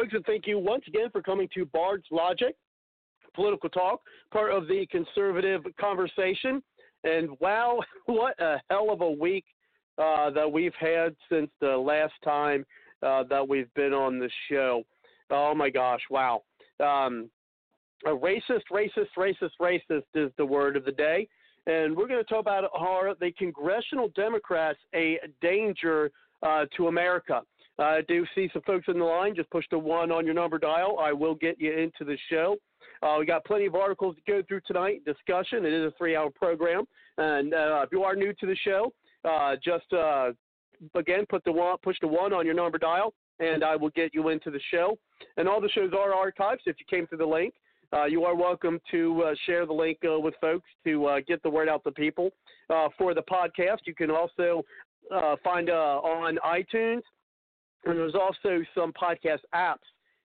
Folks, and thank you once again for coming to Bard's Logic, political talk, part of the conservative conversation. And wow, what a hell of a week uh, that we've had since the last time uh, that we've been on the show. Oh my gosh, wow. Um, a racist, racist, racist, racist is the word of the day. And we're going to talk about are the congressional Democrats a danger uh, to America? Uh, I do see some folks in the line. Just push the one on your number dial. I will get you into the show. Uh, we got plenty of articles to go through tonight. Discussion. It is a three-hour program, and uh, if you are new to the show, uh, just uh, again put the one, push the one on your number dial, and I will get you into the show. And all the shows are archived. So if you came through the link, uh, you are welcome to uh, share the link uh, with folks to uh, get the word out to people. Uh, for the podcast, you can also uh, find uh, on iTunes, and there's also some podcast apps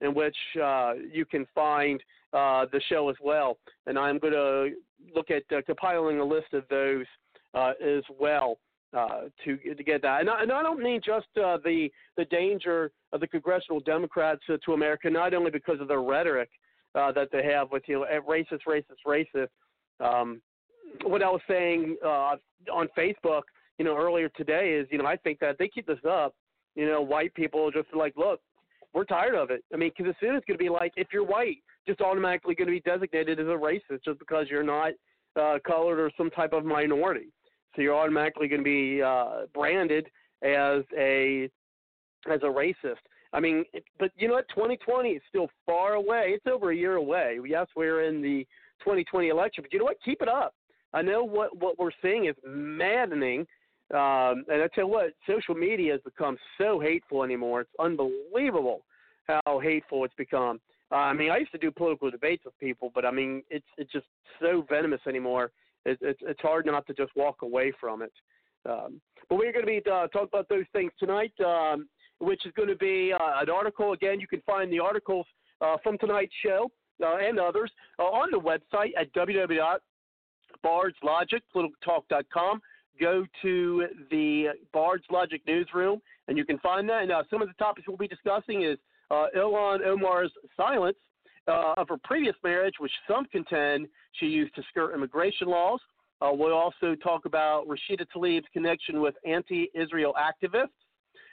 in which uh, you can find uh, the show as well. And I'm going to look at uh, compiling a list of those uh, as well uh, to to get that. And I, and I don't mean just uh, the the danger of the congressional Democrats to America, not only because of their rhetoric that they have with you know racist, racist, racist. Um, what I was saying on Facebook, you know, earlier today is, you know, I think that if they keep this up, you know, white people just like, look, we're tired of it. I mean, because as soon it's going to be like, if you're white, just automatically going to be designated as a racist just because you're not uh, colored or some type of minority. So you're automatically going to be uh, branded as a as a racist. I mean, but you know what? 2020 is still far away. It's over a year away. Yes, we're in the 2020 election, but you know what? Keep it up. I know what what we're seeing is maddening. Um, and I tell you what, social media has become so hateful anymore. It's unbelievable how hateful it's become. Uh, I mean, I used to do political debates with people, but I mean, it's it's just so venomous anymore. It, it's it's hard not to just walk away from it. Um, but we're going to be uh, talking about those things tonight, um, which is going to be uh, an article. Again, you can find the articles uh, from tonight's show uh, and others uh, on the website at www.bardslogicpoliticaltalk.com. Go to the Bard's Logic newsroom, and you can find that. And uh, some of the topics we'll be discussing is uh, Ilhan Omar's silence uh, of her previous marriage, which some contend she used to skirt immigration laws. Uh, we'll also talk about Rashida Tlaib's connection with anti-Israel activists,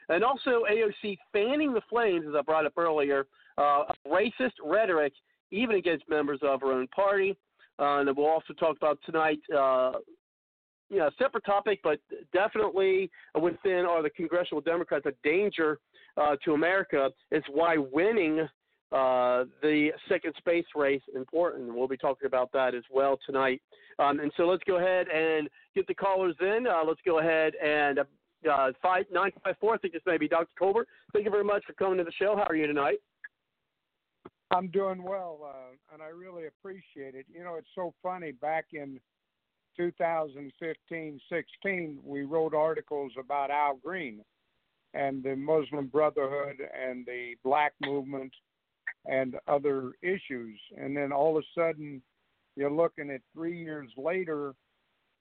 and also AOC fanning the flames, as I brought up earlier, uh, racist rhetoric even against members of her own party. Uh, and we'll also talk about tonight, uh, you know, separate topic, but definitely within are the congressional Democrats a danger uh, to America is why winning uh, the second space race important. We'll be talking about that as well tonight. Um, and so let's go ahead and get the callers in. Uh, let's go ahead and uh, five nine five four. I think this may be Dr. Colbert. Thank you very much for coming to the show. How are you tonight? I'm doing well, uh, and I really appreciate it. You know, it's so funny. Back in 2015 16, we wrote articles about Al Green and the Muslim Brotherhood and the black movement and other issues. And then all of a sudden, you're looking at three years later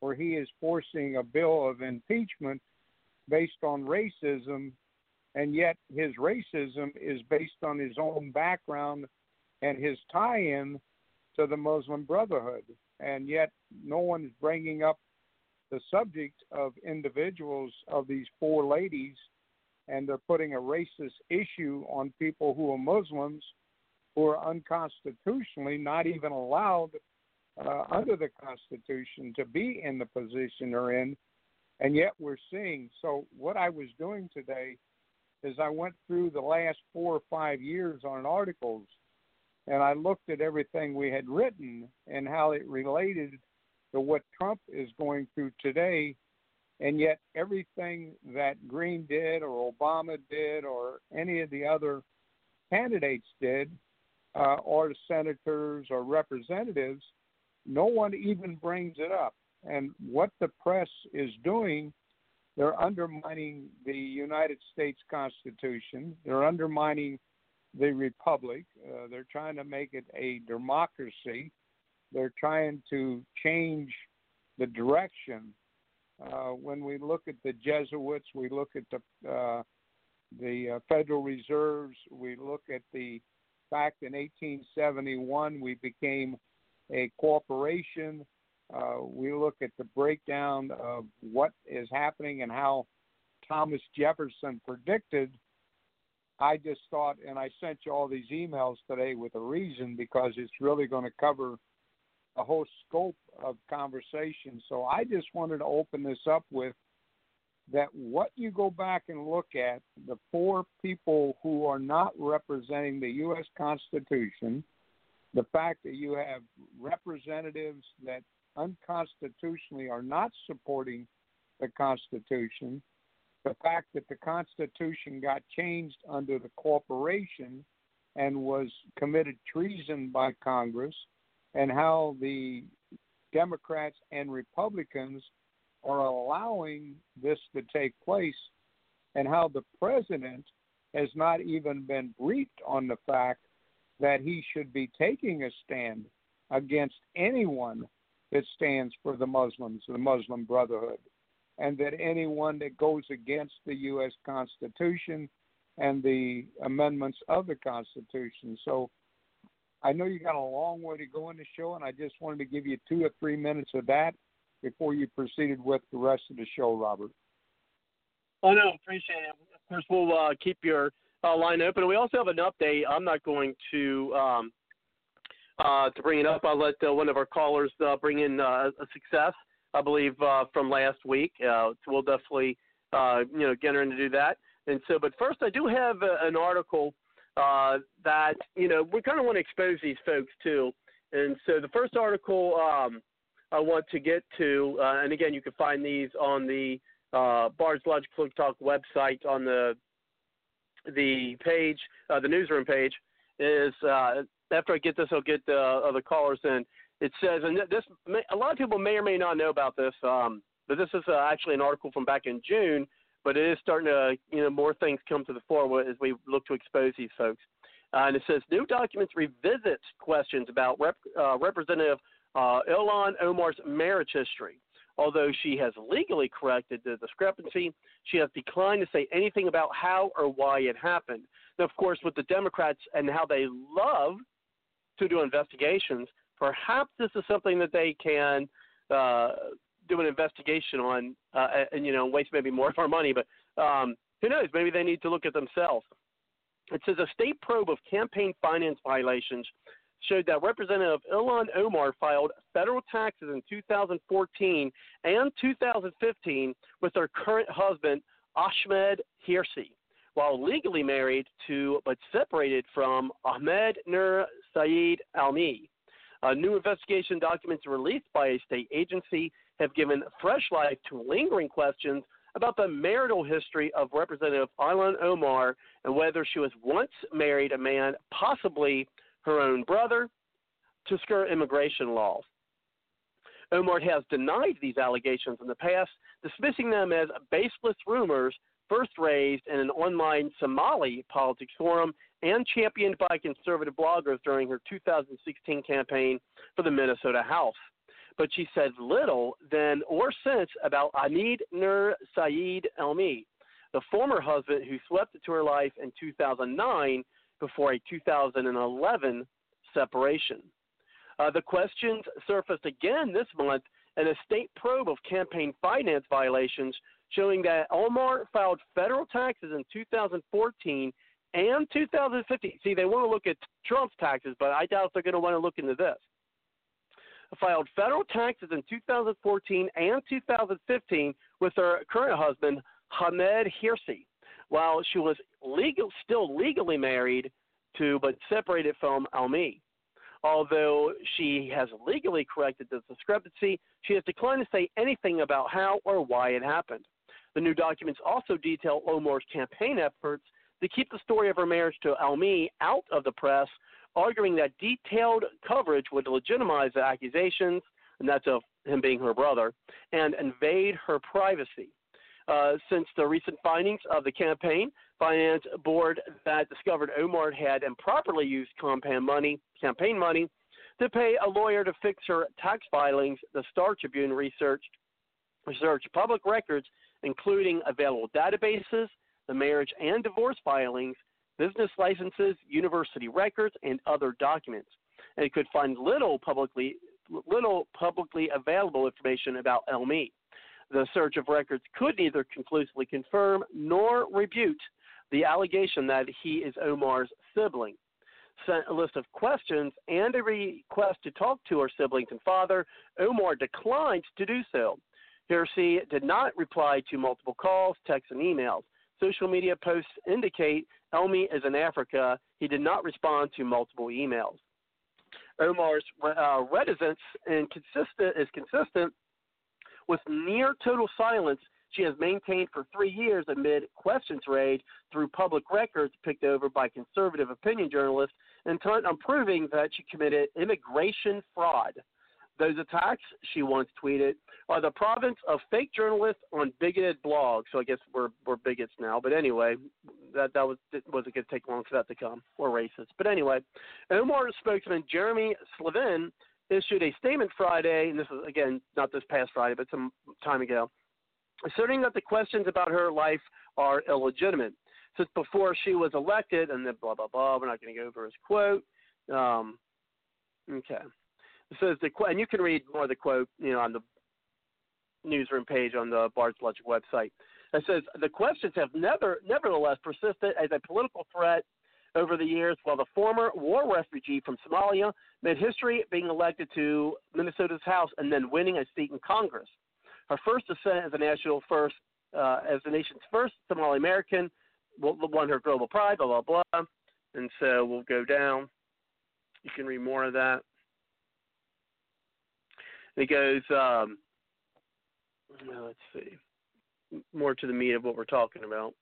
where he is forcing a bill of impeachment based on racism, and yet his racism is based on his own background and his tie in to the Muslim Brotherhood. And yet, no one's bringing up the subject of individuals of these four ladies, and they're putting a racist issue on people who are Muslims who are unconstitutionally not even allowed uh, under the Constitution to be in the position they're in, and yet we're seeing. So, what I was doing today is I went through the last four or five years on articles, and I looked at everything we had written and how it related to what Trump is going through today. And yet, everything that Green did, or Obama did, or any of the other candidates did, uh, or senators or representatives, no one even brings it up. And what the press is doing, they're undermining the United States Constitution. They're undermining the republic. Uh, they're trying to make it a democracy. They're trying to change the direction. Uh, when we look at the Jesuits, we look at the uh, the uh, Federal Reserves, we look at the fact in 1871 we became a corporation. Uh, we look at the breakdown of what is happening and how Thomas Jefferson predicted. I just thought, and I sent you all these emails today with a reason because it's really going to cover the whole scope of conversation. So I just wanted to open this up with that what you go back and look at the four people who are not representing the U.S. Constitution, the fact that you have representatives that unconstitutionally are not supporting the Constitution, the fact that the Constitution got changed under the corporation and was committed treason by Congress, and how the Democrats and Republicans are allowing this to take place and how the president has not even been briefed on the fact that he should be taking a stand against anyone that stands for the Muslims, the Muslim Brotherhood, and that anyone that goes against the U.S. Constitution and the amendments of the Constitution. So I know you got a long way to go in the show, and I just wanted to give you two or three minutes of that before you proceeded with the rest of the show, Robert. Oh no, appreciate it. Of course, we'll uh, keep your uh, line open. We also have an update. I'm not going to um, uh, to bring it up. I'll let uh, one of our callers uh, bring in uh, a success, I believe, from last week. so we'll definitely, you know, get her in to do that. And so, but first, I do have a, an article that you know we kind of want to expose these folks to. And so, the first article um, I want to get to, uh, and again, you can find these on the uh, Bard's Logic Talk website on the the page, uh, the newsroom page. Is uh, after I get this, I'll get the other callers in. It says, and this may, a lot of people may or may not know about this, um, but this is uh, actually an article from back in June. But it is starting to, you know, more things come to the fore as we look to expose these folks. Uh, and it says new documents revisit questions about rep, uh, Representative uh, Ilhan Omar's marriage history. Although she has legally corrected the discrepancy, she has declined to say anything about how or why it happened. Now, of course, with the Democrats and how they love to do investigations, perhaps this is something that they can uh, do an investigation on, uh, and you know, waste maybe more of our money. But um, who knows? Maybe they need to look at themselves. It says a state probe of campaign finance violations showed that Representative Ilhan Omar filed federal taxes in 2014 and 2015 with her current husband, Ahmed Hirsi, while legally married to but separated from Ahmed Nur Saeed Almi. Uh, new investigation documents released by a state agency have given fresh life to lingering questions about the marital history of Representative Ilhan Omar and whether she was once married a man, possibly her own brother to skirt immigration laws. Omar has denied these allegations in the past, dismissing them as baseless rumors first raised in an online Somali politics forum and championed by conservative bloggers during her 2016 campaign for the Minnesota House. But she said little then or since about Ahmed Nur Saeed Almi, the former husband who swept into her life in 2009 before a 2011 separation. Uh, the questions surfaced again this month in a state probe of campaign finance violations showing that Omar filed federal taxes in 2014 and 2015. See, they want to look at Trump's taxes, but I doubt they're going to want to look into this. filed federal taxes in 2014 and 2015 with her current husband, Hamed Hirsi, while she was legal, still legally married to but separated from Almi. Although she has legally corrected this discrepancy, she has declined to say anything about how or why it happened. The new documents also detail Omar's campaign efforts to keep the story of her marriage to Almi out of the press, arguing that detailed coverage would legitimize the accusations, and that's of him being her brother, and invade her privacy. Uh, since the recent findings of the campaign finance board that discovered Omar had improperly used campaign money, campaign money to pay a lawyer to fix her tax filings, the Star Tribune researched researched public records, including available databases, the marriage and divorce filings, business licenses, university records, and other documents. And it could find little publicly little publicly available information about Elmi. The search of records could neither conclusively confirm nor refute the allegation that he is Omar's sibling. Sent a list of questions and a request to talk to her siblings and father. Omar declined to do so. Hirsi did not reply to multiple calls, texts, and emails. Social media posts indicate Elmi is in Africa. He did not respond to multiple emails. Omar's uh, reticence consistent, is consistent with near total silence she has maintained for three years amid questions raised through public records picked over by conservative opinion journalists intent on proving that she committed immigration fraud. Those attacks, she once tweeted, are the province of fake journalists on bigoted blogs. So I guess we're we're bigots now. But anyway, that that was it wasn't going to take long for that to come, or racist. But anyway, Omar spokesman Jeremy Slevin issued a statement Friday, and this is again not this past Friday, but some time ago, asserting that the questions about her life are illegitimate. Since before she was elected, and then blah blah blah. We're not going to go over his quote. Um, okay. Says the and you can read more of the quote, you know, on the newsroom page on the Bard's Logic website. It says the questions have never, nevertheless persisted as a political threat over the years, while the former war refugee from Somalia made history being elected to Minnesota's House and then winning a seat in Congress. Her first ascent as a national first, uh, as the nation's first Somali American, won her global pride, blah blah blah. And so we'll go down. You can read more of that. It goes. Um, let's see. More to the meat of what we're talking about.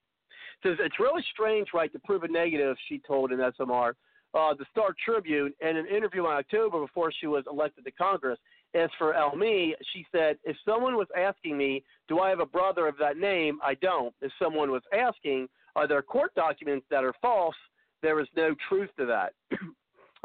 It says it's really strange, right, to prove a negative. She told in SMR, uh, the Star Tribune, in an interview in October before she was elected to Congress. As for Elmi, she said, if someone was asking me, do I have a brother of that name? I don't. If someone was asking, are there court documents that are false? There is no truth to that.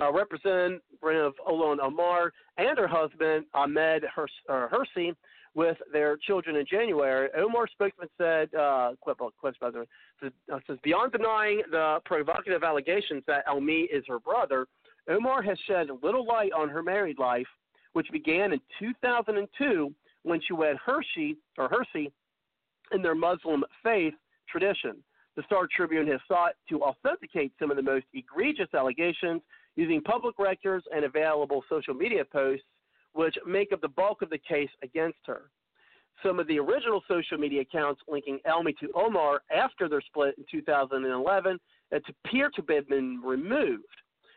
uh, Representative Ilhan Omar and her husband Ahmed Hirsi with their children in January. Omar's spokesman said, uh, says, uh, says, beyond denying the provocative allegations that Elmi is her brother, Omar has shed little light on her married life, which began in 2002 when she wed Hershey or Hirsi in their Muslim faith tradition. The Star Tribune has sought to authenticate some of the most egregious allegations using public records and available social media posts, which make up the bulk of the case against her. Some of the original social media accounts linking Elmi to Omar after their split in 2011 appear to have been removed,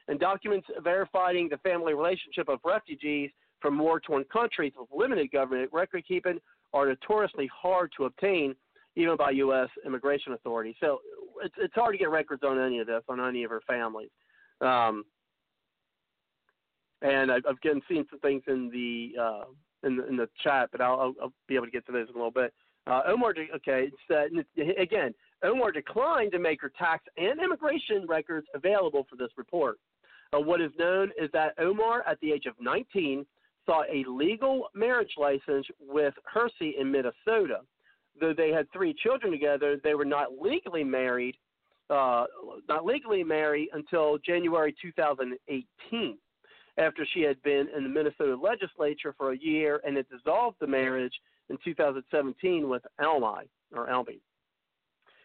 and documents verifying the family relationship of refugees from war torn countries with limited government record keeping are notoriously hard to obtain, even by U.S. immigration authorities. So it's, it's hard to get records on any of this, on any of her families. Um, and I've, I've seen some things in the uh, in the in the chat, but I'll, I'll, be able to get to those in a little bit. Uh, Omar, okay, it's, uh, again, Omar declined to make her tax and immigration records available for this report. Uh, what is known is that Omar, at the age of 19, sought a legal marriage license with Hirsi in Minnesota. Though they had three children together, they were not legally married, uh, not legally married until January 2018 after she had been in the Minnesota legislature for a year and had dissolved the marriage in 2017 with Almi or Albi.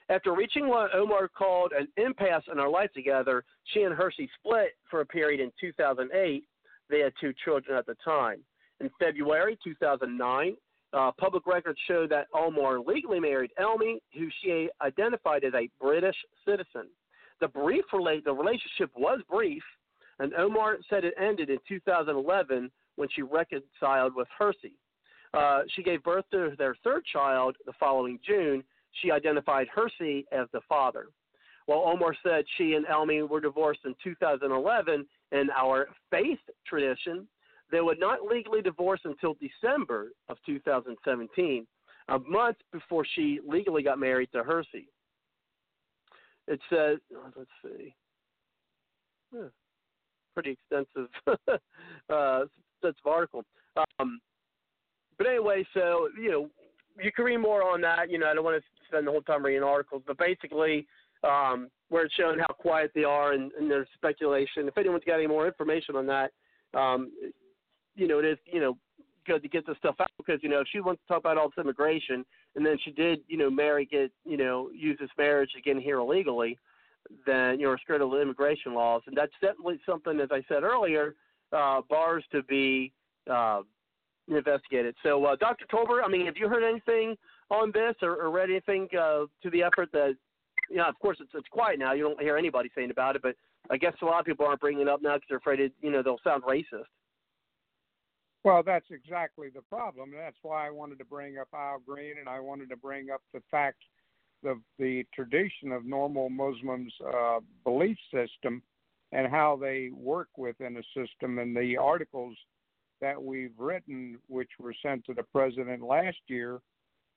After reaching what Omar called an impasse in our life together, she and Hershey split for a period in 2008. They had two children at the time. In February 2009, uh, public records show that Omar legally married Elmi, who she identified as a British citizen. The brief relate the relationship was brief, and Omar said it ended in 2011 when she reconciled with Hersey. Uh, she gave birth to their third child the following June. She identified Hersey as the father. While Omar said she and Elmi were divorced in 2011, in our faith tradition, they would not legally divorce until December of 2017, a month before she legally got married to Hersey. It says, let's see, pretty extensive, uh, extensive article. Um, but anyway, so you know, you can read more on that. You know, I don't want to spend the whole time reading articles, but basically, um, where it's showing how quiet they are and, and there's speculation. If anyone's got any more information on that, um, you know, it is you know good to get this stuff out because you know if she wants to talk about all this immigration and then she did you know marry get you know use this marriage get here illegally, then you know the immigration laws and that's definitely something as I said earlier uh, bars to be. Uh, investigated. So, uh, Dr. Tolbert, I mean, have you heard anything on this or, or read anything uh, to the effort that, you know, of course it's, it's quiet now. You don't hear anybody saying about it, but I guess a lot of people aren't bringing it up now because they're afraid, it, you know, they'll sound racist. Well, that's exactly the problem. That's why I wanted to bring up Al Green, and I wanted to bring up the fact of the tradition of normal Muslims' uh, belief system and how they work within a system. And the articles that we've written, which were sent to the president last year,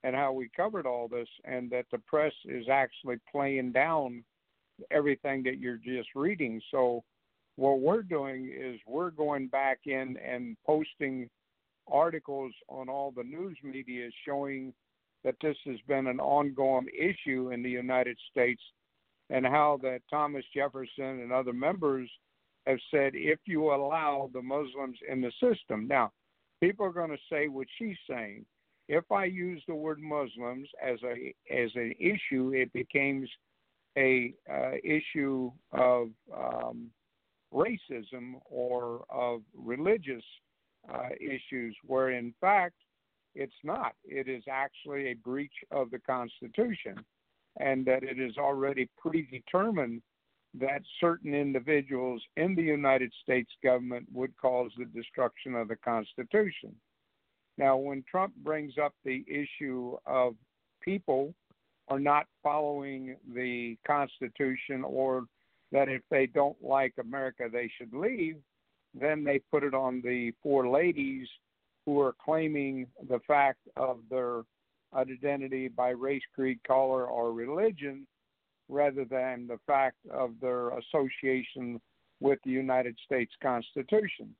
and how we covered all this, and that the press is actually playing down everything that you're just reading. So, what we're doing is we're going back in and posting articles on all the news media showing that this has been an ongoing issue in the United States and how that Thomas Jefferson and other members have said if you allow the Muslims in the system. Now, people are going to say what she's saying. If I use the word Muslims as a as an issue, it becomes a uh, issue of um, racism or of religious uh, issues, where in fact it's not. It is actually a breach of the Constitution, and that it is already predetermined that certain individuals in the United States government would cause the destruction of the Constitution. Now, when Trump brings up the issue of people are not following the Constitution or that if they don't like America, they should leave, then they put it on the four ladies who are claiming the fact of their identity by race, creed, color, or religion rather than the fact of their association with the United States Constitution.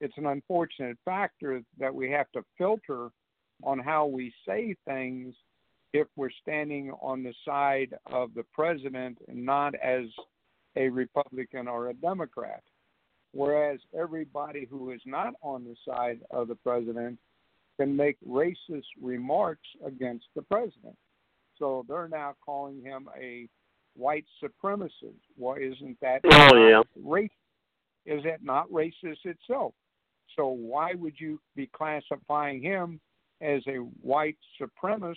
It's an unfortunate factor that we have to filter on how we say things if we're standing on the side of the president and not as a Republican or a Democrat. Whereas everybody who is not on the side of the president can make racist remarks against the president. So they're now calling him a white supremacist. Well, isn't that oh, yeah. race? Is that not racist itself? So why would you be classifying him as a white supremacist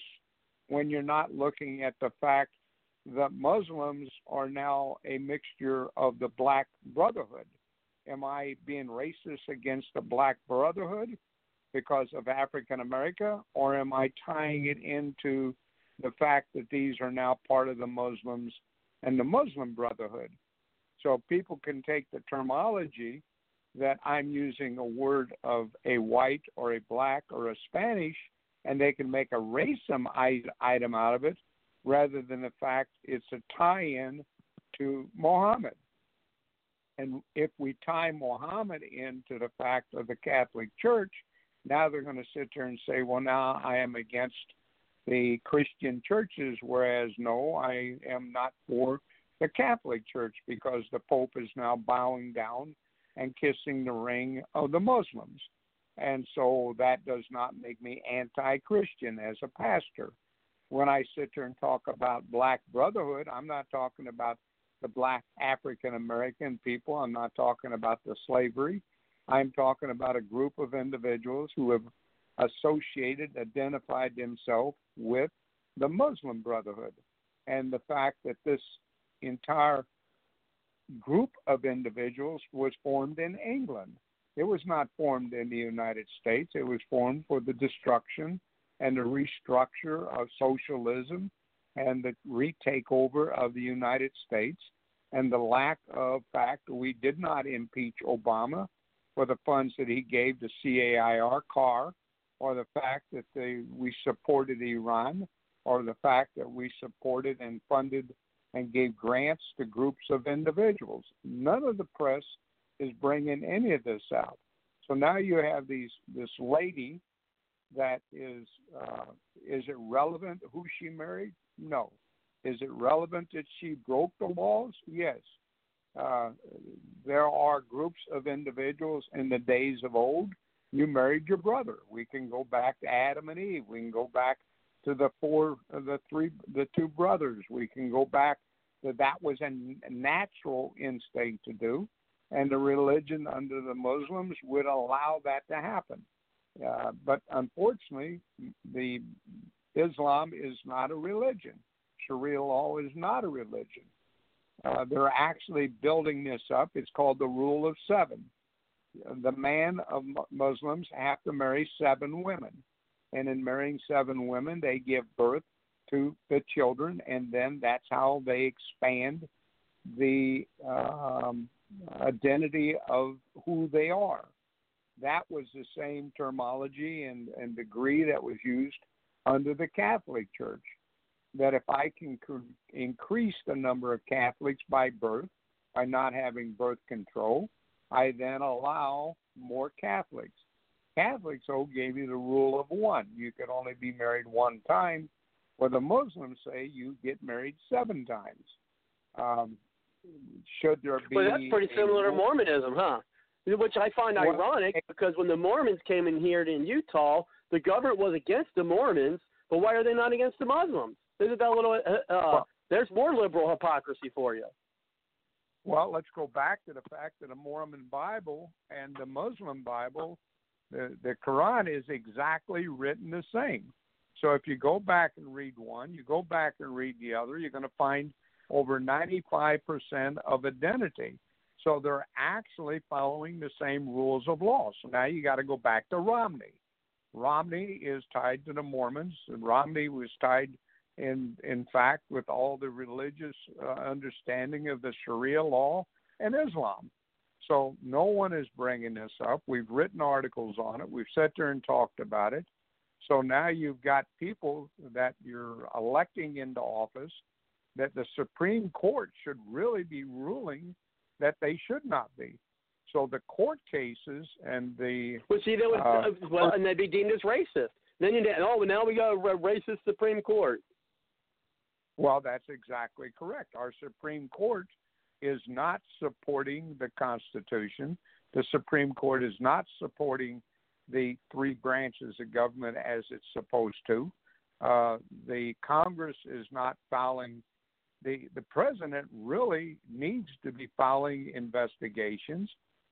when you're not looking at the fact that Muslims are now a mixture of the Black Brotherhood? Am I being racist against the Black Brotherhood because of African America, or am I tying it into the fact that these are now part of the Muslims and the Muslim Brotherhood. So people can take the terminology that I'm using a word of a white or a black or a Spanish, and they can make a racism item out of it rather than the fact it's a tie in to Mohammed. And if we tie Mohammed into the fact of the Catholic Church, now they're going to sit there and say, well, now I am against the Christian churches, whereas no, I am not for the Catholic Church because the Pope is now bowing down and kissing the ring of the Muslims. And so that does not make me anti Christian as a pastor. When I sit there and talk about Black Brotherhood, I'm not talking about the black African American people. I'm not talking about the slavery. I'm talking about a group of individuals who have associated, identified themselves with the Muslim Brotherhood. And the fact that this entire group of individuals was formed in England. It was not formed in the United States. It was formed for the destruction and the restructure of socialism and the retakeover of the United States and the lack of fact we did not impeach Obama for the funds that he gave to CAIR CAR or the fact that they, we supported Iran or the fact that we supported and funded and gave grants to groups of individuals. None of the press is bringing any of this out. So now you have these this lady that is uh, is it relevant who she married? No. Is it relevant that she broke the laws? Yes. Uh, there are groups of individuals in the days of old. You married your brother. We can go back to Adam and Eve. We can go back to the four, the three, the two brothers. We can go back that that was a natural instinct to do, and the religion under the Muslims would allow that to happen. Uh, but unfortunately, the Islam is not a religion. Sharia law is not a religion. Uh, they're actually building this up. It's called the Rule of Seven. The man of Muslims have to marry seven women, and in marrying seven women, they give birth to the children, and then that's how they expand the um, identity of who they are. That was the same terminology and, and degree that was used under the Catholic Church. That if I can increase the number of Catholics by birth, by not having birth control, I then allow more Catholics. Catholics, oh, gave you the rule of one. You could only be married one time where the Muslims say you get married seven times. Um, should there be? Well, that's pretty similar to Mormonism, huh? Which I find well, ironic because when the Mormons came in here in Utah, the government was against the Mormons, but why are they not against the Muslims? Isn't that a little? Uh, uh well, there's more liberal hypocrisy for you. Well, let's go back to the fact that the Mormon Bible and the Muslim Bible, the, the Quran is exactly written the same. So if you go back and read one, you go back and read the other, you're going to find over 95% of identity. So they're actually following the same rules of law. So now you got to go back to Romney. Romney is tied to the Mormons. And Romney was tied, in in fact, with all the religious uh, understanding of the Sharia law and Islam. So no one is bringing this up. We've written articles on it. We've sat there and talked about it. So now you've got people that you're electing into office that the Supreme Court should really be ruling that they should not be. So the court cases and the well, see, they would, uh, well, and they'd be deemed as racist. Then you oh, now we got a racist Supreme Court. Well, that's exactly correct. Our Supreme Court is not supporting the Constitution. The Supreme Court is not supporting the three branches of government as it's supposed to. Uh, the Congress is not filing. The, the president really needs to be filing investigations.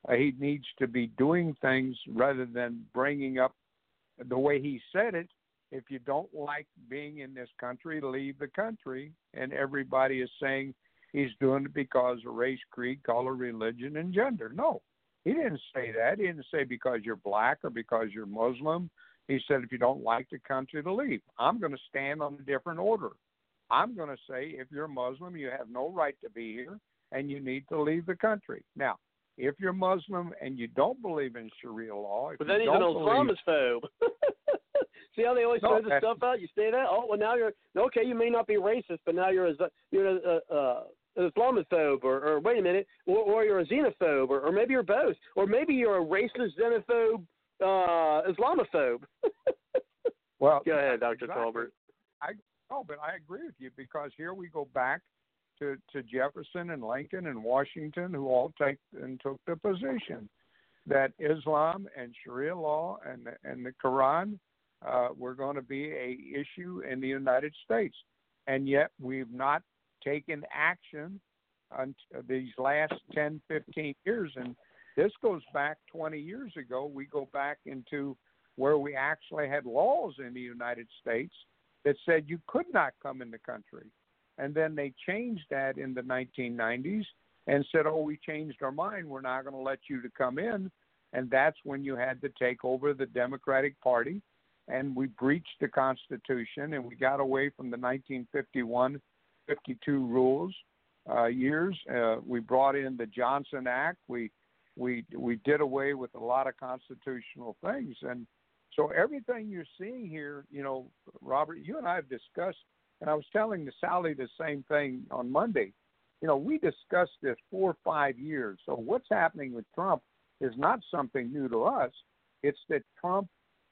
Uh, he needs to be doing things rather than bringing up the way he said it. If you don't like being in this country, leave the country. And everybody is saying he's doing it because of race, creed, color, religion, and gender. No, he didn't say that. He didn't say because you're black or because you're Muslim. He said if you don't like the country to leave. I'm going to stand on a different order. I'm going to say if you're Muslim, you have no right to be here and you need to leave the country. Now, if you're Muslim and you don't believe in Sharia law, but then he's an Islamophobe. See how they always no, throw the stuff out? You say that? Oh, well, now you're okay. You may not be racist, but now you're a you're a, a, Islamophobe, or, or wait a minute, or, or you're a xenophobe, or, or maybe you're both, or maybe you're a racist xenophobe uh, Islamophobe. well, go ahead, Doctor exactly. Tolbert. I oh, but I agree with you because here we go back to to Jefferson and Lincoln and Washington, who all take and took the position that Islam and Sharia law and and the Quran uh, were going to be a issue in the United States, and yet we've not taken action on these last 10, 15 years. And This goes back 20 years ago. We go back into where we actually had laws in the United States that said you could not come in the country. And then they changed that in the 1990s and said, oh, we changed our mind. We're not going to let you to come in. And that's when you had to take over the Democratic Party. And we breached the Constitution and we got away from the 1951 52 rules uh, years. Uh, we brought in the Johnson Act. We we we did away with a lot of constitutional things, and so everything you're seeing here, you know, Robert, you and I have discussed, and I was telling the Sally the same thing on Monday. You know, we discussed this four or five years. So what's happening with Trump is not something new to us. It's that Trump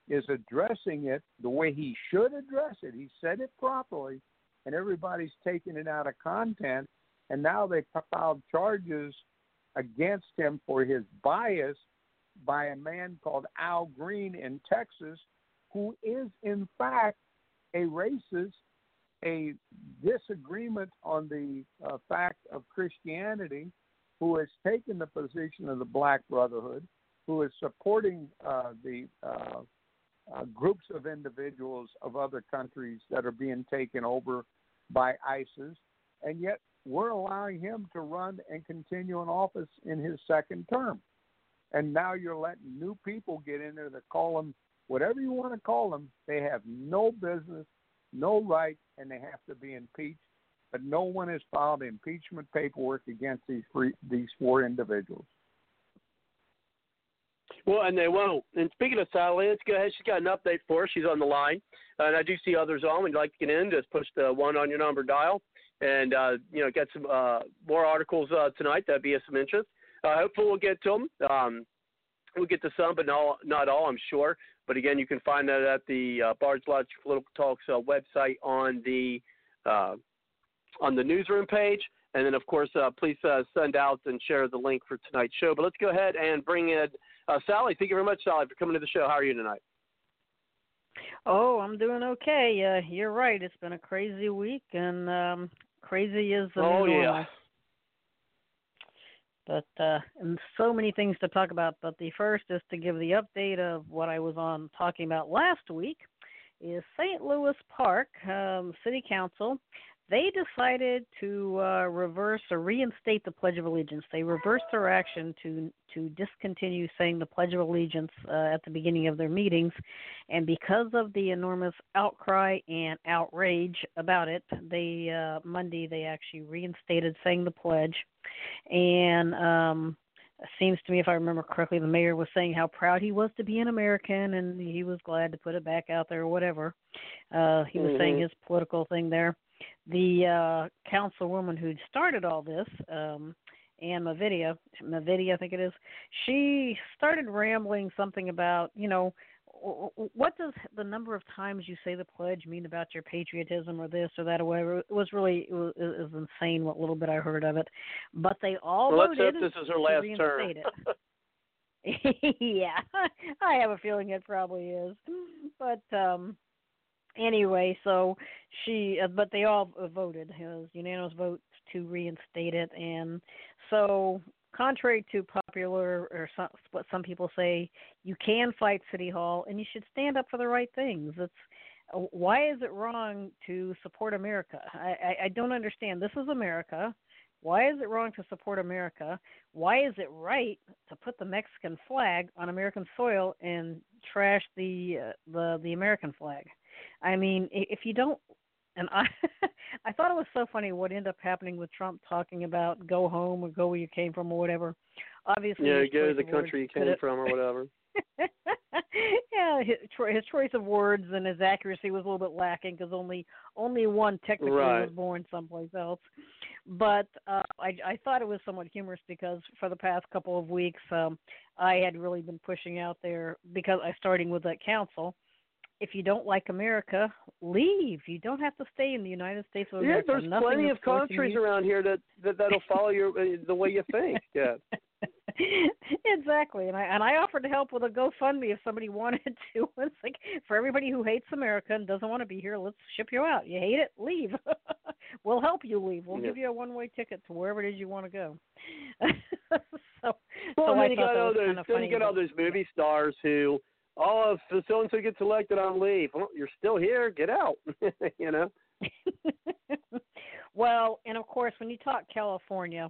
is addressing it the way he should address it. He said it properly, and everybody's taking it out of content. And now they filed charges against him for his bias by a man called Al Green in Texas, who is in fact a racist, a disagreement on the uh, fact of Christianity, who has taken the position of the Black Brotherhood, who is supporting uh, the uh, uh, groups of individuals of other countries that are being taken over by ISIS, and yet we're allowing him to run and continue in office in his second term. And now you're letting new people get in there that call them whatever you want to call them. They have no business, no right, and they have to be impeached. But no one has filed impeachment paperwork against these three, these four individuals. Well, and they won't. And speaking of Sally, let's go ahead. She's got an update for us. She's on the line, and I do see others on. We'd like to get in? Just push the one on your number dial, and uh, you know get some uh, more articles uh, tonight. That'd be of some interest. Uh, hopefully, we'll get to them. Um, we'll get to some, but not, not all, I'm sure. But again, you can find that at the uh, Bard's Logic Political Talks uh, website on the uh, on the newsroom page. And then, of course, uh, please uh, send out and share the link for tonight's show. But let's go ahead and bring in uh, Sally. Thank you very much, Sally, for coming to the show. How are you tonight? Oh, I'm doing okay. Uh, you're right. It's been a crazy week, and um, crazy is the oh, yeah. But uh, so many things to talk about. But the first is to give the update of what I was on talking about last week. Is St. Louis Park um, City Council? They decided to uh, reverse or reinstate the Pledge of Allegiance. They reversed their action to to discontinue saying the Pledge of Allegiance uh, at the beginning of their meetings, and because of the enormous outcry and outrage about it, they uh, Monday they actually reinstated saying the pledge and um seems to me if I remember correctly the mayor was saying how proud he was to be an American and he was glad to put it back out there or whatever. Uh he was mm-hmm. saying his political thing there. The uh councilwoman who started all this, um and Mavidia, Mavidia I think it is, she started rambling something about, you know, what does the number of times you say the pledge mean about your patriotism or this or that or whatever? It was really it was, it was insane what little bit I heard of it, but they all well, voted. Let's hope this is her last term. yeah, I have a feeling it probably is, but um anyway, so she, uh, but they all voted. It was unanimous vote to reinstate it, and so contrary to popular or some, what some people say, you can fight City Hall and you should stand up for the right things. It's why is it wrong to support America? I, I, I don't understand. This is America. Why is it wrong to support America? Why is it right to put the Mexican flag on American soil and trash the uh, the the American flag? I mean, if you don't and I I thought it was so funny what ended up happening with Trump talking about go home or go where you came from or whatever. Obviously, yeah, go to the country you came from or whatever. yeah, his, his choice of words and his accuracy was a little bit lacking because only only one technically right. was born someplace else. But uh, I I thought it was somewhat humorous because for the past couple of weeks um, I had really been pushing out there because I starting with that council if you don't like America, leave. You don't have to stay in the United States of America. Yeah, there's Nothing plenty of countries you. around here that, that that'll follow your uh, the way you think. Yeah. exactly, and I and I offered to help with a GoFundMe if somebody wanted to. It's like for everybody who hates America and doesn't want to be here, let's ship you out. You hate it, leave. we'll help you leave. We'll yeah. give you a one-way ticket to wherever it is you want to go. so, Well, so then you got all those, kind of then you got all those movie stars who, oh, if so and so gets elected on leave, well, you're still here, get out. you know. well, and of course, when you talk California,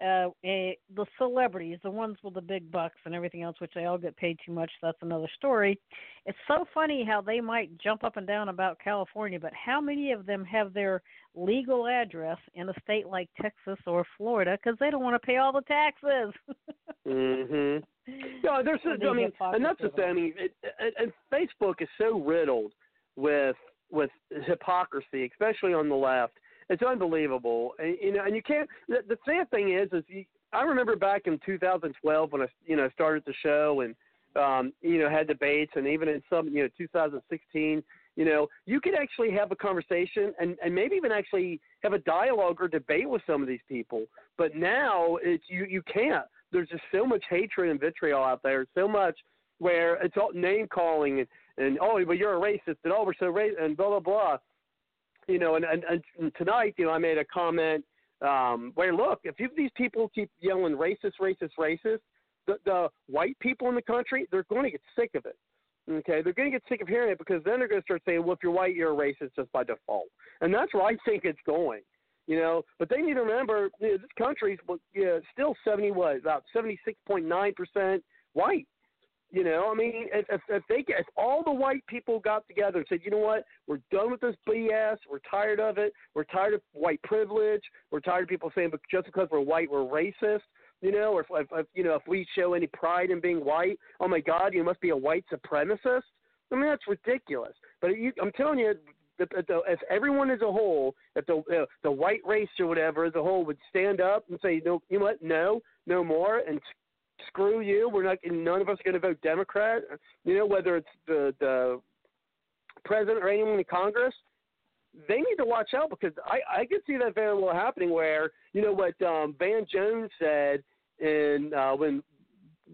uh, eh, the celebrities, the ones with the big bucks and everything else, which they all get paid too much, that's another story. It's so funny how they might jump up and down about California, but how many of them have their legal address in a state like Texas or Florida because they don't want to pay all the taxes? mhm. Yeah, there's. And a- the I mean, and that's the hypocrisy of it thing. I mean, it, it, and Facebook is so riddled with with hypocrisy, especially on the left. It's unbelievable. And, you know, and you can't. The, the sad thing is, is you, I remember back in 2012 when I, you know, started the show and, um, you know, had debates, and even in some, you know, 2016, you know, you could actually have a conversation and and maybe even actually have a dialogue or debate with some of these people. But now it's you you can't. There's just so much hatred and vitriol out there. So much where it's all name calling and and oh, but you're a racist and oh, we're so racist and blah blah blah you know, and, and, and tonight, you know, I made a comment um, where look, if you, these people keep yelling racist, racist, racist, the, the white people in the country, they're going to get sick of it. Okay, they're going to get sick of hearing it because then they're going to start saying, well, if you're white, you're a racist just by default, and that's where I think it's going. You know, but they need to remember you know, this country's well, yeah, still seventy what about seventy six point nine percent white. You know, I mean, if, if, if they if all the white people got together and said, you know what, we're done with this BS, we're tired of it, we're tired of white privilege, we're tired of people saying, but just because we're white, we're racist. You know, or if, if, if you know, if we show any pride in being white, oh my God, you must be a white supremacist. I mean, that's ridiculous. But you, I'm telling you, if, if, everyone as a whole, if the uh, the white race or whatever as a whole would stand up and say, no, you know what, no, no more, and screw you. We're not. None of us are going to vote Democrat. You know, whether it's the the president or anyone in Congress, they need to watch out because I I could see that very well happening. Where you know what um, Van Jones said in uh, when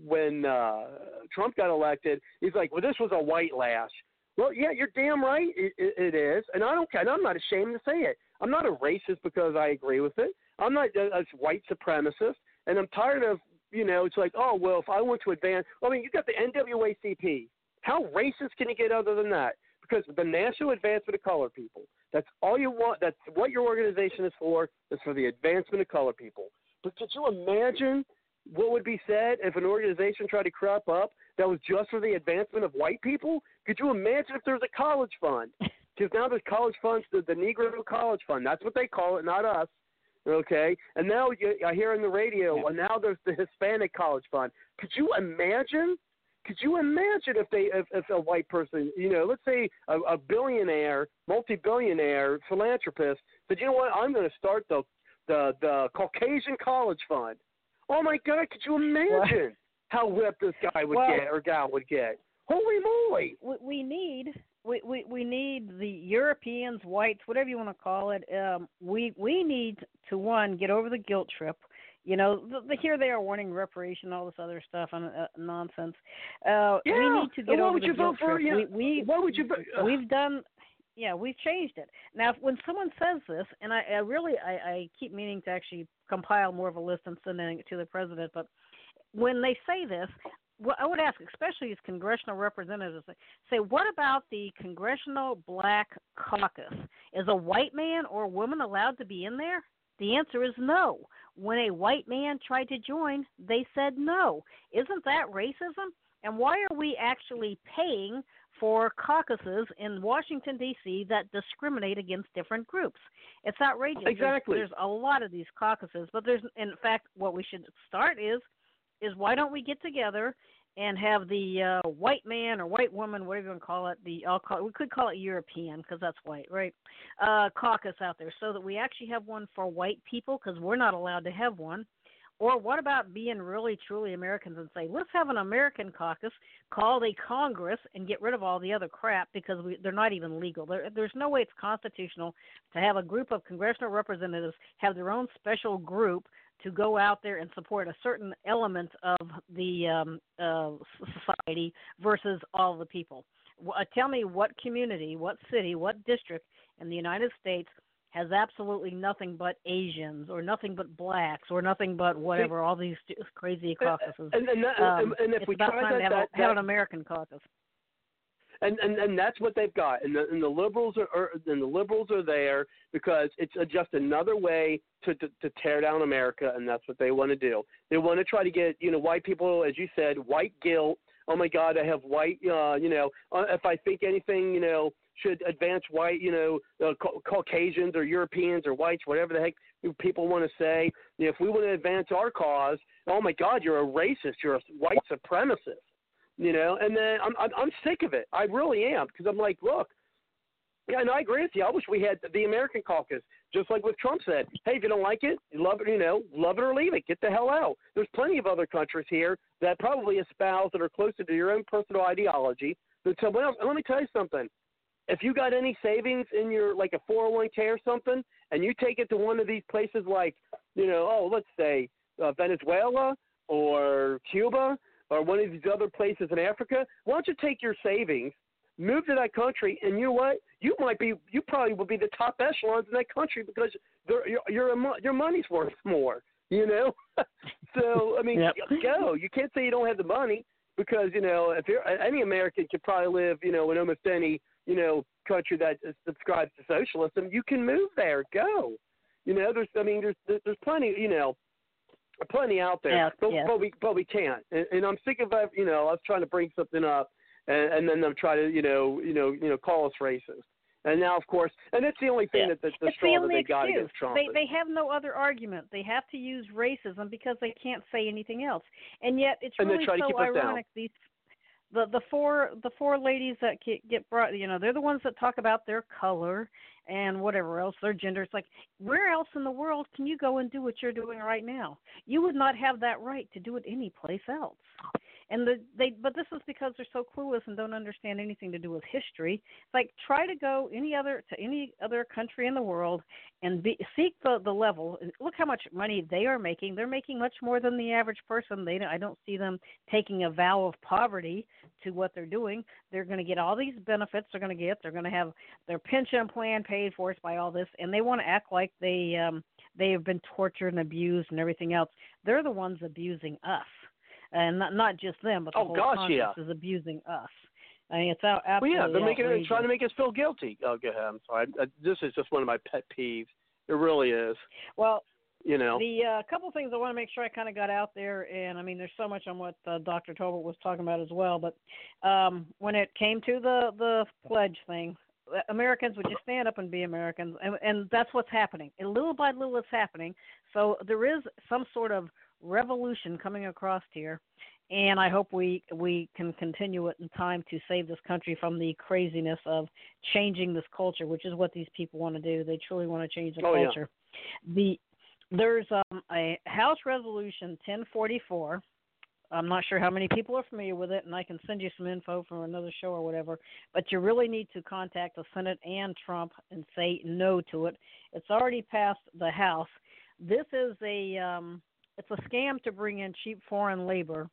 when uh, Trump got elected, he's like, well, this was a white lash. Well, yeah, you're damn right. It, it, it is, and I don't care. And I'm not ashamed to say it. I'm not a racist because I agree with it. I'm not a, a white supremacist, and I'm tired of you know. It's like, oh well, if I want to advance, I mean, you got the NAACP. How racist can you get other than that? Because the National Advancement of Color People. That's all you want. That's what your organization is for. Is for the advancement of color people. But could you imagine what would be said if an organization tried to crop up that was just for the advancement of white people? Could you imagine if there was a college fund? Because now there's college funds, the, the Negro College Fund. That's what they call it, not us. Okay, and now you, I hear on the radio, well, now there's the Hispanic College Fund. Could you imagine? Could you imagine if they, if, if a white person, you know, let's say a, a billionaire, multi-billionaire philanthropist said, you know what, I'm going to start the the the Caucasian College Fund. Oh my God, could you imagine how whipped this guy would Well- get or gal would get? Holy moly! we, we need we, we we need the Europeans, whites, whatever you want to call it. Um, we we need to one get over the guilt trip. You know, the, the, here they are wanting reparation, all this other stuff and uh, nonsense. Uh, we need to get over the guilt vote for? trip. We, we why would you? vote- ugh. we've done yeah we've changed it now if- when someone says this and i, I really I, I keep meaning to actually compile more of a list and sending it to the president but when they say this what i would ask especially as congressional representatives say what about the congressional black caucus is a white man or a woman allowed to be in there the answer is no when a white man tried to join they said no isn't that racism and why are we actually paying for caucuses in Washington D.C. that discriminate against different groups. It's outrageous. There's- Exactly. There's, a lot of these caucuses, but there's in fact what we should start is is why don't we get together and have the uh, white man or white woman, whatever you want to call it, the I'll call we could call it European because that's white, right? Uh, caucus out there, so that we actually have one for white people because we're not allowed to have one. Or what about being really truly Americans and say, let's have an American caucus called a Congress and get rid of all the other crap because we, they're not even legal. There, there's no way it's constitutional to have a group of congressional representatives have their own special group to go out there and support a certain element of the um, uh, society versus all the people. Uh, tell me what community, what city, what district in the United States has absolutely nothing but Asians or nothing but blacks or nothing but whatever. all these crazy caucuses. And, and, that, um, and if it's we about try time that, to have, that, a, have that an American caucus. And and and that's what they've got. And the and the liberals are, are and the liberals are there because it's a, just another way to, to to tear down America and that's what they want to do. They want to try to get you know white people as you said white guilt. Oh my god I have white uh you know uh, if I think anything you know should advance white you know uh, ca- Caucasians or Europeans or whites whatever the heck people want to say. If we want to advance our cause oh my god you're a racist. You're a white supremacist you know. And then I'm I'm, I'm sick of it. I really am because I'm like, look, yeah, and I agree with you. I wish we had the American caucus, just like what Trump said. Hey, if you don't like it, love it, you know, love it or leave it. Get the hell out. There's plenty of other countries here that probably espouse that are closer to your own personal ideology. That say, well, let me tell you something. If you got any savings in your like a 401k or something, and you take it to one of these places like, you know, oh, let's say uh, Venezuela or Cuba or one of these other places in Africa, why don't you take your savings, move to that country, and you know what? You might be, you probably will be the top echelons in that country because your your your money's worth more. You know, so I mean, yep. go. You can't say you don't have the money because you know if you're any American could probably live, you know, in almost any you know country that subscribes to socialism. You can move there. Go. You know, there's I mean, there's there's plenty. You know, plenty out there, yeah, but yeah. but we but we can't. And, and I'm sick of uh, you know I was trying to bring something up, and, and then them try to you know you know you know call us racist. And now, of course, and that's the only thing yeah. that the, the it's straw the that they got excuse. against Trump. They they have no other argument. They have to use racism because they can't say anything else. And yet, it's and really they try to so keep us down. ironic. These the the four the four ladies that get, get brought you know they're the ones that talk about their color and whatever else their gender it's like where else in the world can you go and do what you're doing right now? You would not have that right to do it any place else and the they but this is because they're so clueless and don't understand anything to do with history. It's like try to go any other to any other country in the world and be, seek the the level. Look how much money they are making. They're making much more than the average person. They i don't see them taking a vow of poverty to what they're doing. They're going to get all these benefits they're going to get. They're going to have their pension plan paid for us by all this. And they want to act like they um they have been tortured and abused and everything else. They're the ones abusing us and not not just them, but the Oh, whole gosh, yeah. is abusing us. I mean, it's out, well, yeah, they're making outrageous. it, trying to make us feel guilty. Oh, go ahead. I'm sorry. I, I, this is just one of my pet peeves. It really is. Well, You know. the uh, couple things I want to make sure I kind of got out there, and I mean, there's so much on what uh, Dr. Tolbert was talking about as well. But um, when it came to the the pledge thing, uh, Americans would just stand up and be Americans, and, and that's what's happening. And little by little, it's happening. So there is some sort of revolution coming across here, and I hope we we can continue it in time to save this country from the craziness of changing this culture, which is what these people want to do. They truly want to change the Oh, yeah. culture. The there's um, a House Resolution 1044. I'm not sure how many people are familiar with it, and I can send you some info from another show or whatever. But you really need to contact the Senate and Trump and say no to it. It's already passed the House. This is a um, it's a scam to bring in cheap foreign labor,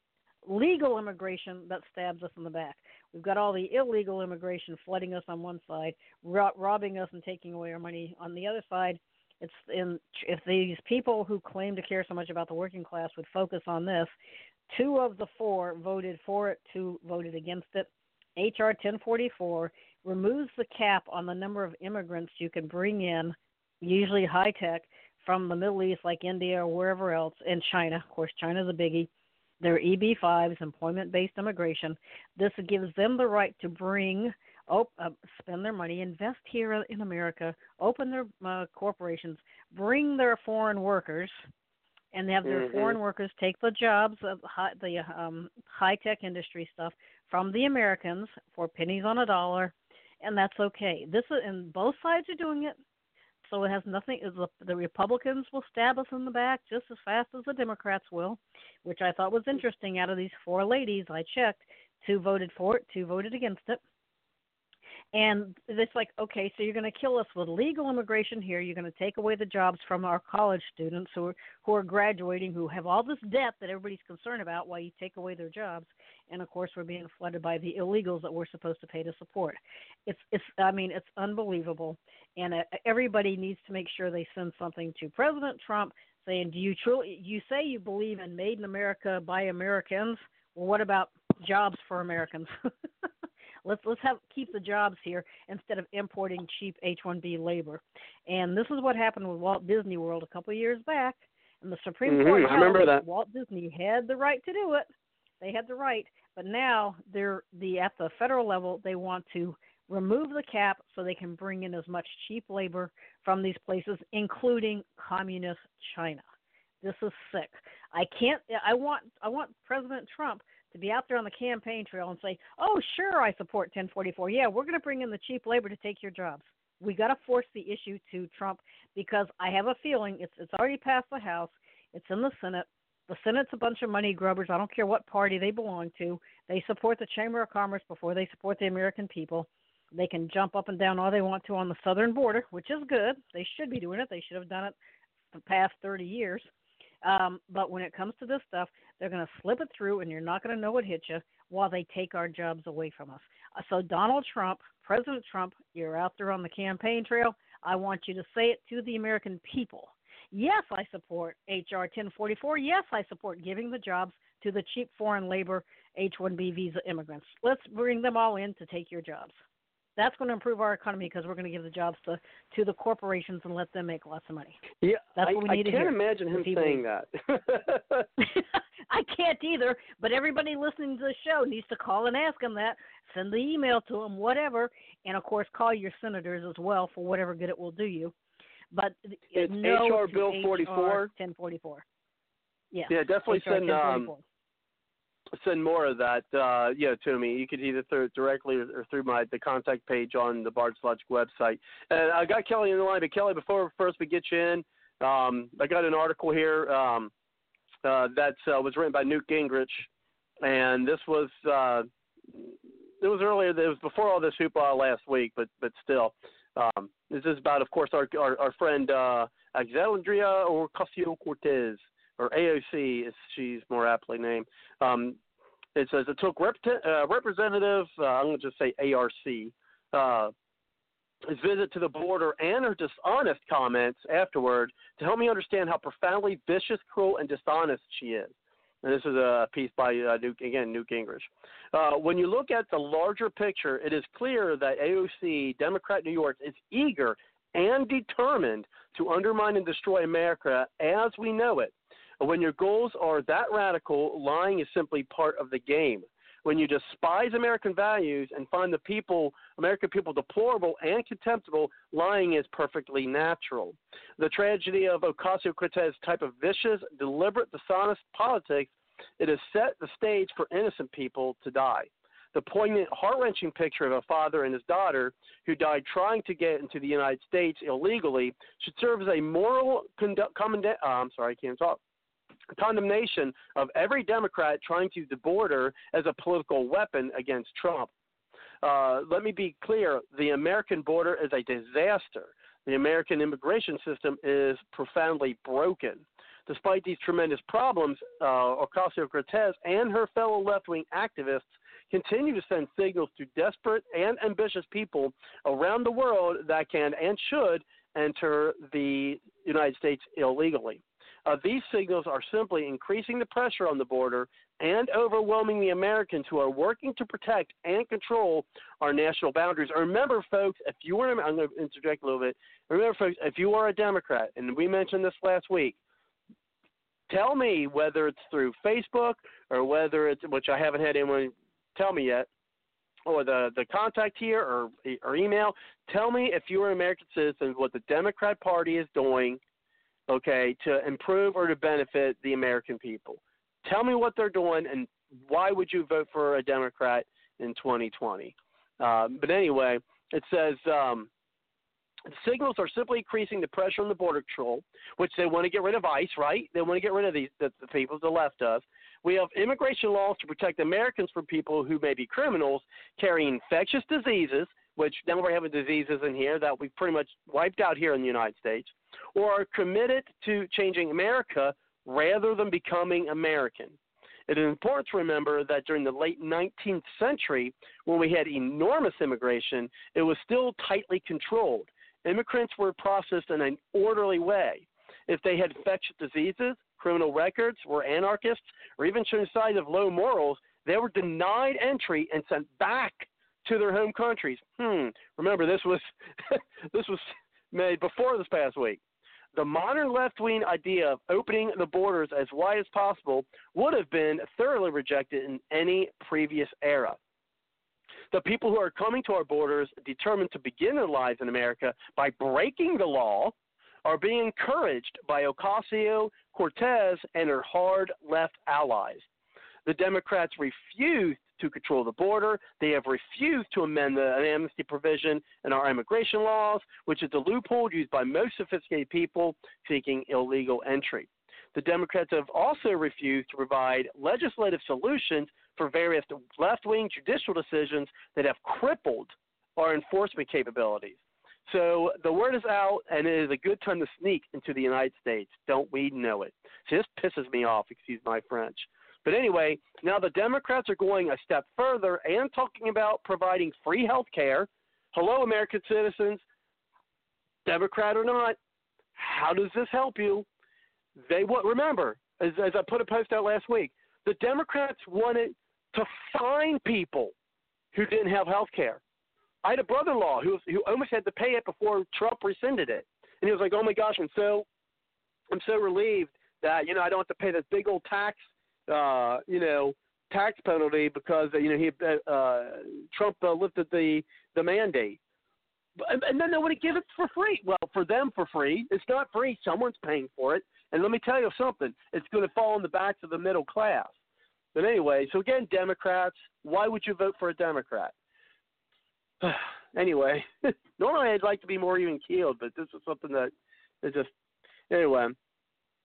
legal immigration that stabs us in the back. We've got all the illegal immigration flooding us on one side, ro- robbing us and taking away our money on the other side. It's in if these people who claim to care so much about the working class would focus on this, two of the four voted for it, two voted against it. HR 1044 removes the cap on the number of immigrants you can bring in, usually high tech, from the Middle East, like India or wherever else, and China. Of course, China's a biggie. They're EB5s, employment based immigration. This gives them the right to bring, op- uh, spend their money, invest here in America, open their uh, corporations, bring their foreign workers, and have their Mhm. foreign workers take the jobs of high, the um, high tech industry stuff from the Americans for pennies on a dollar, and that's okay. This is, and both sides are doing it. So it has nothing. The, the Republicans will stab us in the back just as fast as the Democrats will, which I thought was interesting. Out of these four ladies, I checked, two voted for it, two voted against it. And it's like, okay, so you're going to kill us with legal immigration here. You're going to take away the jobs from our college students who are who are graduating, who have all this debt that everybody's concerned about. While you take away their jobs, and of course, we're being flooded by the illegals that we're supposed to pay to support. It's it's. I mean, it's unbelievable. And uh, everybody needs to make sure they send something to President Trump saying, "Do you truly? You say you believe in Made in America by Americans? Well, what about jobs for Americans?" Let's let's have keep the jobs here instead of importing cheap H-1B labor. And this is what happened with Walt Disney World a couple of years back. And the Supreme mm-hmm. Court I remember that. Walt Disney had the right to do it. They had the right, but now they're the at the federal level they want to remove the cap so they can bring in as much cheap labor from these places, including communist China. This is sick. I can't. I want. I want President Trump to be out there on the campaign trail and say, "Oh, sure, I support 1044. Yeah, we're going to bring in the cheap labor to take your jobs." We got to force the issue to Trump because I have a feeling it's it's already passed the House, it's in the Senate. The Senate's a bunch of money grubbers. I don't care what party they belong to. They support the Chamber of Commerce before they support the American people. They can jump up and down all they want to on the southern border, which is good. They should be doing it. They should have done it the past 30 years. Um, but when it comes to this stuff, they're going to slip it through, and you're not going to know what hit you while they take our jobs away from us. Uh, so, Donald Trump, President Trump, you're out there on the campaign trail. I want you to say it to the American people. Yes, I support H.R. 1044. Yes, I support giving the jobs to the cheap foreign labor H 1B visa immigrants. Let's bring them all in to take your jobs. That's going to improve our economy because we're going to give the jobs to to the corporations and let them make lots of money. Yeah, that's I, what we I need can't hear. imagine him saying that. I can't either, but everybody listening to the show needs to call and ask him that. Send the email to him, whatever, and of course call your senators as well for whatever good it will do you. But it's no HR Bill 44. 1044. Yeah. Yeah, definitely HR send um, send more of that, uh, yeah, to me. You could either through directly or through my the contact page on the Bard's Logic website. And I got Kelly in the line, but Kelly, before first we get you in, um, I got an article here um, uh, that uh, was written by Newt Gingrich, and this was uh, it was earlier. It was before all this hoopla last week, but but still, um, this is about, of course, our our, our friend uh, Alexandria Ocasio Cortez or AOC, as she's more aptly named. Um, it says it took rep- uh, Representative, uh, I'm going to just say ARC, uh, his visit to the border and her dishonest comments afterward to help me understand how profoundly vicious, cruel, and dishonest she is. And this is a piece by uh, Newt, again Newt Gingrich. Uh, when you look at the larger picture, it is clear that AOC, Democrat New York, is eager and determined to undermine and destroy America as we know it. When your goals are that radical, lying is simply part of the game. When you despise American values and find the people, American people, deplorable and contemptible, lying is perfectly natural. The tragedy of Ocasio Cortez' type of vicious, deliberate, dishonest politics, it has set the stage for innocent people to die. The poignant, heart wrenching picture of a father and his daughter who died trying to get into the United States illegally should serve as a moral condu- commenda- uh, I'm sorry, I can't talk condemnation of every Democrat trying to use the border as a political weapon against Trump. Uh, let me be clear the American border is a disaster. The American immigration system is profoundly broken. Despite these tremendous problems, uh, Ocasio Cortez and her fellow left wing activists continue to send signals to desperate and ambitious people around the world that can and should enter the United States illegally. Uh, these signals are simply increasing the pressure on the border and overwhelming the Americans who are working to protect and control our national boundaries. Remember, folks, if you were, I'm going to interject a little bit. Remember, folks, if you are a Democrat, and we mentioned this last week, tell me whether it's through Facebook or whether it's, which I haven't had anyone tell me yet, or the, the contact here or, or email. Tell me if you are an American citizen what the Democrat Party is doing – okay, to improve or to benefit the American people. Tell me what they're doing and why would you vote for a Democrat in 2020? Um, but anyway, it says um, the signals are simply increasing the pressure on the border control, which they want to get rid of ICE, right? They want to get rid of these the, the people the left of. We have immigration laws to protect Americans from people who may be criminals carrying infectious diseases, which now we're having diseases in here that we've pretty much wiped out here in the United States, or are committed to changing America rather than becoming American. It is important to remember that during the late 19th century, when we had enormous immigration, it was still tightly controlled. Immigrants were processed in an orderly way. If they had infectious diseases, criminal records, were anarchists, or even showed signs of low morals, they were denied entry and sent back to their home countries. Hmm. Remember, this was this was made before this past week. The modern left wing idea of opening the borders as wide as possible would have been thoroughly rejected in any previous era. The people who are coming to our borders determined to begin their lives in America by breaking the law are being encouraged by Ocasio Cortez and her hard left allies. The Democrats refused to control the border. They have refused to amend the amnesty provision in our immigration laws, which is a loophole used by most sophisticated people seeking illegal entry. The Democrats have also refused to provide legislative solutions for various left wing judicial decisions that have crippled our enforcement capabilities. So the word is out, and it is a good time to sneak into the United States. Don't we know it? So this pisses me off, excuse my French. But anyway, now the Democrats are going a step further and talking about providing free health care. Hello, American citizens, Democrat or not, how does this help you? They what? Remember, as, as I put a post out last week, the Democrats wanted to fine people who didn't have health care. I had a brother-in-law who who almost had to pay it before Trump rescinded it, and he was like, "Oh my gosh, I'm so I'm so relieved that you know I don't have to pay this big old tax uh, you know, tax penalty because you know he uh, Trump uh, lifted the the mandate. And, and then they want to give it for free. Well, for them for free. It's not free. Someone's paying for it. And let me tell you something. It's going to fall on the backs of the middle class. But anyway, so again, Democrats. Why would you vote for a Democrat? anyway, normally I'd like to be more even keeled, but this is something that is just anyway.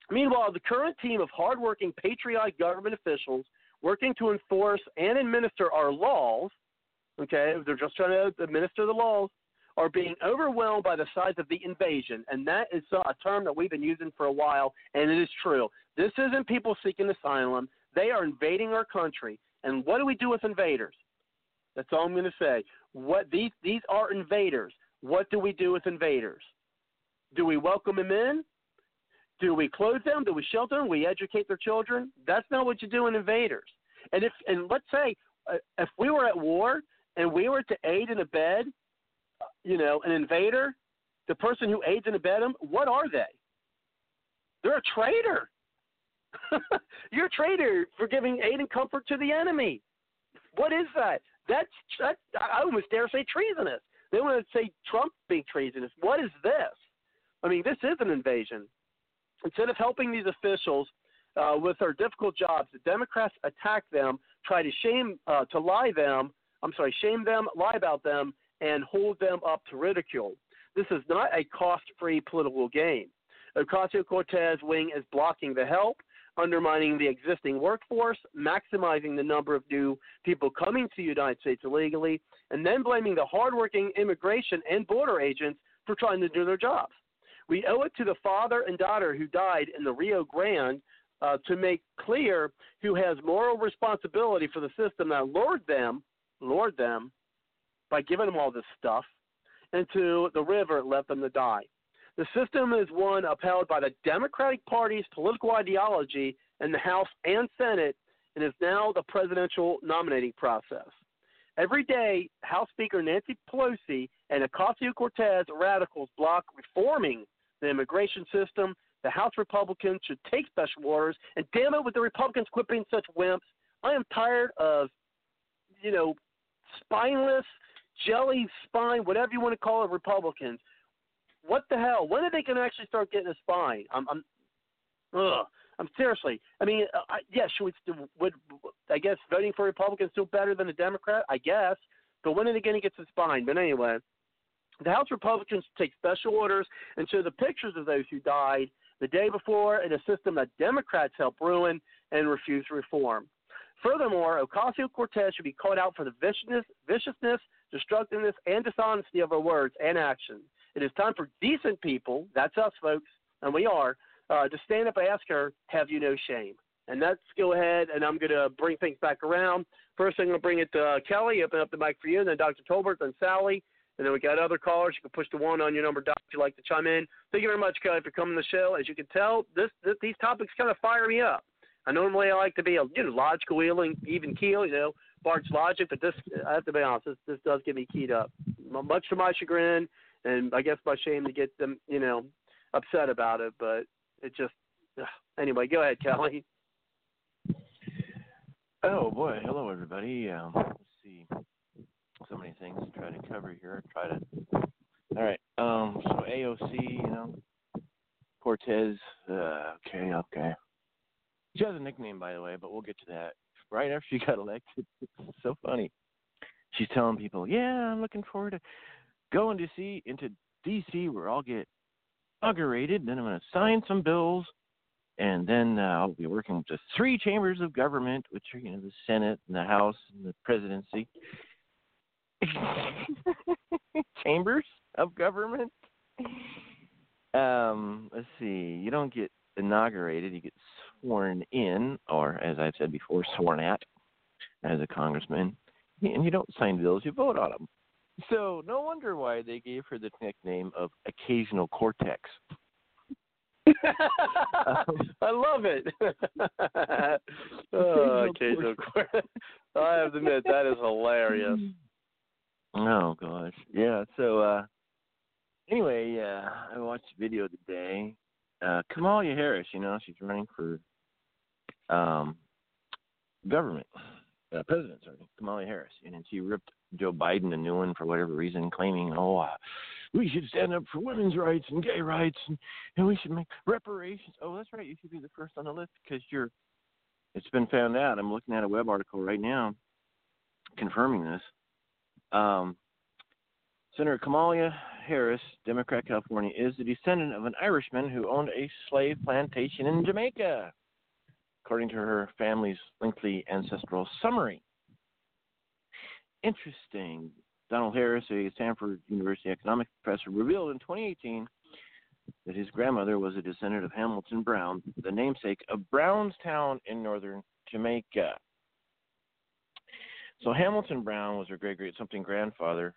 Meanwhile, the current team of hardworking, patriotic government officials working to enforce and administer our laws, okay, they're just trying to administer the laws, are being overwhelmed by the size of the invasion. And that is a term that we've been using for a while, and it is true. This isn't people seeking asylum, they are invading our country. And what do we do with invaders? That's all I'm going to say. What these these are invaders. What do we do with invaders? Do we welcome them in? Do we clothe them? Do we shelter them? We educate their children? That's not what you do in invaders. And if and let's say uh, if we were at war and we were to aid and abet, you know, an invader, the person who aids and abets them, what are they? They're a traitor. You're a traitor for giving aid and comfort to the enemy. What is that? That's that, I almost dare say treasonous. They want to say Trump being treasonous. What is this? I mean, this is an invasion. Instead of helping these officials uh, with their difficult jobs, the Democrats attack them, try to shame, uh, to lie them. I'm sorry, shame them, lie about them, and hold them up to ridicule. This is not a cost-free political game. Ocasio-Cortez wing is blocking the help, undermining the existing workforce, maximizing the number of new people coming to the United States illegally, and then blaming the hardworking immigration and border agents for trying to do their jobs. We owe it to the father and daughter who died in the Rio Grande uh, to make clear who has moral responsibility for the system that lured them, lured them by giving them all this stuff into the river and left them to die. The system is one upheld by the Democratic Party's political ideology in the House and Senate and is now the presidential nominating process. Every day, House Speaker Nancy Pelosi and Ocasio Cortez radicals block reforming the immigration system. The House Republicans should take special orders. And damn it, with the Republicans quit being such wimps. I am tired of, you know, spineless, jelly spine, whatever you want to call it, Republicans. What the hell? When are they going to actually start getting a spine? I'm, I'm, ugh. I'm seriously. I mean, uh, I, yeah, should we, would I guess voting for Republicans still better than a Democrat? I guess, but when are they going to get the spine? But anyway, the House Republicans take special orders and show the pictures of those who died the day before in a system that Democrats helped ruin and refuse to reform. Furthermore, Ocasio Cortez should be called out for the viciousness, viciousness, destructiveness, and dishonesty of her words and actions. It is time for decent people, that's us, folks, and we are, uh, to stand up and ask her, Have you no shame? And let's go ahead, and I'm going to bring things back around. First, I'm going to bring it to uh, Kelly, open up the mic for you, and then Dr. Tolbert, then Sally, and then we got other callers. You can push the one on your number, Doc, if you'd like to chime in. Thank you very much, Kelly, for coming to the show. As you can tell, this, this these topics kind of fire me up. I normally I like to be a you know logical, even keel, you know, Bard's logic, but this I have to be honest, this this does get me keyed up, much to my chagrin, and I guess my shame to get them, you know, upset about it. But it just ugh. anyway. Go ahead, Kelly. Oh boy, hello everybody. Um, let's see, so many things to try to cover here. Try to. All right. Um. So AOC, you know, Cortez. Uh, okay. Okay. She has a nickname, by the way, but we'll get to that. Right after she got elected, it's so funny. She's telling people, "Yeah, I'm looking forward to going to see into D.C. where I'll get inaugurated. Then I'm going to sign some bills, and then uh, I'll be working with the three chambers of government, which are you know the Senate and the House and the presidency. chambers of government. Um, let's see. You don't get inaugurated. You get sworn in, or as I've said before, sworn at as a congressman. And you don't sign bills, you vote on them. So no wonder why they gave her the nickname of Occasional Cortex. I love it. oh, occasional Cortex. I have to admit that is hilarious. Oh gosh, yeah. So uh anyway, yeah, I watched a video today. Uh Kamala Harris, you know, she's running for um government, uh, president, sorry, Kamala Harris, and she ripped Joe Biden a new one for whatever reason, claiming, oh, uh, we should stand up for women's rights and gay rights, and, and we should make reparations. Oh, that's right, you should be the first on the list because you're. It's been found out. I'm looking at a web article right now confirming this. Um, Senator Kamala Harris, Democrat California, is the descendant of an Irishman who owned a slave plantation in Jamaica, according to her family's lengthy ancestral summary. Interesting. Donald Harris, a Stanford University economics professor, revealed in 2018 that his grandmother was a descendant of Hamilton Brown, the namesake of Brown's Town in northern Jamaica. So Hamilton Brown was her great great something grandfather.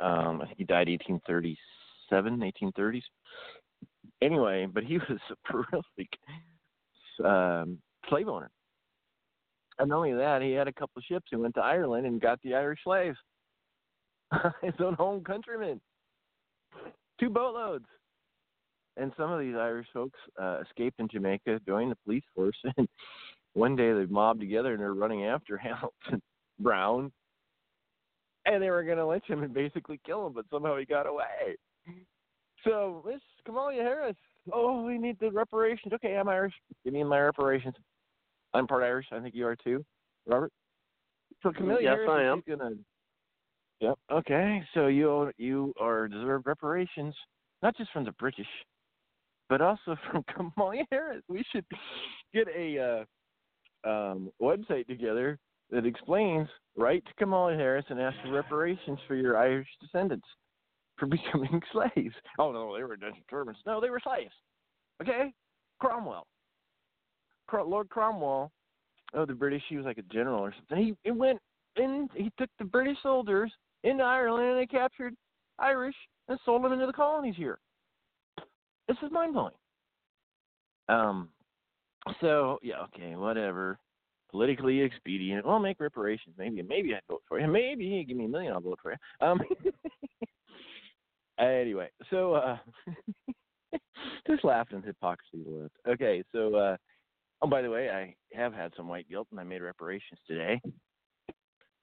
Um, I think he died 1837, 1830s. Anyway, but he was a prolific um, slave owner. And not only that, he had a couple of ships. He went to Ireland and got the Irish slaves, his own home countrymen, two boatloads. And some of these Irish folks uh, escaped in Jamaica, joined the police force, and one day they mobbed together and they're running after Hamilton Brown, and they were going to lynch him and basically kill him, but somehow he got away. So, Miss Kamala Harris, oh, we need the reparations. Okay, I'm Irish. Give me my reparations. I'm part Irish. I think you are too, Robert. So Kamala yes, Harris I am. Gonna... Yep. Okay. So you you are deserve reparations, not just from the British, but also from Kamala Harris. We should get a uh, um, website together that explains right to Kamala Harris and ask for reparations for your Irish descendants for becoming slaves. Oh no, they were Dutch Germans. No, they were slaves. Okay, Cromwell. Lord Cromwell, oh the British, he was like a general or something. He, he went in, he took the British soldiers into Ireland and they captured Irish and sold them into the colonies here. This is mind blowing. Um, so yeah, okay, whatever. Politically expedient. Well, make reparations. Maybe, maybe I'd vote for you. Maybe you give me a million, I'll vote for you. Um. anyway, so uh, just laughing at hypocrisy. Okay, so uh, Oh, by the way, I have had some white guilt, and I made reparations today.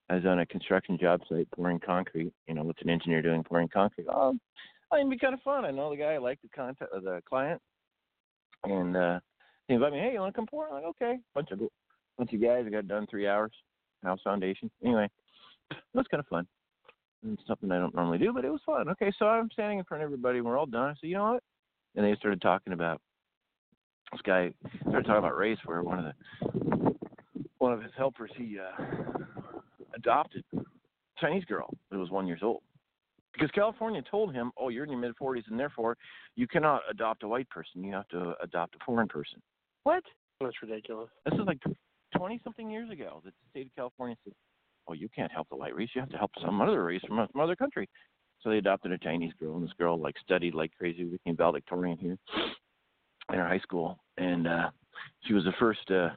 I was on a construction job site pouring concrete. You know, what's an engineer doing pouring concrete? Oh, I think it'd be kind of fun. I know the guy. I like the contact the client, and uh, he invited me. Hey, you want to come pour? I'm like, okay. Bunch of bunch of guys. I got done three hours. House foundation. Anyway, it was kind of fun. It's something I don't normally do, but it was fun. Okay, so I'm standing in front of everybody. And we're all done. I said, you know what? And they started talking about this guy started talking about race where one of the one of his helpers he uh adopted Chinese girl who was one years old. Because California told him, "Oh, you're in your mid 40s, and therefore you cannot adopt a white person. You have to adopt a foreign person." What? That's ridiculous. This is like 20 something years ago that the state of California said, "Oh, you can't help the white race. You have to help some other race from some other country." So they adopted a Chinese girl, and this girl like studied like crazy, became valedictorian here in her high school, and uh, she was the first uh,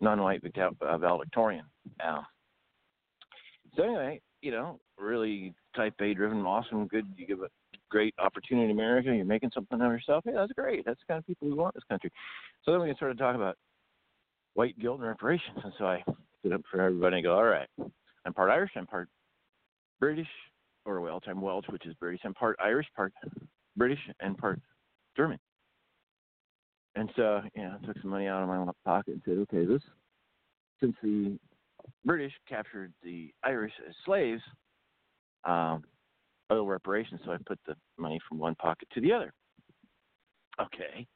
non-white uh, valedictorian. Uh, so anyway, you know, really type A driven, awesome, good. You give a great opportunity in America. You're making something of yourself. Hey, that's great. That's the kind of people we want in this country. So then we can sort of talk about white guilt and reparations. And so I stood up for everybody and go, all right, I'm part Irish, I'm part British, or Welsh. I'm Welsh, which is British. I'm part Irish, part British, and part German. And so, you know, I took some money out of my pocket and said, okay, this, since the British captured the Irish as slaves, um, owe reparations. So I put the money from one pocket to the other. Okay.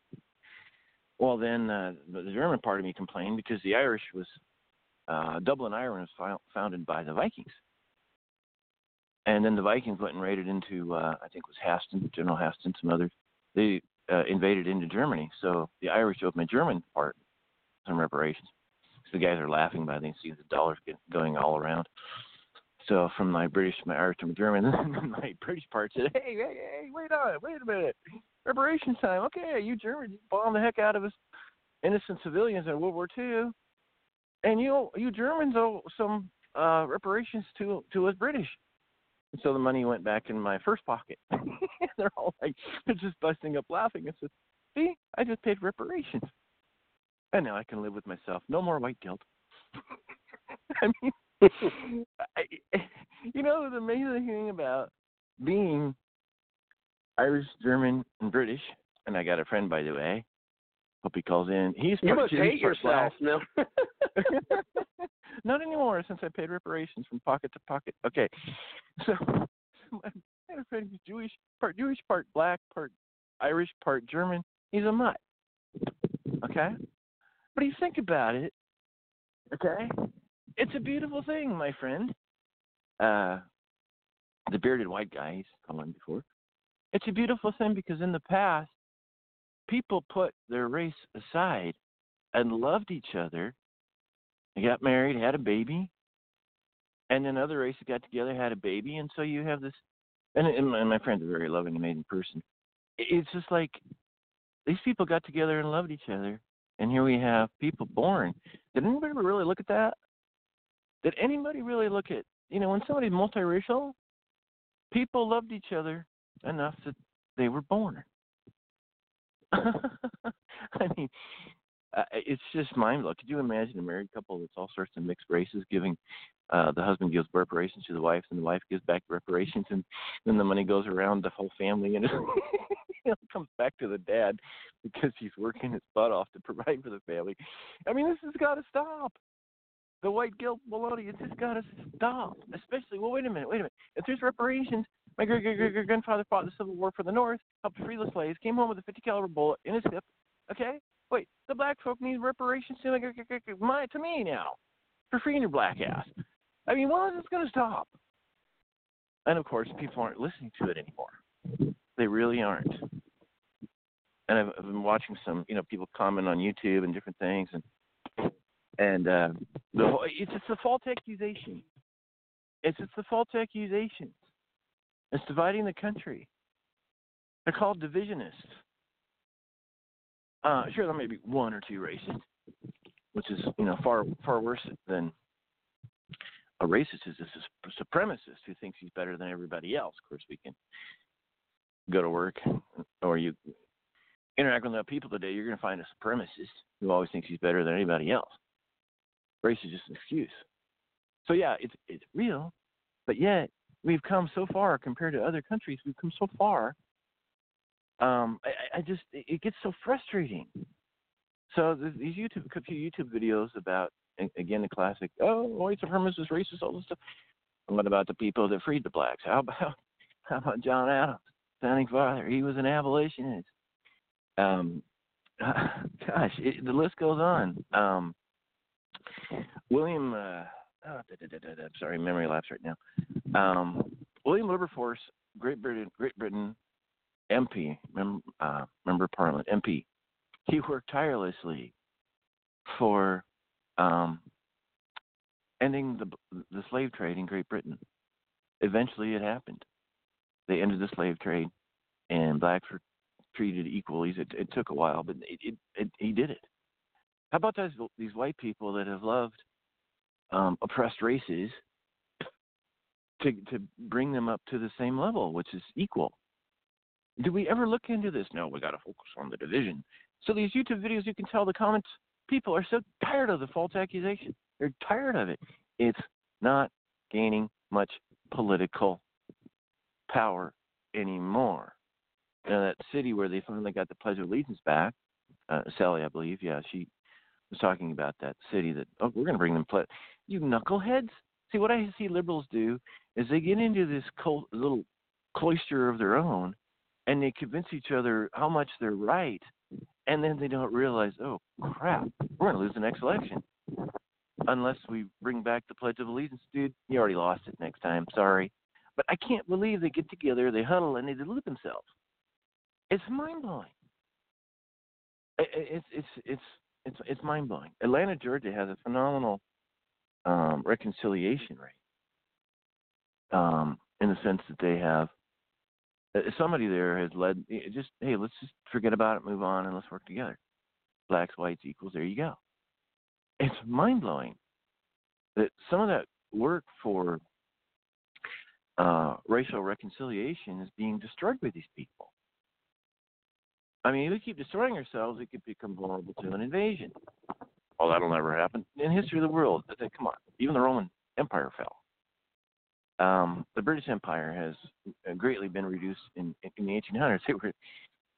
Well, then uh, the German part of me complained because the Irish was uh, Dublin, Ireland was founded by the Vikings, and then the Vikings went and raided into uh, I think it was Haston, General Haston, some others. They uh, invaded into Germany, so the Irish owed my German part some reparations. So the guys are laughing by they see the dollars get going all around. So from my British, my Irish, my German, my British part said, "Hey, hey, hey, wait on, wait a minute, reparations time. Okay, you Germans bombed the heck out of us innocent civilians in World War II, and you you Germans owe some uh, reparations to to us British." And so the money went back in my first pocket. they're all like, they're just busting up laughing. I said, "See, I just paid reparations." And now I can live with myself. No more white guilt. I mean, I, you know, the amazing thing about being Irish, German, and British, and I got a friend, by the way. Hope he calls in. He's you must hate yourself now. Not anymore, since I paid reparations from pocket to pocket. Okay, so I had a friend who's Jewish, part Jewish, part black, part Irish, part German. He's a mutt. Okay, but you think about it, okay? It's a beautiful thing, my friend. Uh, the bearded white guy, he's called before. It's a beautiful thing because in the past, people put their race aside and loved each other. They got married, had a baby, and then other races got together, had a baby, and so you have this. And, and my friend's a very loving, amazing person. It's just like these people got together and loved each other, and here we have people born. Did anybody really look at that? Did anybody really look at, you know, when somebody's multiracial, people loved each other enough that they were born. I mean, uh, it's just mind blowing. Could you imagine a married couple that's all sorts of mixed races giving uh the husband gives reparations to the wife and the wife gives back reparations and then the money goes around the whole family and it comes back to the dad because he's working his butt off to provide for the family. I mean, this has got to stop. The white guilt baloney, it's just got to stop. Especially, well, wait a minute, wait a minute. If there's reparations, my great great great grandfather fought the Civil War for the North, helped free the slaves, came home with a 50 caliber bullet in his hip. Okay, wait, the black folk need reparations to, my, to me now for freeing your black ass. I mean, when is this going to stop? And of course, people aren't listening to it anymore. They really aren't and I've, I've been watching some, you know, people comment on YouTube and different things, and and uh, the whole, it's it's a false accusation. It's it's the false accusations. It's dividing the country. They're called divisionists. Uh, sure, there may be one or two racists, which is you know far far worse than a racist is a supremacist who thinks he's better than everybody else. Of course, we can go to work, or you interact with other people today, you're going to find a supremacist who always thinks he's better than anybody else. Race is just an excuse. So yeah, it's it's real, but yet we've come so far compared to other countries. We've come so far. Um, I, I just it gets so frustrating. So these YouTube a few YouTube videos about again the classic oh white supremacist racist all this stuff. What about the people that freed the blacks? How about how about John Adams, founding father? He was an abolitionist um, gosh, it, the list goes on. Um, William uh, uh, da, da, da, I'm sorry, memory lapse right now. Um, William Wilberforce, Great Britain, Great Britain, MP, mem, uh, member of Parliament, MP. He worked tirelessly for um, ending the the slave trade in Great Britain. Eventually, it happened. They ended the slave trade, and blacks were treated equally. It, it took a while, but it, it, it, he did it. How about those these white people that have loved um, oppressed races to to bring them up to the same level, which is equal? Do we ever look into this? No, we got to focus on the division. So these YouTube videos, you can tell the comments people are so tired of the false accusation. They're tired of it. It's not gaining much political power anymore. Now, that city where they finally got the Pledge of Allegiance back, uh, Sally, I believe, yeah, she was talking about that city that, oh, we're going to bring them pledge. You knuckleheads. See, what I see liberals do is they get into this cult, little cloister of their own and they convince each other how much they're right. And then they don't realize, oh, crap, we're going to lose the next election unless we bring back the Pledge of Allegiance. Dude, you already lost it next time. Sorry. But I can't believe they get together, they huddle, and they delude themselves. It's mind blowing. It's it's it's it's it's mind blowing. Atlanta, Georgia has a phenomenal um, reconciliation rate. Um, in the sense that they have uh, somebody there has led just hey let's just forget about it move on and let's work together blacks whites equals there you go it's mind blowing that some of that work for uh, racial reconciliation is being destroyed by these people. I mean, if we keep destroying ourselves, we could become vulnerable to an invasion. Well, that'll never happen. In history of the world, come on, even the Roman Empire fell. Um, the British Empire has greatly been reduced in, in the 1800s. They were,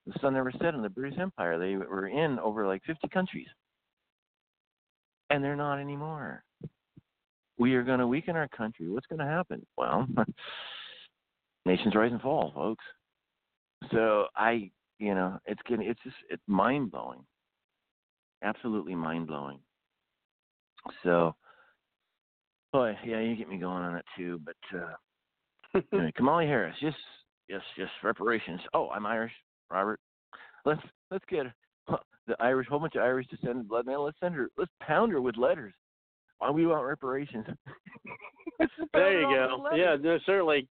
the sun never set in the British Empire. They were in over like 50 countries, and they're not anymore we are going to weaken our country. What's going to happen? Well, nations rise and fall, folks. So I, you know, it's getting, it's just, it's mind blowing, absolutely mind blowing. So, boy, yeah, you get me going on it too. But uh, anyway, Kamala Harris, yes, yes, yes, reparations. Oh, I'm Irish, Robert. Let's let's get the Irish, whole bunch of Irish descended blood man. Let's send her, let's pound her with letters. Why we want reparations? there you go. Yeah, no, certainly.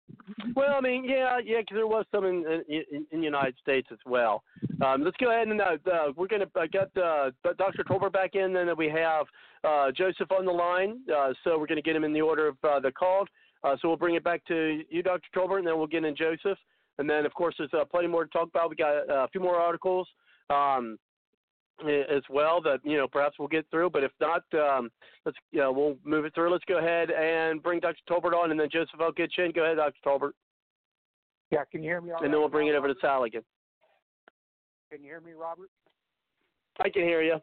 Well, I mean, yeah, yeah, because there was some in, in in the United States as well. Um, let's go ahead and uh, uh, we're going to uh, get uh, Dr. Tolbert back in, and then we have uh, Joseph on the line. Uh, so we're going to get him in the order of uh, the called. Uh, so we'll bring it back to you, Dr. Tolbert, and then we'll get in Joseph. And then, of course, there's uh, plenty more to talk about. We got uh, a few more articles. Um, as well that you know perhaps we'll get through. But if not, um, let's you know we'll move it through. Let's go ahead and bring Dr. Tolbert on, and then Joseph, I'll get you in. Go ahead, Dr. Tolbert. Yeah, can you hear me? and right then we'll bring it over to Sal again. Can you hear me, Robert? I can hear you.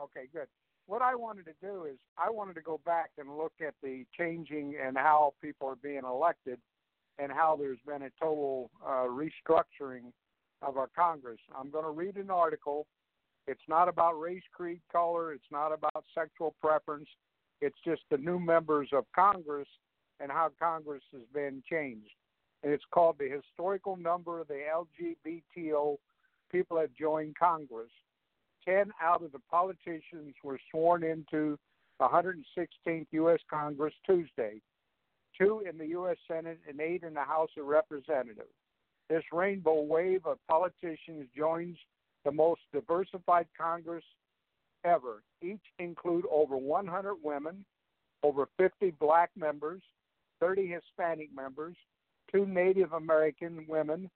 Okay, good. What I wanted to do is I wanted to go back and look at the changing and how people are being elected, and how there's been a total uh, restructuring of our Congress. I'm going to read an article it's not about race, creed, color. It's not about sexual preference. It's just the new members of Congress and how Congress has been changed. And it's called the historical number of the LGBTQ people that joined Congress. Ten out of the politicians were sworn into the 116th U.S. Congress Tuesday, two in the U.S. Senate and eight in the House of Representatives. This rainbow wave of politicians joins the most diversified Congress ever. Each include over 100 women, over 50 black members, 30 Hispanic members, two Native American women,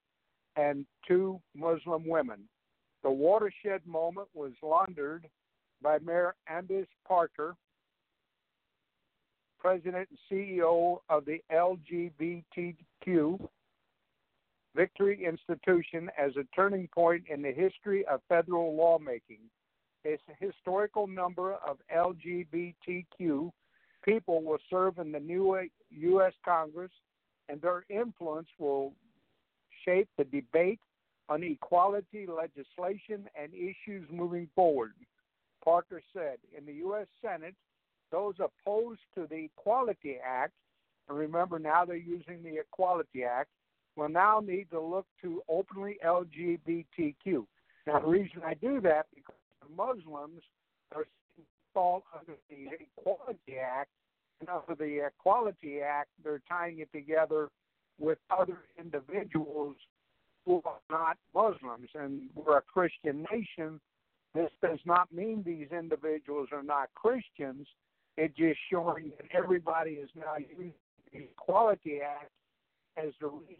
and two Muslim women. The watershed moment was laundered by Mayor Annise Parker, President and CEO of the LGBTQ Victory Institution as a turning point in the history of federal lawmaking. A historical number of LGBTQ people will serve in the new uh, U.S. Congress, and their influence will shape the debate on equality legislation and issues moving forward. Parker said in the U.S. Senate, those opposed to the Equality Act, and remember now they're using the Equality Act, will now need to look to openly LGBTQ. Now, the reason I do that because the Muslims are fall under the Equality Act, and under the Equality Act, they're tying it together with other individuals who are not Muslims, and we're a Christian nation. This does not mean these individuals are not Christians. It's just showing that everybody is now using the Equality Act as the reason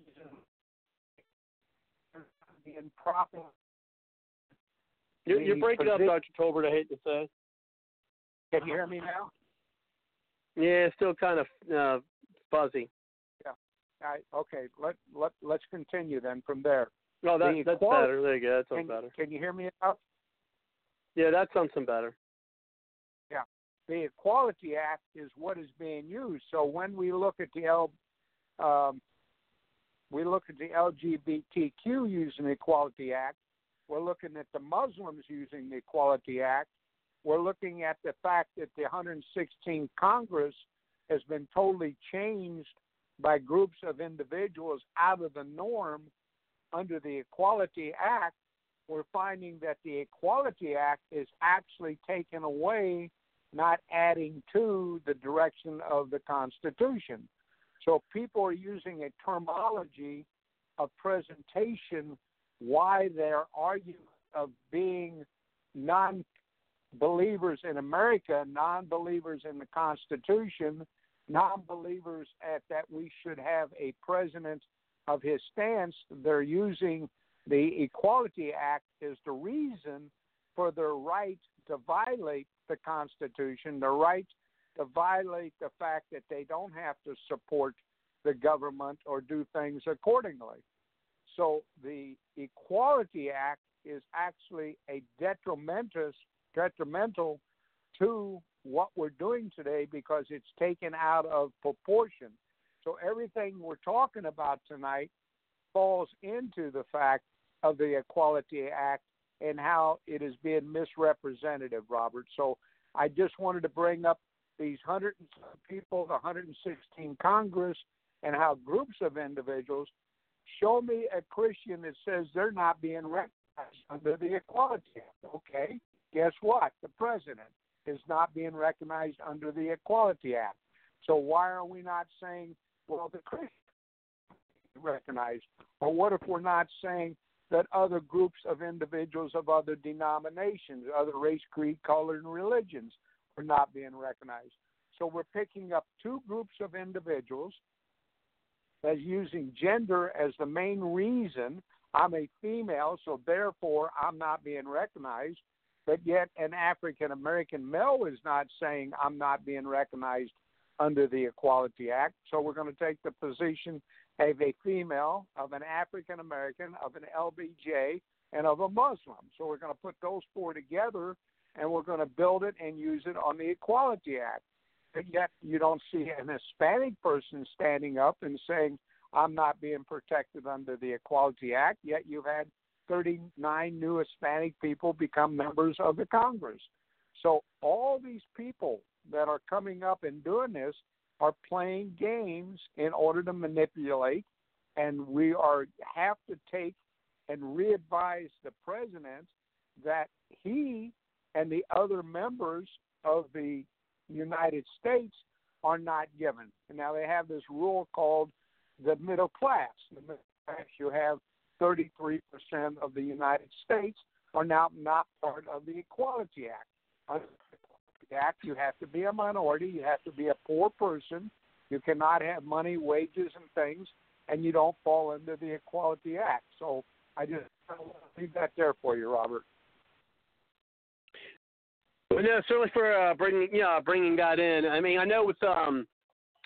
the improper. You're, you're breaking up, Dr. Tolbert, I hate to say. Can you hear me now? Yeah, still kind of uh, fuzzy. Yeah. I, okay, let let let's continue then from there. No, that, The that's equality- better. There you go. That sounds Can, better. can you hear me now? Yeah, that sounds some better. Yeah. The Equality Act is what is being used. So when we look at the L, um, we look at the LGBTQ using the Equality Act. We're looking at the Muslims using the Equality Act. We're looking at the fact that the 116th Congress has been totally changed by groups of individuals out of the norm under the Equality Act. We're finding that the Equality Act is actually taken away not adding to the direction of the Constitution. So people are using a terminology of presentation why their argument of being non believers in America, non believers in the Constitution, non believers at that we should have a president of his stance, they're using the Equality Act as the reason for their right to violate the Constitution, the right to violate the fact that they don't have to support the government or do things accordingly. So the Equality Act is actually a detrimental detrimental to what we're doing today because it's taken out of proportion. So everything we're talking about tonight falls into the fact of the Equality Act and how it is being misrepresentative, Robert. So I just wanted to bring up these 100 and people, the 116 Congress, and how groups of individuals show me a Christian that says they're not being recognized under the Equality Act. Okay, guess what? The president is not being recognized under the Equality Act. So why are we not saying, well, the Christians recognized? Or what if we're not saying that other groups of individuals of other denominations, other race, creed, color, and religions are not being recognized? So we're picking up two groups of individuals as using gender as the main reason. I'm a female, so therefore I'm not being recognized. But yet, an African American male is not saying I'm not being recognized under the Equality Act. So we're going to take the position of a female, of an African American, of an LBJ, and of a Muslim. So we're going to put those four together and we're going to build it and use it on the Equality Act. Yet, you don't see an Hispanic person standing up and saying, I'm not being protected under the Equality Act, yet you've had 39 new Hispanic people become members of the Congress. So all these people that are coming up and doing this are playing games in order to manipulate, and we are have to take and re-advise the president that he and the other members of the United States are not given. And now they have this rule called the middle class. The middle class you have 33% of the United States are now not part of the Equality Act. Under the Act, you have to be a minority, you have to be a poor person, you cannot have money, wages, and things, and you don't fall under the Equality Act. So I just leave that there for you, Robert. Well, no, certainly for uh, bringing yeah bringing that in. I mean, I know with um,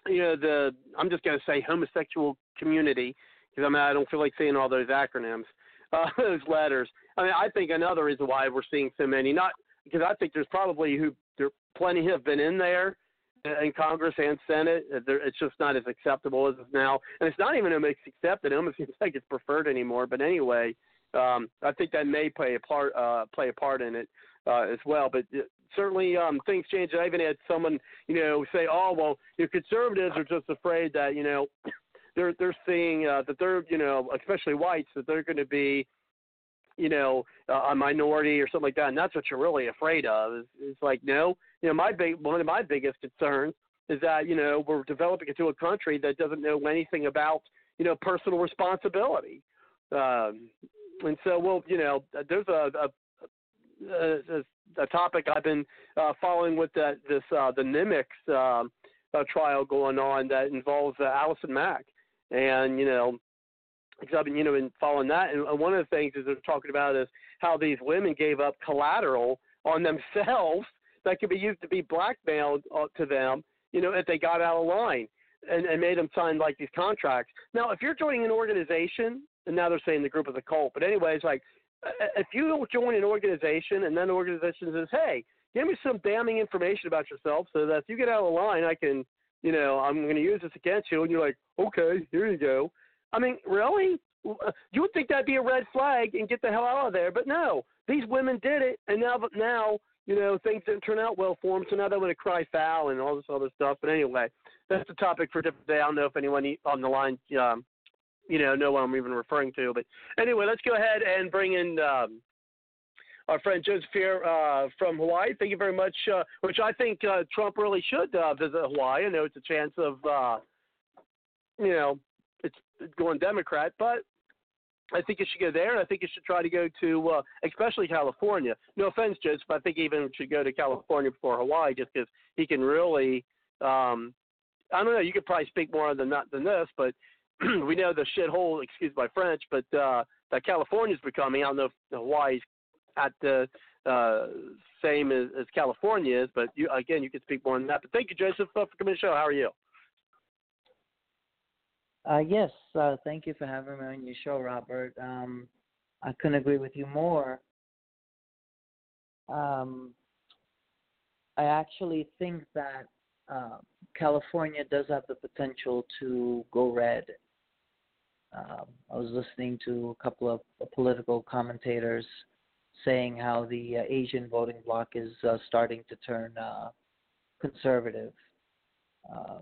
you know the I'm just going to say homosexual community because I mean I don't feel like saying all those acronyms, uh, those letters. I mean, I think another reason why we're seeing so many not because I think there's probably who there plenty have been in there in Congress and Senate. It's just not as acceptable as it's now, and it's not even it's accepted. It almost seems like it's preferred anymore. But anyway, um, I think that may play a part uh, play a part in it uh, as well. But uh, certainly um, things change. I even had someone, you know, say, "Oh, well, your conservatives are just afraid that you know they're they're seeing uh, that they're you know, especially whites, that they're going to be." You know, uh, a minority or something like that, and that's what you're really afraid of. Is, is like, no, you know, my big one of my biggest concerns is that you know we're developing into a country that doesn't know anything about you know personal responsibility. Um, and so, well, you know, there's a, a, a, a topic I've been uh, following with that this uh, the NXIVM um, uh, trial going on that involves uh, Allison Mack, and you know, because I've been you know been following that, and one of the things is they're talking about is how these women gave up collateral on themselves that could be used to be blackmailed uh, to them, you know, if they got out of line. And, and made them sign like these contracts. Now, if you're joining an organization and now they're saying the group is a cult. But anyways, like if you join an organization and then the organization says, "Hey, give me some damning information about yourself, so that if you get out of line, I can, you know, I'm going to use this against you," and you're like, "Okay, here you go." I mean, really? You would think that'd be a red flag and get the hell out of there, but no. These women did it, and now, now, you know, things didn't turn out well for them, so now they want to cry foul and all this other stuff. But anyway, that's a topic for a different day. I don't know if anyone on the line um, you know know what I'm even referring to. But anyway, let's go ahead and bring in um, our friend Joseph here uh, from Hawaii. Thank you very much. Uh, which I think uh, Trump really should uh, visit Hawaii. I know it's a chance of uh, you know it's going Democrat, but I think you should go there, and I think you should try to go to, uh, especially California. No offense, Joseph, I think even should go to California before Hawaii, just because he can really. Um, I don't know. You could probably speak more than that than this, but we know the shithole, excuse my French, but uh, that California's becoming. I don't know if Hawaii's at the uh, same as, as California is, but you, again, you can speak more on that. But thank you, Joseph, for coming to the show. How are you? Uh, yes, uh, thank you for having me on your show, Robert. Um, I couldn't agree with you more. Um, I actually think that uh, California does have the potential to go red um, I was listening to a couple of political commentators saying how the uh, Asian voting bloc is uh, starting to turn uh, conservative uh,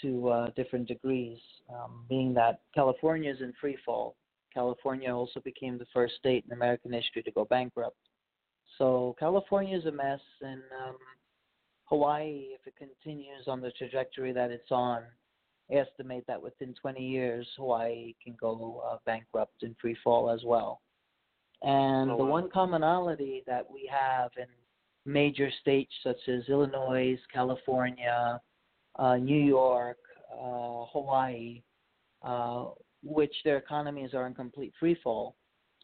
to uh, different degrees, um, being that California is in free fall. California also became the first state in American history to go bankrupt. So California is a mess, and um, Hawaii, if it continues on the trajectory that it's on, estimate that within 20 years, Hawaii can go uh, bankrupt in free fall as well. And oh, wow. the one commonality that we have in major states such as Illinois, California, uh, New York, uh, Hawaii, uh, which their economies are in complete free fall,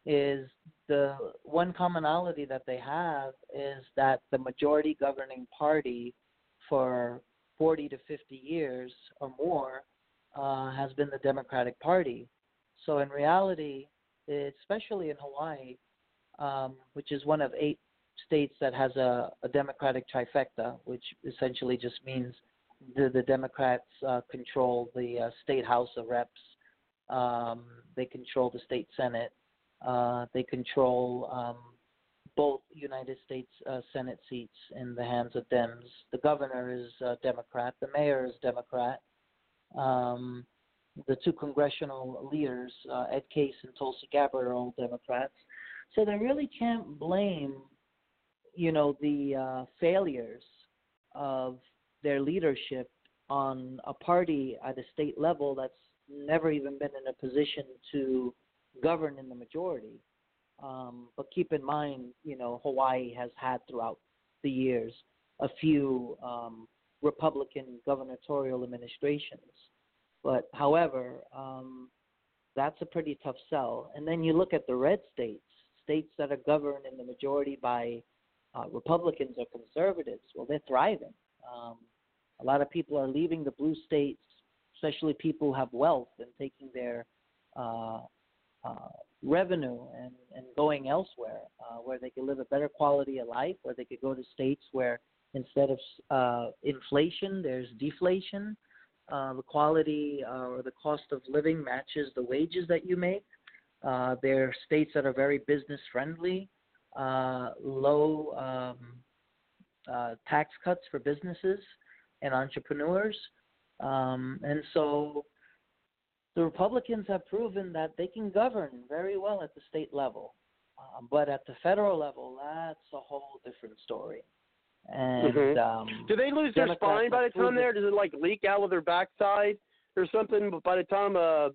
is the one commonality that they have is that the majority governing party for 40 to 50 years or more uh, has been the Democratic Party. So in reality, especially in Hawaii, um, which is one of eight states that has a, a Democratic trifecta, which essentially just means the, the Democrats uh, control the uh, state House of Reps, um, they control the state Senate, uh, they control um, both United States uh, Senate seats in the hands of Dems. The governor is uh, Democrat. The mayor is Democrat. Um, the two congressional leaders, uh, Ed Case and Tulsi Gabbard, are all Democrats. So they really can't blame, you know, the uh, failures of their leadership on a party at a state level that's never even been in a position to govern in the majority. Um, but keep in mind, you know, Hawaii has had throughout the years a few um, Republican gubernatorial administrations. But however, um, that's a pretty tough sell. And then you look at the red states, states that are governed in the majority by uh, Republicans or conservatives. Well, they're thriving. Um, a lot of people are leaving the blue states, especially people who have wealth, and taking their uh, uh, revenue and, and going elsewhere uh, where they could live a better quality of life, where they could go to states where instead of uh, inflation, there's deflation. Uh, the quality uh, or the cost of living matches the wages that you make. Uh, there are states that are very business friendly, uh, low um, tax cuts for businesses and entrepreneurs, um, and so the Republicans have proven that they can govern very well at the state level, uh, but at the federal level, that's a whole different story. And Mhm. um, Do they lose their spine by the have time proven- there? Does it like leak out of their backside or something by the time uh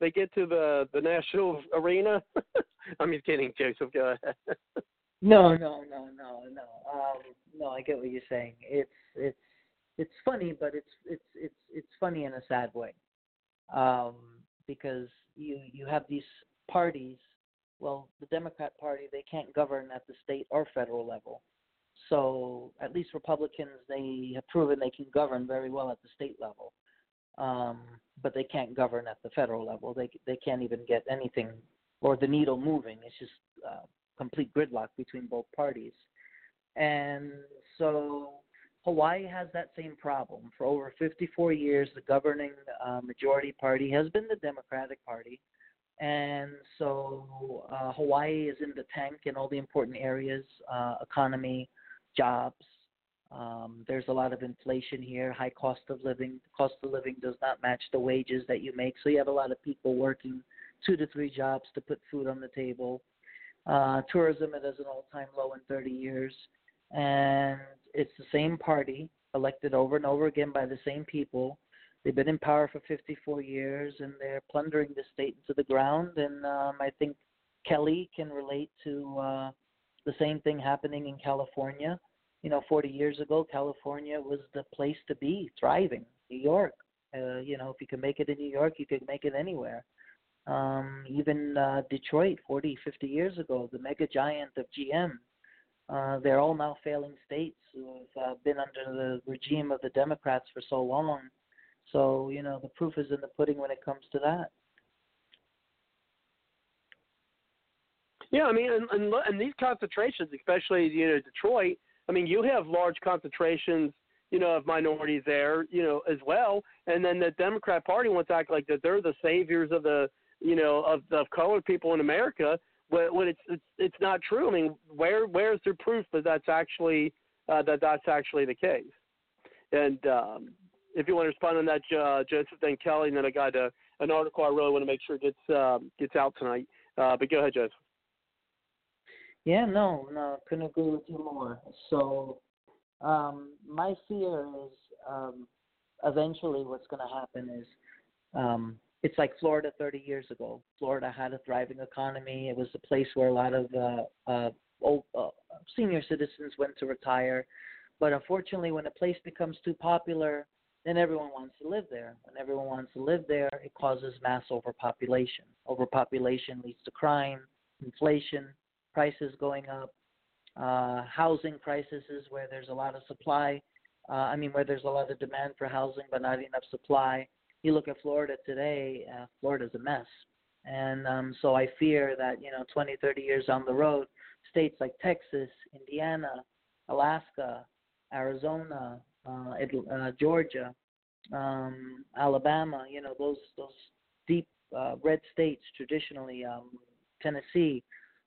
they get to the the national arena? I'm just kidding, Joseph. Go ahead. No, no, no, no, no. Um, no, I get what you're saying. It's it's it's funny, but it's it's it's it's funny in a sad way, um, because you you have these parties. Well, the Democrat Party they can't govern at the state or federal level, so at least Republicans they have proven they can govern very well at the state level, um, but they can't govern at the federal level. They they can't even get anything or the needle moving. It's just uh, complete gridlock between both parties. And so Hawaii has that same problem. For over 54 years, the governing uh, majority party has been the Democratic Party. And so uh, Hawaii is in the tank in all the important areas uh, economy, jobs. Um, there's a lot of inflation here, high cost of living. The cost of living does not match the wages that you make. So you have a lot of people working two to three jobs to put food on the table. Uh, tourism it is an all-time low in 30 years, and it's the same party elected over and over again by the same people. They've been in power for 54 years, and they're plundering the state into the ground. And um, I think Kelly can relate to uh, the same thing happening in California. You know, 40 years ago, California was the place to be, thriving. New York, uh, you know, if you can make it in New York, you can make it anywhere um, even uh, Detroit 40, 50 years ago, the mega giant of GM. Uh, they're all now failing states who have uh, been under the regime of the Democrats for so long. So, you know, the proof is in the pudding when it comes to that. Yeah, I mean, and, and and these concentrations, especially you know Detroit. I mean, you have large concentrations, you know, of minorities there, you know, as well. And then the Democrat Party wants to act like that they're the saviors of the, you know, of of colored people in America. When, it's it's it's not true. I mean, where where's the proof that that's actually uh, that that's actually the case? And um, if you want to respond on that, uh, Joseph, then Kelly, and then I got a, an article I really want to make sure gets um, gets out tonight. Uh, but go ahead, Joseph. Yeah, no, no, couldn't agree with you more. So, um, my fear is um, eventually what's going to happen is um, it's like Florida 30 years ago. Florida had a thriving economy. It was a place where a lot of uh, uh, old uh, senior citizens went to retire. But unfortunately, when a place becomes too popular, then everyone wants to live there. When everyone wants to live there, it causes mass overpopulation. Overpopulation leads to crime, inflation, prices going up, uh, housing crises where there's a lot of supply. Uh, I mean, where there's a lot of demand for housing but not enough supply. You look at Florida today, uh, Florida's a mess. And um, so I fear that, you know, 20, 30 years down the road, states like Texas, Indiana, Alaska, Arizona, uh, uh, Georgia, um, Alabama, you know, those, those deep uh, red states traditionally, um, Tennessee,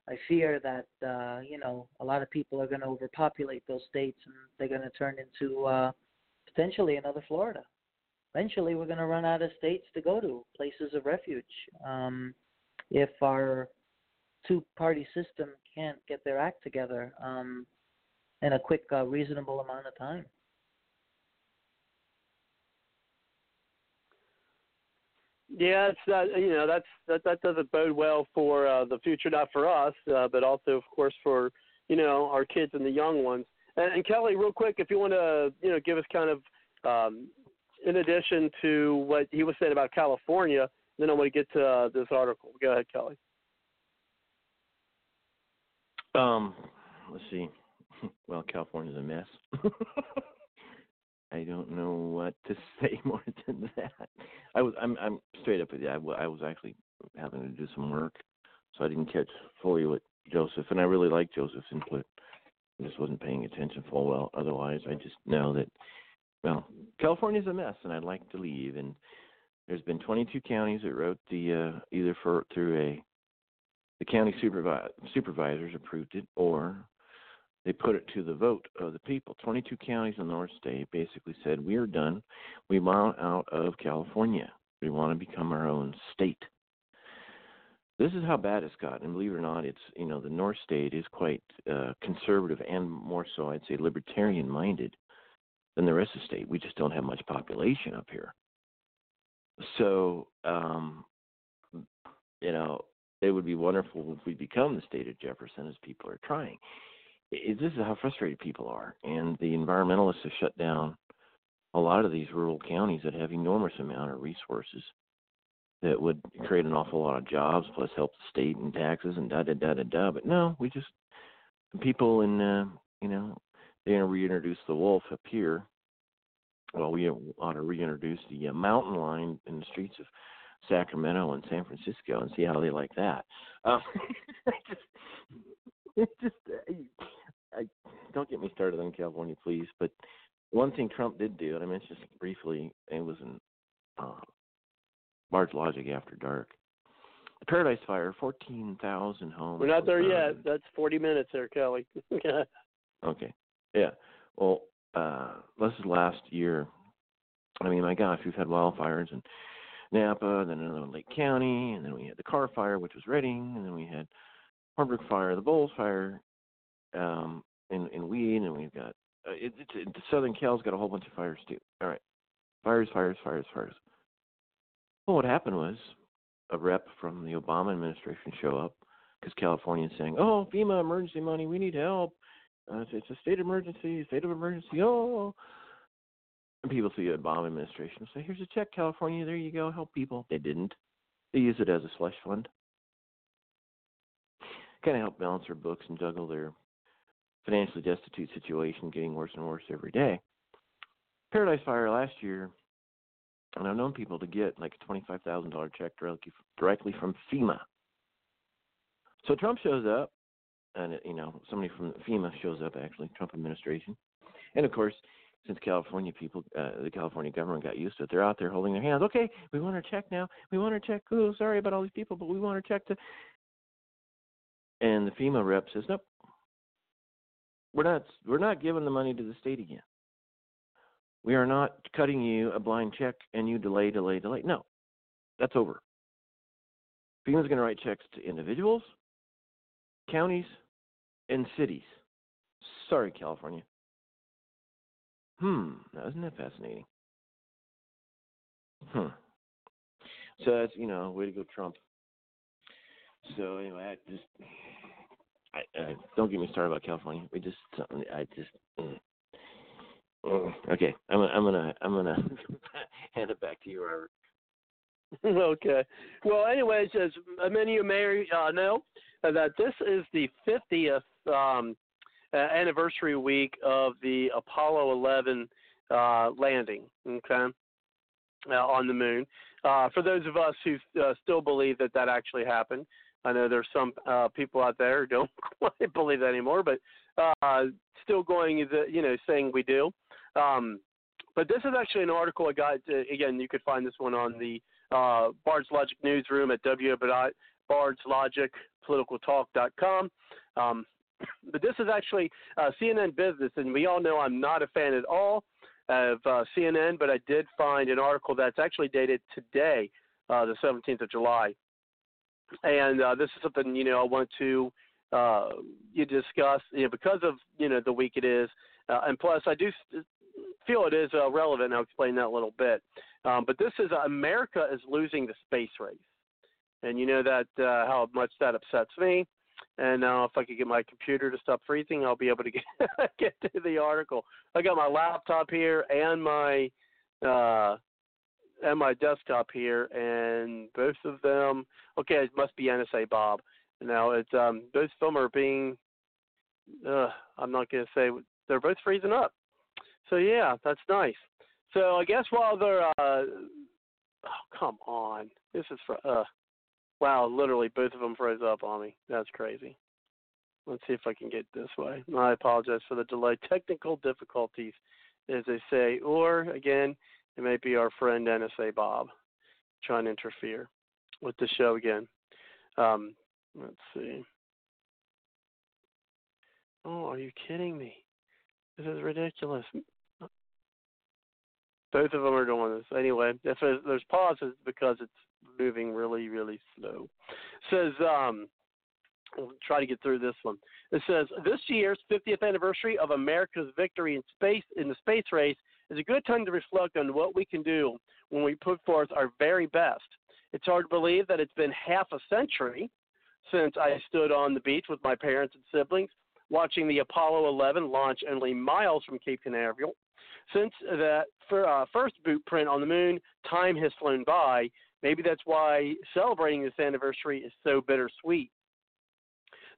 I fear that uh, you know a lot of people are going to overpopulate those states, and they're going to turn into uh, potentially another Florida. Eventually, we're going to run out of states to go to, places of refuge, um, if our two-party system can't get their act together um, in a quick, uh, reasonable amount of time. Yeah, it's uh, you know that's that that doesn't bode well for uh, the future, not for us, uh, but also of course for you know our kids and the young ones. And, and Kelly, real quick, if you want to you know give us kind of um, in addition to what he was saying about California, then I want to get to uh, this article. Go ahead, Kelly. Um, let's see. Well, California's a mess. I don't know what to say more than that. I was I'm I'm straight up with you. I, I was actually having to do some work, so I didn't catch fully what Joseph and I really like Joseph's input. I just wasn't paying attention full well. Otherwise, I just know that well, California's a mess, and I'd like to leave. And there's been 22 counties that wrote the uh, either for through a the county supervi- supervisors approved it or they put it to the vote of the people. 22 counties in the North State basically said, "We are done. We want out of California. We want to become our own state." This is how bad it's gotten. And believe it or not, it's you know the North State is quite uh, conservative and more so, I'd say, libertarian-minded than the rest of the state. We just don't have much population up here. So, um, you know, it would be wonderful if we become the state of Jefferson, as people are trying it, this is how frustrated people are, and the environmentalists have shut down a lot of these rural counties that have enormous amount of resources that would create an awful lot of jobs plus help the state in taxes and da da da da da. But no, we just people in uh, you know they're going to reintroduce the wolf up here. Well, we ought to reintroduce the uh, mountain lion in the streets of Sacramento and San Francisco and see how they like that. Um, just, just I don't get me started on California, please. But one thing Trump did do, and I mentioned this briefly, it was in uh, Bard's Logic After Dark. The Paradise Fire, fourteen thousand homes. We're not there burned. yet. That's forty minutes there, Kelly. okay. Yeah. Well, uh, this is last year. I mean, my gosh, we've had wildfires in Napa, then another in Lake County, and then we had the Carr Fire, which was Redding, and then we had Hornbrook Fire, the Boles Fire, um, in in Weed, and we've got uh, it, it's it, Southern Cal's got a whole bunch of fires too. All right, fires, fires, fires, fires. Well, what happened was a rep from the Obama administration show up because Californians saying, "Oh, FEMA emergency money, we need help. Uh, it's, a state emergency, state of emergency." Oh, and people see the Obama administration say, "Here's a check, California. There you go, help people." They didn't. They use it as a slush fund. Kind of help balance their books and juggle their financially destitute situation getting worse and worse every day. Paradise Fire last year, and I've known people to get like a twenty-five thousand dollar check directly directly from FEMA. So Trump shows up, and you know somebody from FEMA shows up actually, Trump administration, and of course, since California people, uh, the California government got used to it, they're out there holding their hands. Okay, we want our check now. We want our check. Oh, sorry about all these people, but we want our check to. And the FEMA rep says, nope, we're not we're not giving the money to the state again. We are not cutting you a blind check and you delay, delay, delay. No, that's over. FEMA's going to write checks to individuals, counties, and cities. Sorry, California. Hmm, now isn't that fascinating? Hmm. So that's you know, way to go, Trump. So anyway, I just I, uh, don't get me started about California. We just I just. Mm, mm. Okay, I'm I'm gonna I'm gonna hand it back to you, Robert. okay. Well, anyways, as many of you may uh, know, that this is the 50th um, uh, anniversary week of the Apollo 11 uh, landing. Okay. Uh, on the moon. Uh, for those of us who still believe that that actually happened, I know there's some uh, people out there who don't quite believe that anymore, but uh, still going, you know, saying we do. Um, but this is actually an article I got. Uh, again, you could find this one on the uh, Bard's Logic newsroom at www.bardslogicpoliticaltalk.com. Um, but this is actually uh, CNN Business, and we all know I'm not a fan at all of uh, CNN, but I did find an article that's actually dated today, uh, the 17th of July, and uh, this is something you know I want to uh, you discuss you know because of you know the week it is, uh, and plus I do feel it is relevant. I'll explain that a little bit. Um, but this is America is losing the space race, and you know that how much that upsets me. And now, if I could get my computer to stop freezing, I'll be able to get get to the article. I got my laptop here and my uh, and my desktop here, and both of them. Okay, it must be NSA Bob. Now it's um, both of them are being. Uh, I'm not going to say they're both freezing up. So yeah, that's nice. So I guess while they're. Uh, oh come on, this is for. Uh, wow, literally both of them froze up on me. That's crazy. Let's see if I can get this way. I apologize for the delay. Technical difficulties, as they say, or again, it may be our friend NSA Bob trying to interfere with the show again. Um, let's see. Oh, are you kidding me? This is ridiculous. Both of them are doing this. Anyway, if there's pauses because it's moving really, really slow. It says, um, we'll try to get through this one. It says this year's 50th anniversary of America's victory in space in the space race is a good time to reflect on what we can do when we put forth our very best. It's hard to believe that it's been half a century since I stood on the beach with my parents and siblings watching the Apollo 11 launch only miles from Cape Canaveral. Since that uh, first boot print on the moon, time has flown by. Maybe that's why celebrating this anniversary is so bittersweet.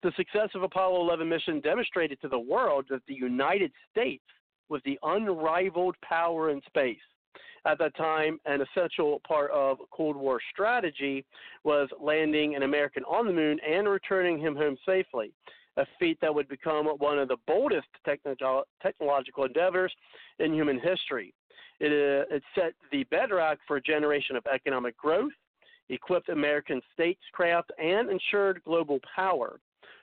The success of Apollo 11 mission demonstrated to the world that the United States was the unrivaled power in space. At that time, an essential part of Cold War strategy was landing an American on the moon and returning him home safely, a feat that would become one of the boldest technolo- technological endeavors in human history. It, uh, it set the bedrock for a generation of economic growth, equipped American statecraft, and ensured global power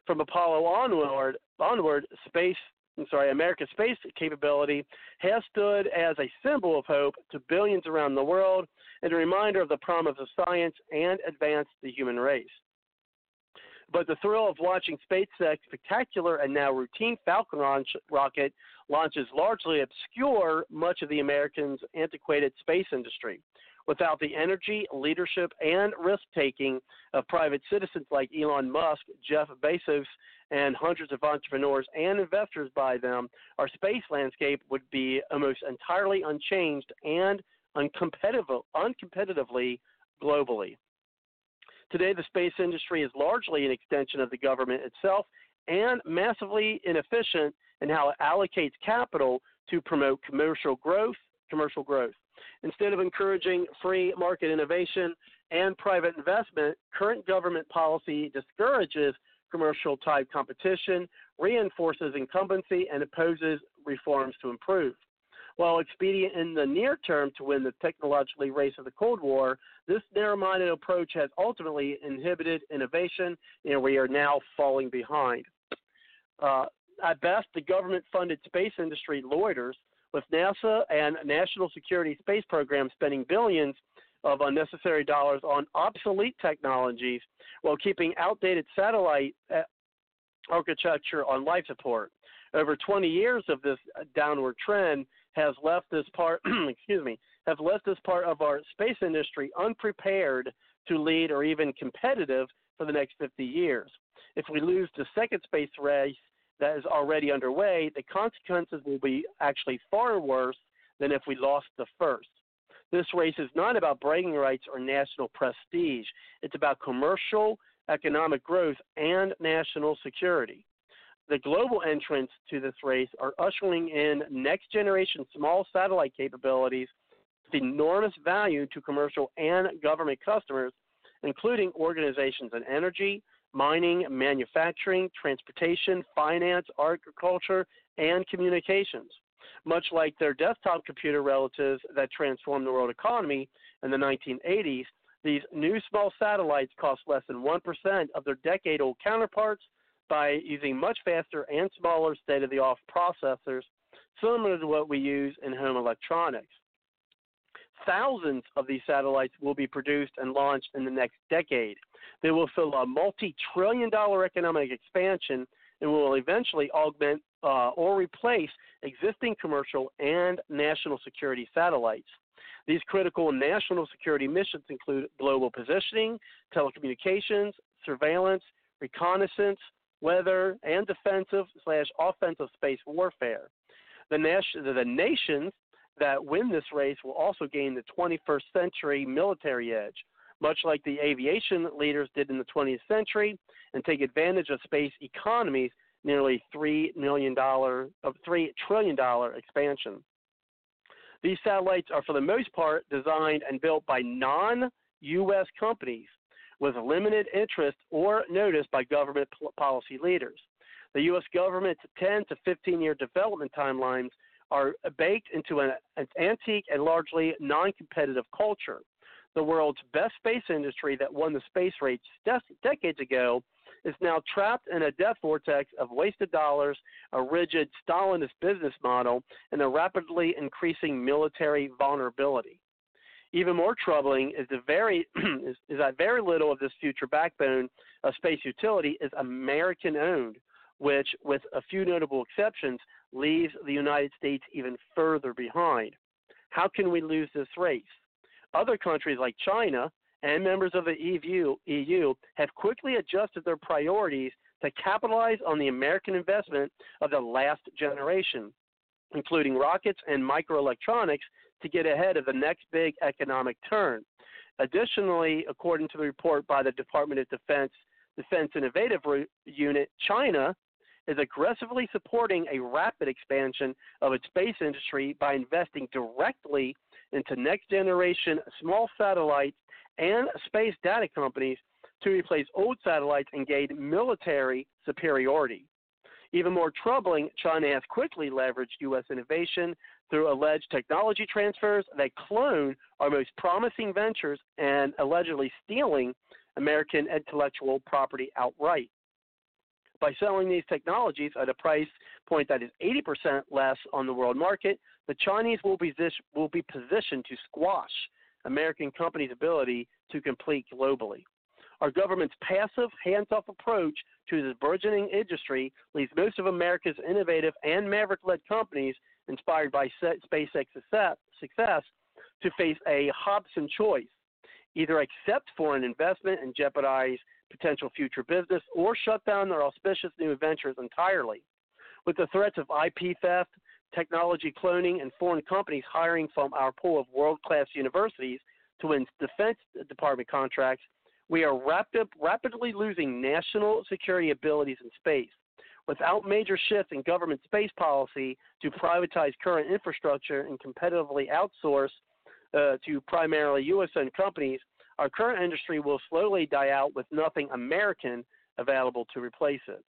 from Apollo onward, onward space I'm sorry, America's space capability has stood as a symbol of hope to billions around the world and a reminder of the promise of science and advance the human race. But the thrill of watching SpaceX's spectacular and now routine Falcon launch, rocket launches largely obscure much of the Americans' antiquated space industry without the energy, leadership, and risk taking of private citizens like Elon Musk, Jeff Bezos, and hundreds of entrepreneurs and investors by them, our space landscape would be almost entirely unchanged and uncompetitive, uncompetitively globally. Today, the space industry is largely an extension of the government itself and massively inefficient in how it allocates capital to promote commercial growth. Commercial growth. Instead of encouraging free market innovation and private investment, current government policy discourages commercial type competition, reinforces incumbency, and opposes reforms to improve. While expedient in the near term to win the technologically race of the Cold War, this narrow minded approach has ultimately inhibited innovation, and we are now falling behind. Uh, at best, the government funded space industry loiters with NASA and national security space programs spending billions of unnecessary dollars on obsolete technologies while keeping outdated satellite uh, architecture on life support. Over 20 years of this downward trend has left this part, excuse me, have left this part of our space industry unprepared to lead or even competitive for the next 50 years. If we lose the second space race, that is already underway, the consequences will be actually far worse than if we lost the first. This race is not about bragging rights or national prestige. It's about commercial, economic growth, and national security. The global entrants to this race are ushering in next generation small satellite capabilities with enormous value to commercial and government customers, including organizations in energy, mining, manufacturing, transportation, finance, agriculture, and communications. Much like their desktop computer relatives that transformed the world economy in the 1980s, these new small satellites cost less than 1% of their decade old counterparts by using much faster and smaller state of the art processors, similar to what we use in home electronics. Thousands of these satellites will be produced and launched in the next decade. They will fill a multi trillion dollar economic expansion and will eventually augment uh, or replace existing commercial and national security satellites. These critical national security missions include global positioning, telecommunications, surveillance, reconnaissance, weather, and defensive slash offensive space warfare. The, the nations that win this race will also gain the 21st century military edge, much like the aviation leaders did in the 20th century, and take advantage of space economies nearly three million dollar of three trillion dollar expansion. These satellites are for the most part designed and built by non-U.S. companies with limited interest or notice by government policy leaders. The U.S. government's 10 to 15 year development timelines are baked into an, an antique and largely non competitive culture. the world's best space industry that won the space race decades ago is now trapped in a death vortex of wasted dollars, a rigid Stalinist business model, and a rapidly increasing military vulnerability. Even more troubling is, the very, is, is that very little of this future backbone of space utility is American owned, which, with a few notable exceptions, leaves the United States even further behind. How can we lose this race? Other countries like China and members of the EU, EU have quickly adjusted their priorities to capitalize on the American investment of the last generation, including rockets and microelectronics, to get ahead of the next big economic turn. Additionally, according to the report by the Department of Defense Defense Innovative Unit, China is aggressively supporting a rapid expansion of its space industry by investing directly into next generation small satellites and space data companies to replace old satellites and gain military superiority. Even more troubling, China has quickly leveraged U.S. innovation through alleged technology transfers that clone our most promising ventures and allegedly stealing American intellectual property outright. By selling these technologies at a price point that is 80% less on the world market, the Chinese will be, will be positioned to squash American companies' ability to compete globally. Our government's passive, hands off approach to this burgeoning industry leaves most of America's innovative and maverick led companies inspired by SpaceX success to face a Hobson choice either accept foreign investment and jeopardize potential future business or shut down their auspicious new ventures entirely. With the threats of IP theft, technology cloning, and foreign companies hiring from our pool of world class universities to win Defense Department contracts, we are rapid, rapidly losing national security abilities in space. Without major shifts in government space policy to privatize current infrastructure and competitively outsource uh, to primarily U.S. owned companies, our current industry will slowly die out with nothing American available to replace it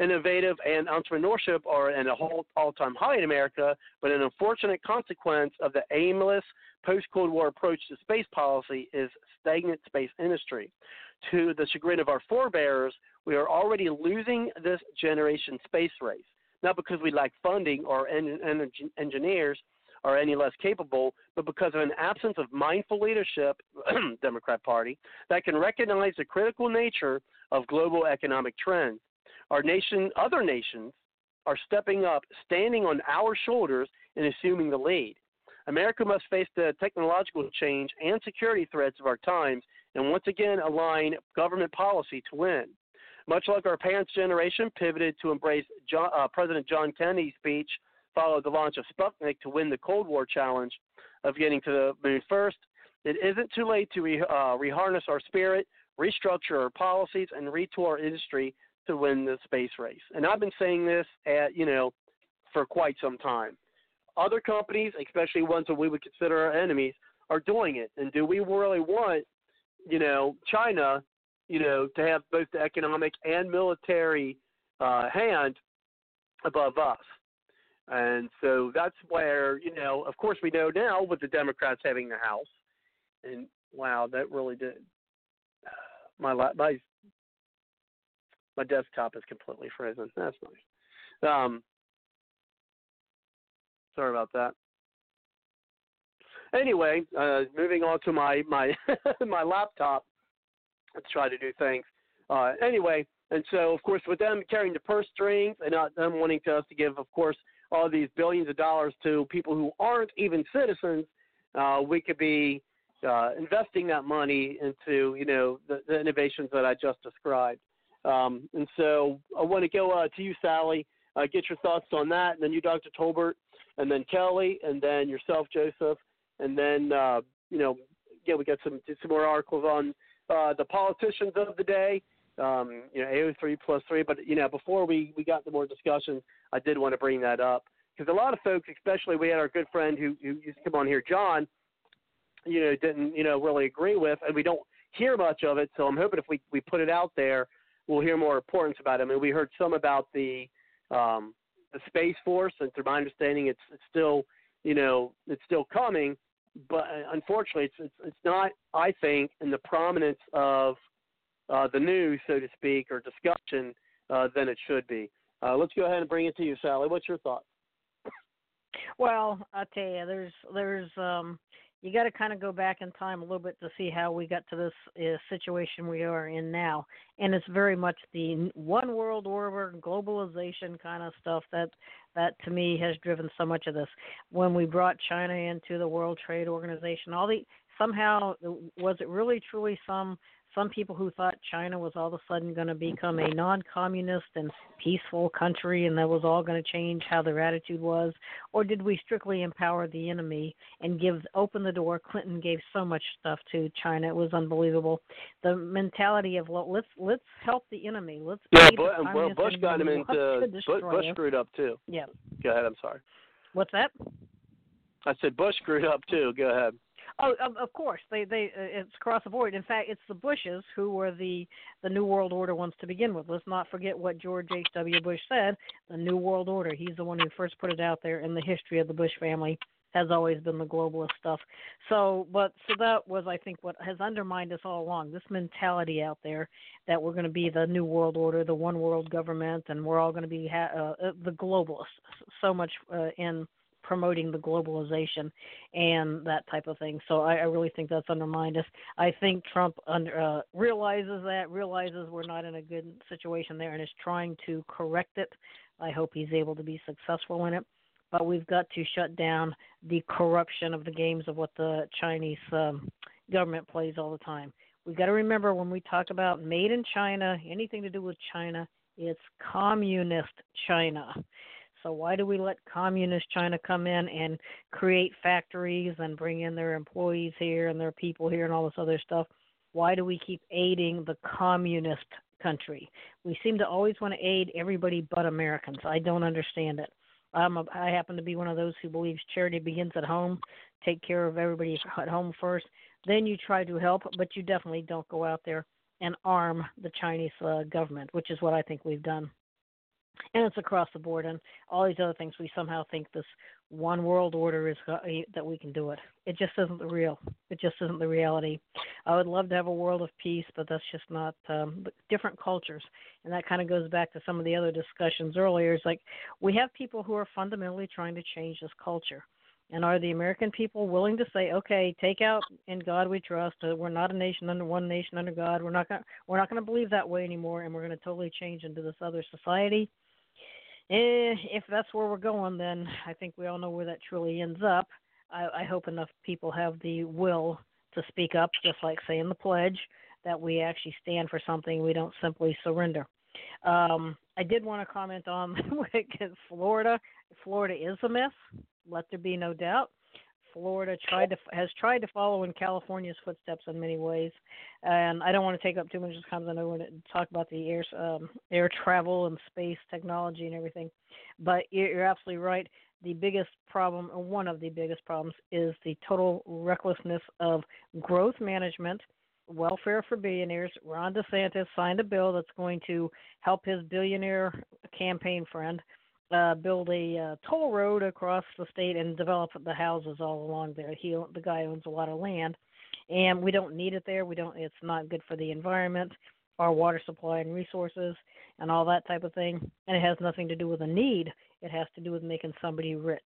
innovative and entrepreneurship are at an all-time high in America, but an unfortunate consequence of the aimless post-Cold War approach to space policy is stagnant space industry. To the chagrin of our forebears, we are already losing this generation space race, not because we lack funding or en- en- engineers are any less capable, but because of an absence of mindful leadership, Democrat Party, that can recognize the critical nature of global economic trends. Our nation, other nations, are stepping up, standing on our shoulders, and assuming the lead. America must face the technological change and security threats of our times and once again align government policy to win. Much like our parents' generation pivoted to embrace John, uh, President John Kennedy's speech, followed the launch of Sputnik to win the Cold War challenge of getting to the moon first, it isn't too late to re, uh, reharness our spirit, restructure our policies, and retool our industry to win the space race. And I've been saying this at, you know, for quite some time. Other companies, especially ones that we would consider our enemies, are doing it. And do we really want, you know, China, you know, to have both the economic and military uh, hand above us? And so that's where, you know, of course we know now with the Democrats having the House, and wow, that really did my my my desktop is completely frozen. That's nice. Um, sorry about that. Anyway, uh, moving on to my my my laptop. Let's try to do things. Uh, anyway, and so of course with them carrying the purse strings and not them wanting to us to give, of course, all these billions of dollars to people who aren't even citizens, uh, we could be uh, investing that money into you know the, the innovations that I just described. Um, and so I want to go uh, to you, Sally, uh, get your thoughts on that, and then you, Dr. Tolbert, and then Kelly, and then yourself, Joseph, and then uh, you know, yeah, we got some some more articles on uh, the politicians of the day. Um, you know, AOC plus three, but you know, before we we got the more discussion, I did want to bring that up because a lot of folks, especially we had our good friend who who used to come on here, John, you know, didn't you know really agree with, and we don't hear much of it. So I'm hoping if we we put it out there we'll hear more reports about it. I mean, we heard some about the um, the Space Force, and through my understanding, it's, it's still you know it's still coming. but uh, unfortunately, it's, it's it's not. I think in the prominence of uh, the news, so to speak, or discussion uh, than it should be. Uh, let's go ahead and bring it to you, Sally. What's your thoughts? Well, I tell you, there's there's um you got to kind of go back in time a little bit to see how we got to this uh, situation we are in now, and it's very much the one world order, globalization kind of stuff that that to me has driven so much of this. When we brought China into the World Trade Organization, all the somehow was it really truly some some people who thought China was all of a sudden going to become a non-communist and peaceful country, and that was all going to change how their attitude was, or did we strictly empower the enemy and give open the door? Clinton gave so much stuff to China; it was unbelievable. The mentality of well, let's let's help the enemy. Let's yeah, but, well, Bush got him into Bush, Bush screwed up too. Yeah. Go ahead. I'm sorry. What's that? I said Bush screwed up too. Go ahead. Oh, of, course, they they uh, it's across the board. In fact, it's the Bushes who were the the New World Order ones to begin with. Let's not forget what George H. W. Bush said. The New World Order. He's the one who first put it out there, in the history of the Bush family has always been the globalist stuff. So, but so that was, I think, what has undermined us all along. This mentality out there that we're going to be the new world order, the one world government, and we're all going to be ha- uh, uh the globalists. So much uh, in promoting the globalization and that type of thing. So I, I really think that's undermined us. I think Trump under, uh, realizes that, realizes we're not in a good situation there, and is trying to correct it. I hope he's able to be successful in it. But we've got to shut down the corruption of the games of what the Chinese um, government plays all the time. We've got to remember when we talk about made in China, anything to do with China, it's communist China. So why do we let communist China come in and create factories and bring in their employees here and their people here and all this other stuff? Why do we keep aiding the communist country? We seem to always want to aid everybody but Americans. I don't understand it. I'm a, I happen to be one of those who believes charity begins at home. Take care of everybody at home first. Then you try to help, but you definitely don't go out there and arm the Chinese uh, government, which is what I think we've done and it's across the board and all these other things we somehow think this one world order is uh, that we can do it it just isn't the real it just isn't the reality i would love to have a world of peace but that's just not um different cultures and that kind of goes back to some of the other discussions earlier it's like we have people who are fundamentally trying to change this culture and are the American people willing to say, okay, take out in God we trust. Uh, we're not a nation under one nation under God. We're not gonna, we're not going to believe that way anymore, and we're going to totally change into this other society eh, if that's where we're going, then I think we all know where that truly ends up. I, I hope enough people have the will to speak up, just like saying the pledge, that we actually stand for something. We don't simply surrender. Um, I did want to comment on Florida. Florida is a mess. Let there be no doubt. Florida tried to has tried to follow in California's footsteps in many ways, and I don't want to take up too much time. I know going to talk about the air um, air travel and space technology and everything, but you're absolutely right. The biggest problem, or one of the biggest problems, is the total recklessness of growth management welfare for billionaires. Ron DeSantis signed a bill that's going to help his billionaire campaign friend uh, build a uh, toll road across the state and develop the houses all along there. He the guy owns a lot of land, and we don't need it there. We don't. It's not good for the environment, our water supply and resources, and all that type of thing. And it has nothing to do with a need. It has to do with making somebody rich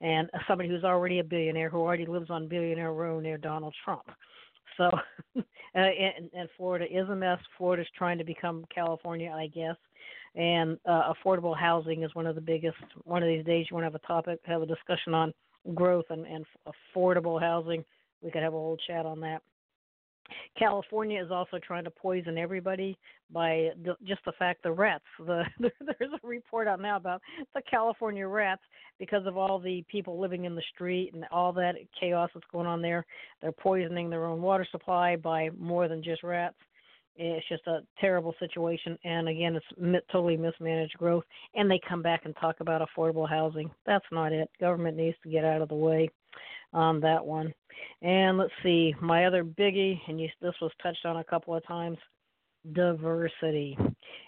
and somebody who's already a billionaire who already lives on Billionaire Row near Donald Trump. So, uh, and, and Florida is a mess. Florida's trying to become California, I guess and uh, affordable housing is one of the biggest. One of these days, you want to have a topic, have a discussion on growth and, and affordable housing. We could have a whole chat on that. California is also trying to poison everybody by the, just the fact the rats. The, there's a report out now about the California rats because of all the people living in the street and all that chaos that's going on there. They're poisoning their own water supply by more than just rats. It's just a terrible situation, and again, it's totally mismanaged growth. And they come back and talk about affordable housing. That's not it. Government needs to get out of the way on that one. And let's see, my other biggie, and you, this was touched on a couple of times diversity.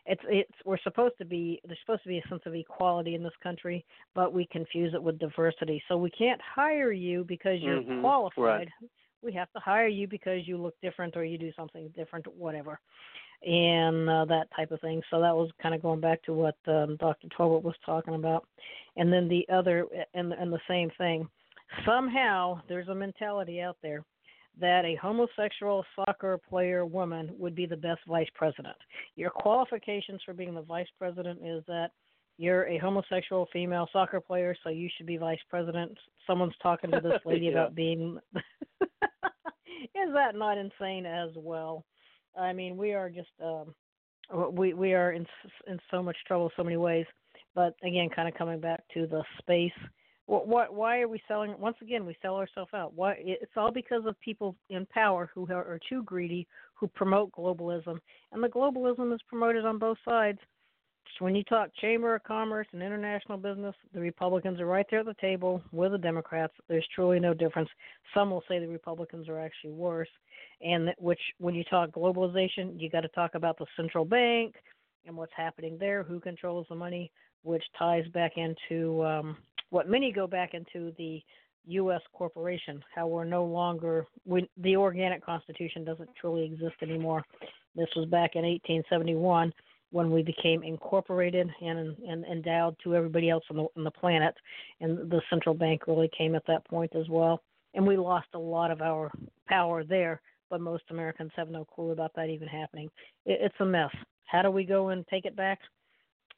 it's it's we're supposed to be there's supposed to be a sense of equality in this country, but we confuse it with diversity. So we can't hire you because you're Mhm, qualified. right. We have to hire you because you look different or you do something different, whatever, and uh, that type of thing. So that was kind of going back to what um, Dr. Tolbert was talking about, and then the other and and the same thing. Somehow there's a mentality out there that a homosexual soccer player woman would be the best vice president. Your qualifications for being the vice president is that you're a homosexual female soccer player, so you should be vice president. Someone's talking to this lady Yeah. about being. is that not insane as well? I mean, we are just um, we we are in in so much trouble so many ways. But again, kind of coming back to the space what, what, why are we selling? Once again, we sell ourselves out. Why? It's all because of people in power who are, are too greedy, who promote globalism, and the globalism is promoted on both sides. When you talk Chamber of Commerce and international business, the Republicans are right there at the table with the Democrats. There's truly no difference. Some will say the Republicans are actually worse, and that, which when you talk globalization, you got to talk about the central bank and what's happening there, who controls the money, which ties back into um, what many go back into the U.S. corporation, how we're no longer, we, the organic constitution doesn't truly exist anymore. This was back in 1871 when we became incorporated and, and endowed to everybody else on the, on the planet, and the central bank really came at that point as well. And we lost a lot of our power there, but most Americans have no clue about that even happening. It, it's a mess. How do we go and take it back?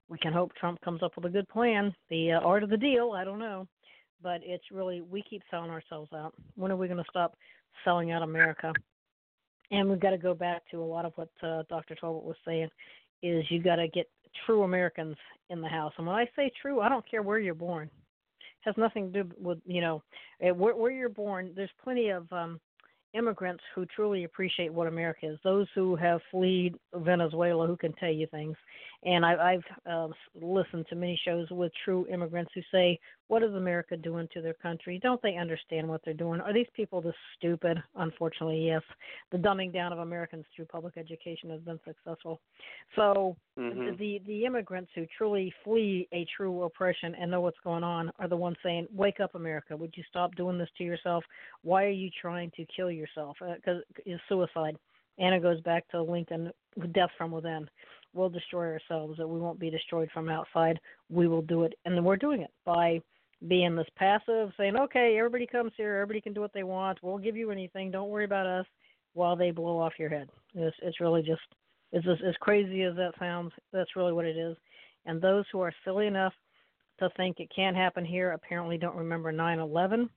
we can hope Trump comes up with a good plan. The uh, art of the deal, I don't know, but it's really we keep selling ourselves out. When are we going to stop selling out America? And we've got to go back to a lot of what uh, Dr. Tolbert was saying is you got to get true Americans in the house. And when I say true, I don't care where you're born. It has nothing to do with you know eh, where, where you're born. There's plenty of um, immigrants who truly appreciate what America is. Those who have fled Venezuela who can tell you things. And I, I've uh, listened to many shows with true immigrants who say, "What is America doing to their country? Don't they understand what they're doing? Are these people this stupid?" Unfortunately, yes. The dumbing down of Americans through public education has been successful. So Mhm. the the immigrants who truly flee a true oppression and know what's going on are the ones saying, "Wake up, America! Would you stop doing this to yourself? Why are you trying to kill yourself? Because it's suicide." And it goes back to Lincoln, death from within. We'll destroy ourselves. That we won't be destroyed from outside. We will do it, and we're doing it by being this passive, saying, "Okay, everybody comes here. Everybody can do what they want. We'll give you anything. Don't worry about us." While they blow off your head. It's it's really just it's as, as crazy as that sounds. That's really what it is. And those who are silly enough to think it can't happen here apparently don't remember 9/11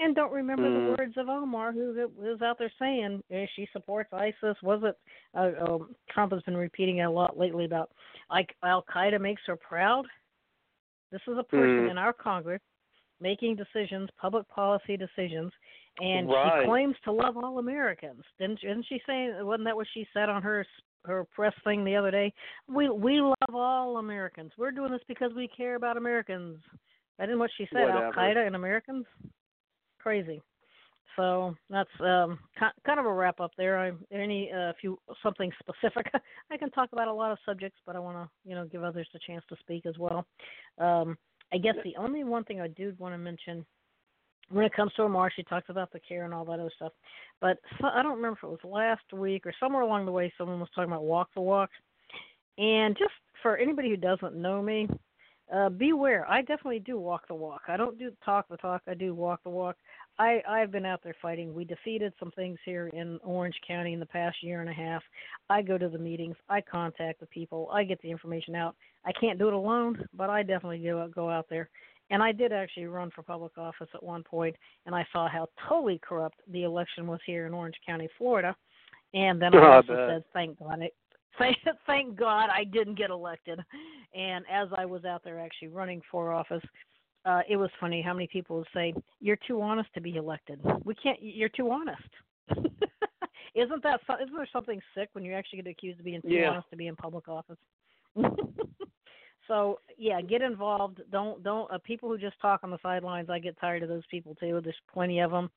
and don't remember Mm. the words of Omar, who was out there saying eh, she supports ISIS. Was it? Uh, um, Trump has been repeating it a lot lately about like Al Qaeda makes her proud. This is a person Mm. in our Congress making decisions, public policy decisions, and Right. she claims to love all Americans. Didn't isn't she saying? Wasn't that what she said on her her press thing the other day? We we love all Americans. We're doing this because we care about Americans. I That isn't what she said. Al Qaeda and Americans. Crazy. So that's um, kind of a wrap up there. I any uh, if you something specific, I can talk about a lot of subjects, but I want to you know give others the chance to speak as well. Um, I guess the only one thing I do want to mention when it comes to Omar, she talks about the care and all that other stuff. But so, I don't remember if it was last week or somewhere along the way, someone was talking about walk the walk. And just for anybody who doesn't know me, uh, beware. I definitely do walk the walk. I don't do talk the talk. I do walk the walk. I I've been out there fighting. We defeated some things here in Orange County in the past year and a half. I go to the meetings. I contact the people. I get the information out. I can't do it alone, but I definitely go go out there. And I did actually run for public office at one point, and I saw how totally corrupt the election was here in Orange County, Florida. And then I Oh, also said, "Thank God, it, thank, thank God I didn't get elected." And as I was out there actually running for office, uh, it was funny how many people would say, "You're too honest to be elected. We can't. You're too honest." isn't that so- isn't there something sick when you actually get accused of being too Yeah. honest to be in public office? so yeah, get involved. Don't don't uh, people who just talk on the sidelines. I get tired of those people too. There's plenty of them.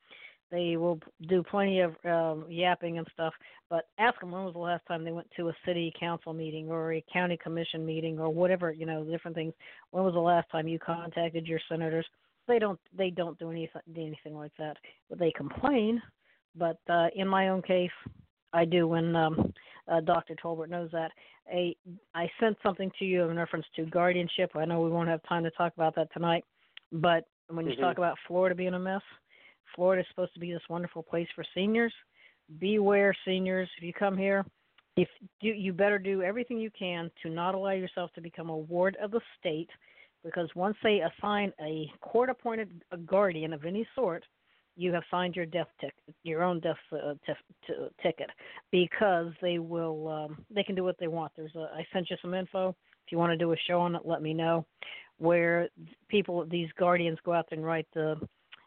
They will do plenty of um, yapping and stuff, but ask them when was the last time they went to a city council meeting or a county commission meeting or whatever, you know, different things. When was the last time you contacted your senators? They don't. They don't do anything anything like that. But they complain. But uh, in my own case, I do. When um, uh, Dr. Tolbert knows that, a I sent something to you in reference to guardianship. I know we won't have time to talk about that tonight, but when you Mhm. talk about Florida being a mess, Florida is supposed to be this wonderful place for seniors. Beware, seniors, if you come here, if you, you better do everything you can to not allow yourself to become a ward of the state, because once they assign a court-appointed guardian of any sort, you have signed your death ticket, your own death uh, t- t- ticket, because they will um, they can do what they want. There's a I sent you some info. If you want to do a show on it, let me know. Where people, these guardians, go out there and write the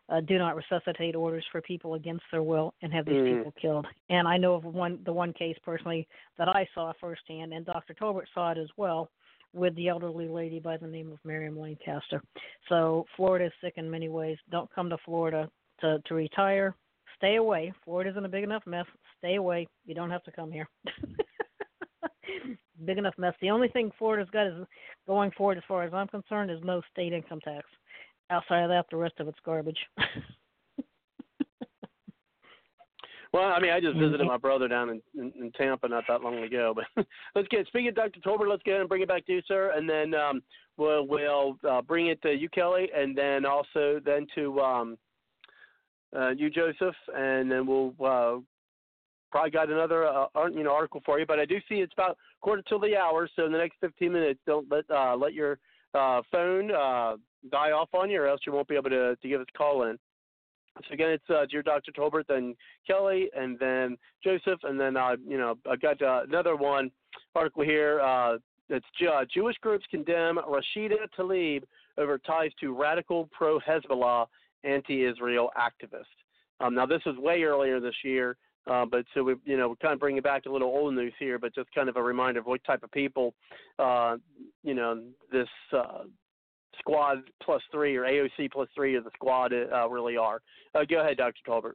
uh, do not resuscitate orders for people against their will and have these Mm. people killed. And I know of one, the one case personally that I saw firsthand, and Dr. Tolbert saw it as well, with the elderly lady by the name of Miriam Lancaster. So Florida is sick in many ways. Don't come to Florida to to retire. Stay away. Florida isn't a big enough mess. Stay away. You don't have to come here. big enough mess. The only thing Florida's got is going forward, as far as I'm concerned, is no state income tax. Outside of that, the rest of it's garbage. Well, I mean, I just visited Mhm. my brother down in, in, in Tampa not that long ago. But let's get speaking of Dr. Tolbert, let's go ahead and bring it back to you, sir, and then um, we'll we'll uh, bring it to you, Kelly, and then also then to um, uh, you, Joseph, and then we'll uh, probably got another uh, ar- you know article for you. But I do see it's about quarter till the hour, so in the next 15 minutes, don't let uh, let your uh, phone uh, die off on you, or else you won't be able to to give us a call in. So again, it's uh, dear Dr. Tolbert, then Kelly, and then Joseph, and then uh, you know I've got uh, another one article here. Uh, that's uh, Jewish groups condemn Rashida Tlaib over ties to radical pro-Hezbollah anti-Israel activist. Um, now this was way earlier this year, uh, but so we you know we're kind of bringing back a little old news here, but just kind of a reminder of what type of people uh, you know this. Uh, Squad plus three or AOC plus three of the squad uh, really are. Uh, go ahead, Dr. Tolbert.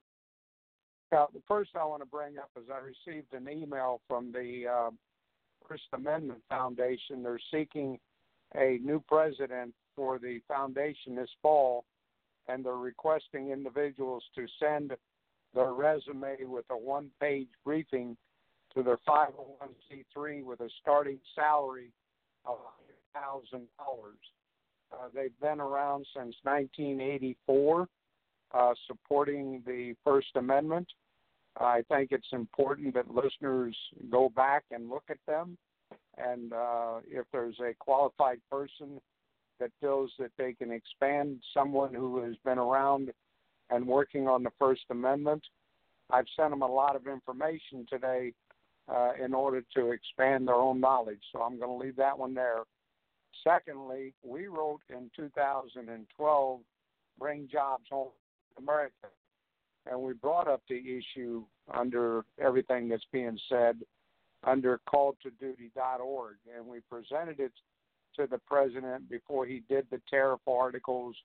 The first I want to bring up is I received an email from the uh, First Amendment Foundation. They're seeking a new president for the foundation this fall, and they're requesting individuals to send their resume with a one page briefing to their 501c3 with a starting salary of $100,000. Uh, they've been around since 1984, uh, supporting the First Amendment. I think it's important that listeners go back and look at them. And uh, if there's a qualified person that feels that they can expand someone who has been around and working on the First Amendment, I've sent them a lot of information today uh, in order to expand their own knowledge. So I'm going to leave that one there. Secondly, we wrote in 2012, Bring Jobs Home to America. And we brought up the issue under everything that's being said under calltoduty.org. And we presented it to the president before he did the tariff articles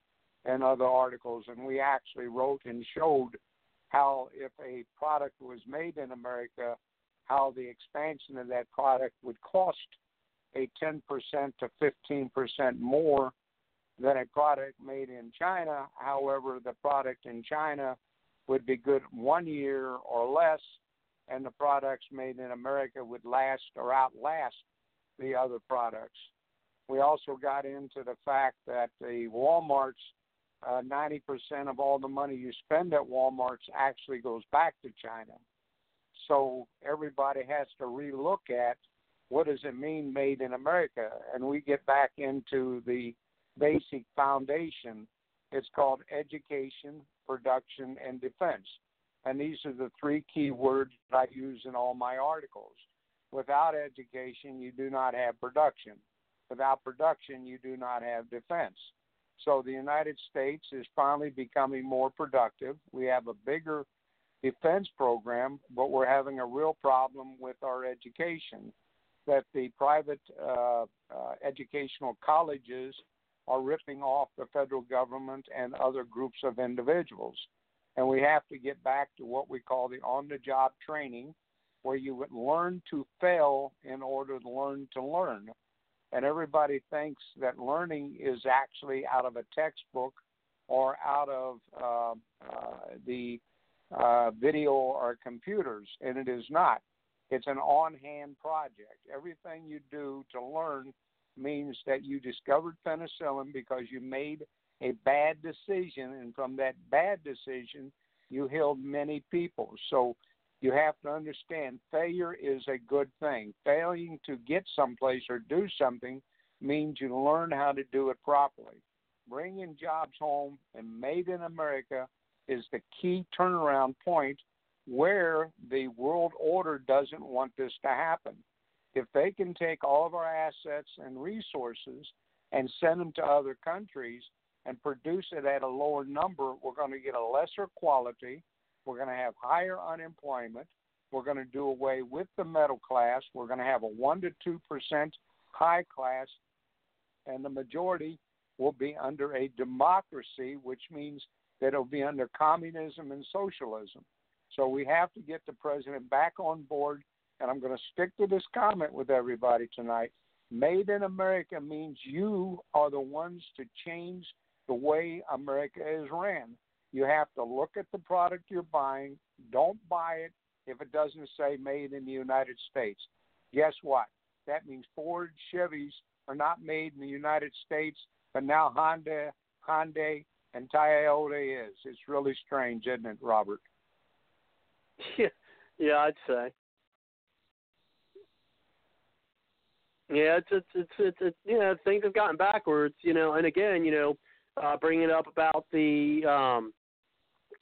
and other articles. And we actually wrote and showed how, if a product was made in America, how the expansion of that product would cost a 10% to 15% more than a product made in China. However, the product in China would be good one year or less, and the products made in America would last or outlast the other products. We also got into the fact that the Walmart's uh, 90% of all the money you spend at Walmart's actually goes back to China. So everybody has to relook at what does it mean made in America? And we get back into the basic foundation. It's called education, production, and defense. And these are the three key words that I use in all my articles. Without education, you do not have production. Without production, you do not have defense. So the United States is finally becoming more productive. We have a bigger defense program, but we're having a real problem with our education. That the private uh, uh, educational colleges are ripping off the federal government and other groups of individuals. And we have to get back to what we call the on the job training, where you would learn to fail in order to learn to learn. And everybody thinks that learning is actually out of a textbook or out of uh, uh, the uh, video or computers, and it is not. It's an on hand project. Everything you do to learn means that you discovered penicillin because you made a bad decision, and from that bad decision, you healed many people. So you have to understand failure is a good thing. Failing to get someplace or do something means you learn how to do it properly. Bringing jobs home and made in America is the key turnaround point where the world order doesn't want this to happen. If they can take all of our assets and resources and send them to other countries and produce it at a lower number, we're going to get a lesser quality. We're going to have higher unemployment. We're going to do away with the middle class. We're going to have a 1 to 2% high class, and the majority will be under a democracy, which means that it'll be under communism and socialism. So we have to get the president back on board, and I'm going to stick to this comment with everybody tonight. Made in America means you are the ones to change the way America is ran. You have to look at the product you're buying. Don't buy it if it doesn't say made in the United States. Guess what? That means Ford, Chevys are not made in the United States, but now Honda, Hyundai, and Toyota is. It's really strange, isn't it, Robert? Yeah, yeah, I'd say. Yeah, it's it's it's it's, it's you know things have gotten backwards, you know, and again, you know, uh, bringing up about the um,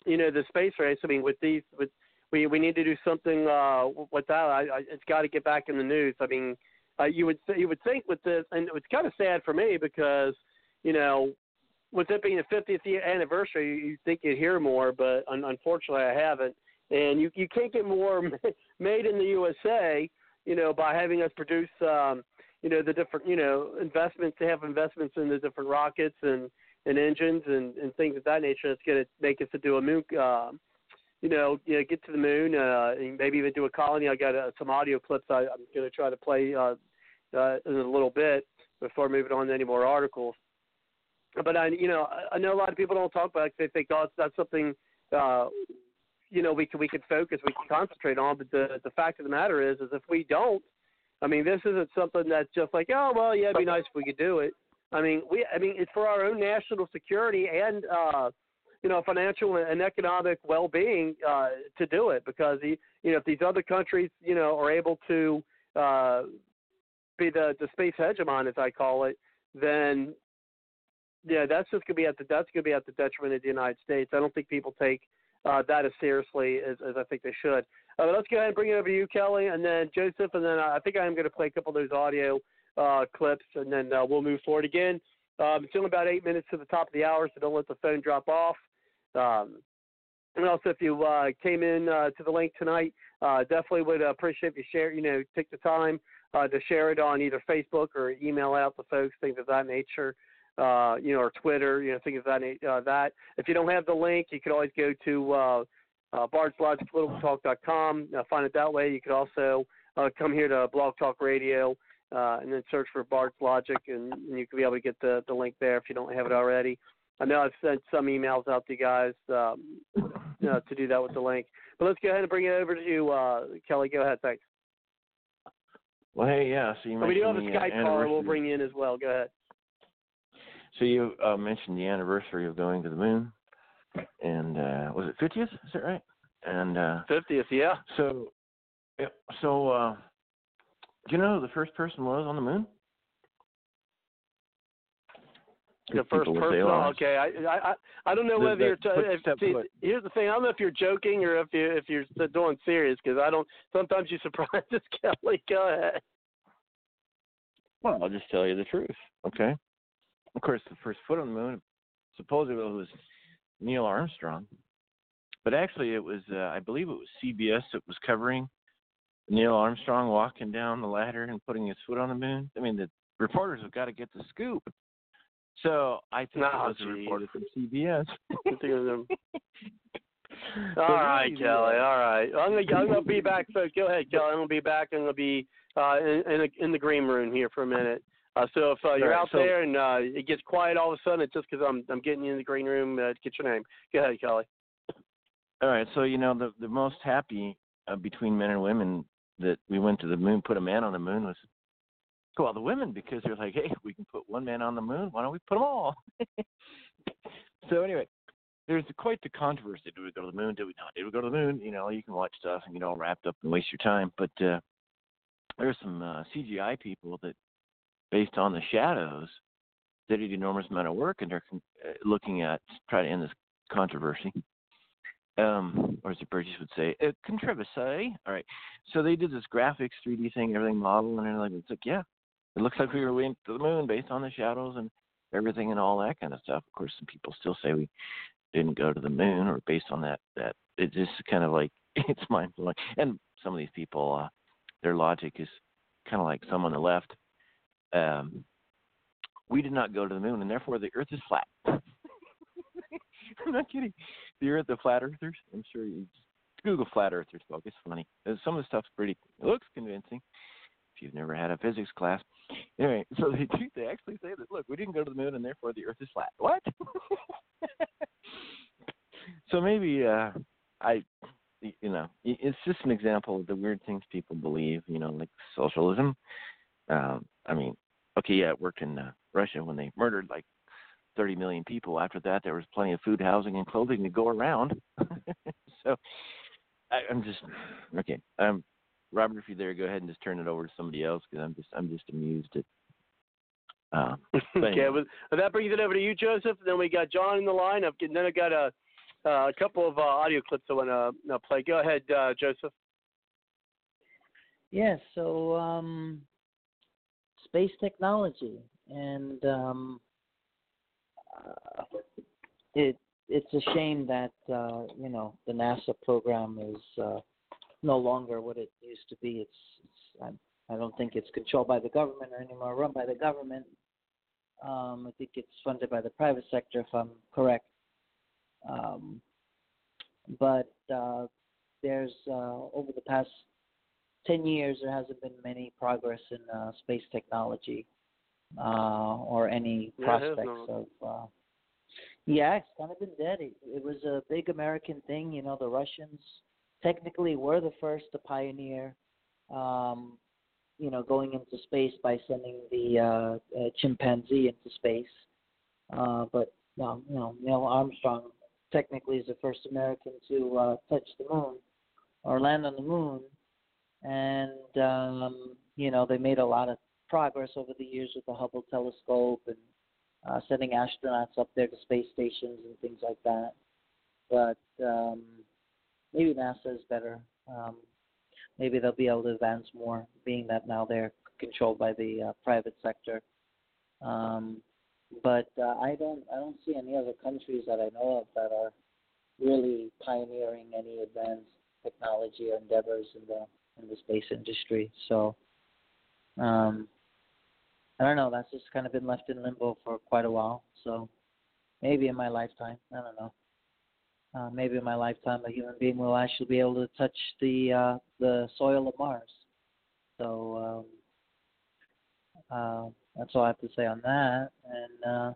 you know the space race. I mean, with these, with we we need to do something uh, with that. I, I, it's got to get back in the news. I mean, uh, you would you would think with this, and it's kind of sad for me because you know with it being the 50th year anniversary, you think you'd hear more, but un- unfortunately, I haven't. And you you can't get more made in the USA, you know, by having us produce, um, you know, the different, you know, investments. to have investments in the different rockets and and engines and, and things of that nature that's going to make us to do a moon, uh, you know, you know, get to the moon, uh, and maybe even do a colony. I got uh, some audio clips I, I'm going to try to play uh, uh, in a little bit before moving on to any more articles. But I, you know, I know a lot of people don't talk about it. They think, oh, that's something, uh, you know, we can we can focus, we can concentrate on. But the the fact of the matter is, is if we don't, I mean, this isn't something that's just like, oh, well, yeah, it'd be nice if we could do it. I mean, we, I mean, it's for our own national security and, uh, you know, financial and economic well-being uh, to do it because, you know, if these other countries, you know, are able to uh, be the the space hegemon, as I call it, then yeah, that's just gonna be at the that's gonna be at the detriment of the United States. I don't think people take uh, that as seriously as, as I think they should. Uh, let's go ahead and bring it over to you, Kelly, and then Joseph, and then I think I am going to play a couple of those audio uh, clips, and then uh, we'll move forward again. Um, it's only about eight minutes to the top of the hour, so don't let the phone drop off. Um, and also, if you uh, came in uh, to the link tonight, uh, definitely would appreciate if you share. You know, take the time uh, to share it on either Facebook or email out to folks, things of that nature. Uh, you know, or Twitter, you know, things of that. Uh, that. If you don't have the link, you can always go to uh, uh, bardslogicpoliticaltalk.com. Uh, find it that way. You could also uh, come here to Blog Talk Radio uh, and then search for Bard's Logic, and, and you can be able to get the, the link there if you don't have it already. I know I've sent some emails out to you guys um, you know, to do that with the link. But let's go ahead and bring it over to you, uh, Kelly. Go ahead. Thanks. Well, hey, yeah. So you we do have a the, Skype uh, caller. We'll bring you in as well. Go ahead. So you uh, mentioned the anniversary of going to the moon, and uh, was it 50th? Is that right? And uh, 50th, yeah. So, yeah, so uh, do you know who the first person was on the moon? The first person. Okay, I I I don't know The- whether the you're. T- if, see, here's the thing. I don't know if you're joking or if you if you're doing serious because I don't. Sometimes you surprise us, Kelly. Go ahead. Well, I'll just tell you the truth. Okay. Of course, the first foot on the moon, supposedly was Neil Armstrong, but actually it was, uh, I believe it was CBS that was covering Neil Armstrong walking down the ladder and putting his foot on the moon. I mean, the reporters have got to get the scoop. So I think Oh, it was a geez. reporter from CBS. I think it was, All right, Kelly. All right. I'm gonna I'm gonna be back. So go ahead, Kelly. I'm gonna be back. I'm gonna be uh, in in, a, in the green room here for a minute. Uh, so if uh, you're right, out so- there and uh, it gets quiet all of a sudden, it's just because I'm I'm getting you in the green room. Uh, to get your name. Go ahead, Kelly. All right, so you know the the most happy uh, between men and women that we went to the moon, put a man on the moon was well the women because they're like, hey, we can put one man on the moon. Why don't we put them all? so anyway, there's quite the controversy. Did we go to the moon? Did we not? Did we go to the moon? You know, you can watch stuff and get all wrapped up and waste your time. But uh, there's some uh, CGI people that, based on the shadows, they did an enormous amount of work and they're uh, looking at try to end this controversy um, or as the British would say, a controversy. All right. So they did this graphics, 3D thing, everything model, and like, it's like, yeah, it looks like we were went to the moon based on the shadows and everything and all that kind of stuff. Of course, some people still say we didn't go to the moon or based on that. That it just kind of like it's mind blowing. And some of these people, uh, their logic is kind of like some on the left. Um, we did not go to the moon, and therefore the Earth is flat. I'm not kidding the earth, the flat earthers. I'm sure you Google flat earthers book. It's funny. Some of the stuff's pretty. It looks convincing. If you've never had a physics class, anyway, so they. They actually say that. Look, we didn't go to the moon, and therefore the Earth is flat. What? so maybe uh, I, you know, it's just an example of the weird things people believe. You know, like socialism. Um, I mean, okay, yeah, it worked in uh, Russia when they murdered like 30 million people. After that, there was plenty of food, housing, and clothing to go around. so I, I'm just okay. Um, Robert, if you're there, go ahead and just turn it over to somebody else because I'm just I'm just amused at. Uh, okay, well, well, that brings it over to you, Joseph. Then we got John in the line. I've, then I got a, uh, a couple of uh, audio clips I want to uh, play. Go ahead, uh, Joseph. Yeah, so um, space technology, and um, uh, it it's a shame that uh, you know the NASA program is uh, no longer what it used to be. It's, it's I, I don't think it's controlled by the government or anymore run by the government. Um, I think it's funded by the private sector, if I'm correct. Um, but uh, there's uh, over the past 10 years, there hasn't been many progress in uh, space technology uh, or any Yeah, prospects of. Uh, yeah, it's kind of been dead. It, it was a big American thing. You know, the Russians technically were the first to pioneer, um, you know, going into space by sending the uh, uh, chimpanzee into space. Uh, but no, you know, Neil Armstrong technically is the first American to uh, touch the moon or land on the moon and um, you know they made a lot of progress over the years with the Hubble telescope and uh, sending astronauts up there to space stations and things like that. But um, maybe NASA is better. Um, maybe they'll be able to advance more, being that now they're controlled by the uh, private sector. Um, but uh, I don't I don't see any other countries that I know of that are really pioneering any advanced technology or endeavors in the in the space industry. So um, I don't know. That's just kind of been left in limbo for quite a while. So maybe in my lifetime, I don't know. Uh, maybe in my lifetime, a human being will actually be able to touch the uh, the soil of Mars. So um, uh, that's all I have to say on that. And uh,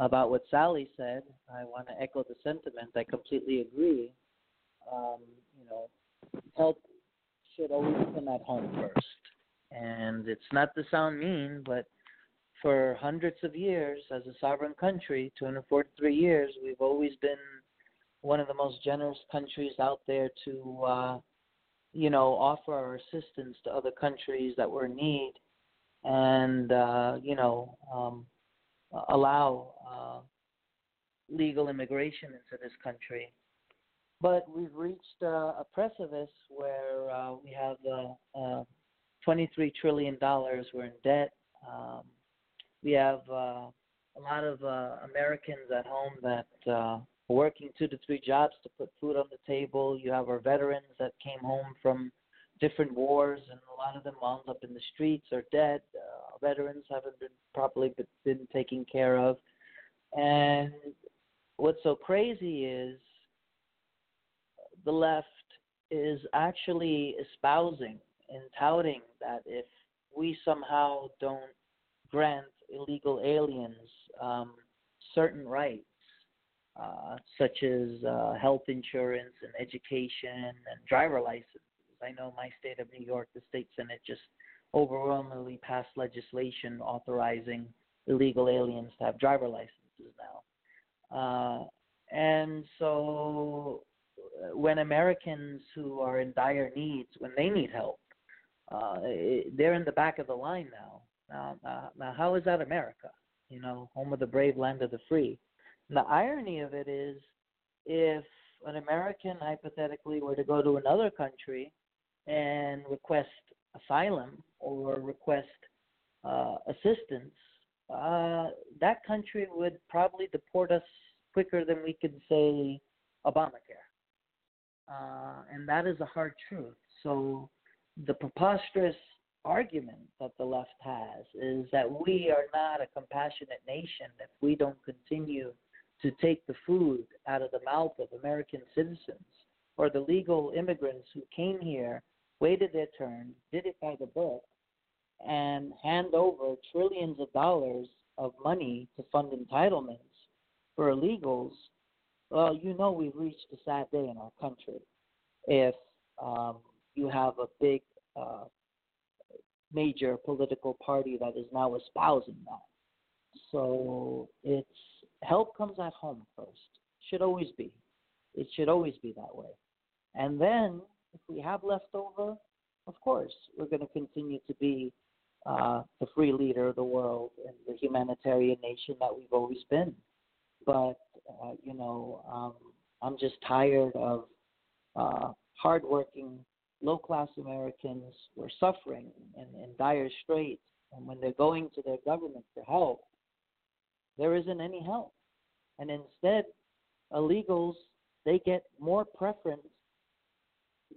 about what Sally said, I want to echo the sentiment. I completely agree. Um, you know, help should always come at home first. And it's not to sound mean, but for hundreds of years, as a sovereign country, 243 years, we've always been one of the most generous countries out there to, uh, you know, offer our assistance to other countries that were in need, and uh, you know, um, allow uh, legal immigration into this country but we've reached uh, a precipice where uh, we have uh, uh, 23 trillion dollars. We're in debt. Um, we have a lot of Americans at home that are working two to three jobs to put food on the table. You have our veterans that came home from different wars, and a lot of them wound up in the streets or dead. Uh, veterans haven't been properly been taken care of, and what's so crazy is the left is actually espousing and touting that if we somehow don't grant illegal aliens um, certain rights, uh, such as uh, health insurance and education and driver licenses. I know my state of New York, the state senate just overwhelmingly passed legislation authorizing illegal aliens to have driver licenses now. Uh, and so when Americans who are in dire needs, when they need help, uh, they're in the back of the line now. Now, uh, now, how is that America? You know, home of the brave, land of the free. And the irony of it is, if an American hypothetically were to go to another country and request asylum or request uh, assistance, uh, that country would probably deport us quicker than we could say Obamacare. Uh, and that is a hard truth. So the preposterous argument that the left has is that we are not a compassionate nation if we don't continue to take the food out of the mouth of American citizens or the legal immigrants who came here, waited their turn, did it by the book, and hand over trillions of dollars of money to fund entitlements for illegals, well, you know we've reached a sad day in our country if um, you have a big uh, major political party that is now espousing that. So it's help comes at home first. Should always be. It should always be that way. And then if we have leftover, of course, we're going to continue to be uh, the free leader of the world and the humanitarian nation that we've always been. But uh, you know, um, I'm just tired of uh, hardworking low class Americans who are suffering and in dire straits, and when they're going to their government for help, there isn't any help. And instead, illegals they get more preference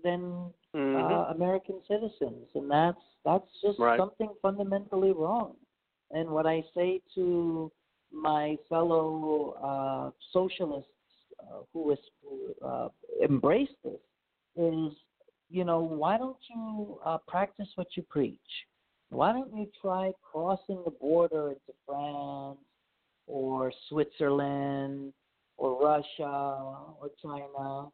than mm-hmm. uh, American citizens, and that's that's just right. something fundamentally wrong. And what I say to my fellow uh, socialists uh, who, is, uh, embrace this is, you know, why don't you uh, practice what you preach? Why don't you try crossing the border into France or Switzerland or Russia or China?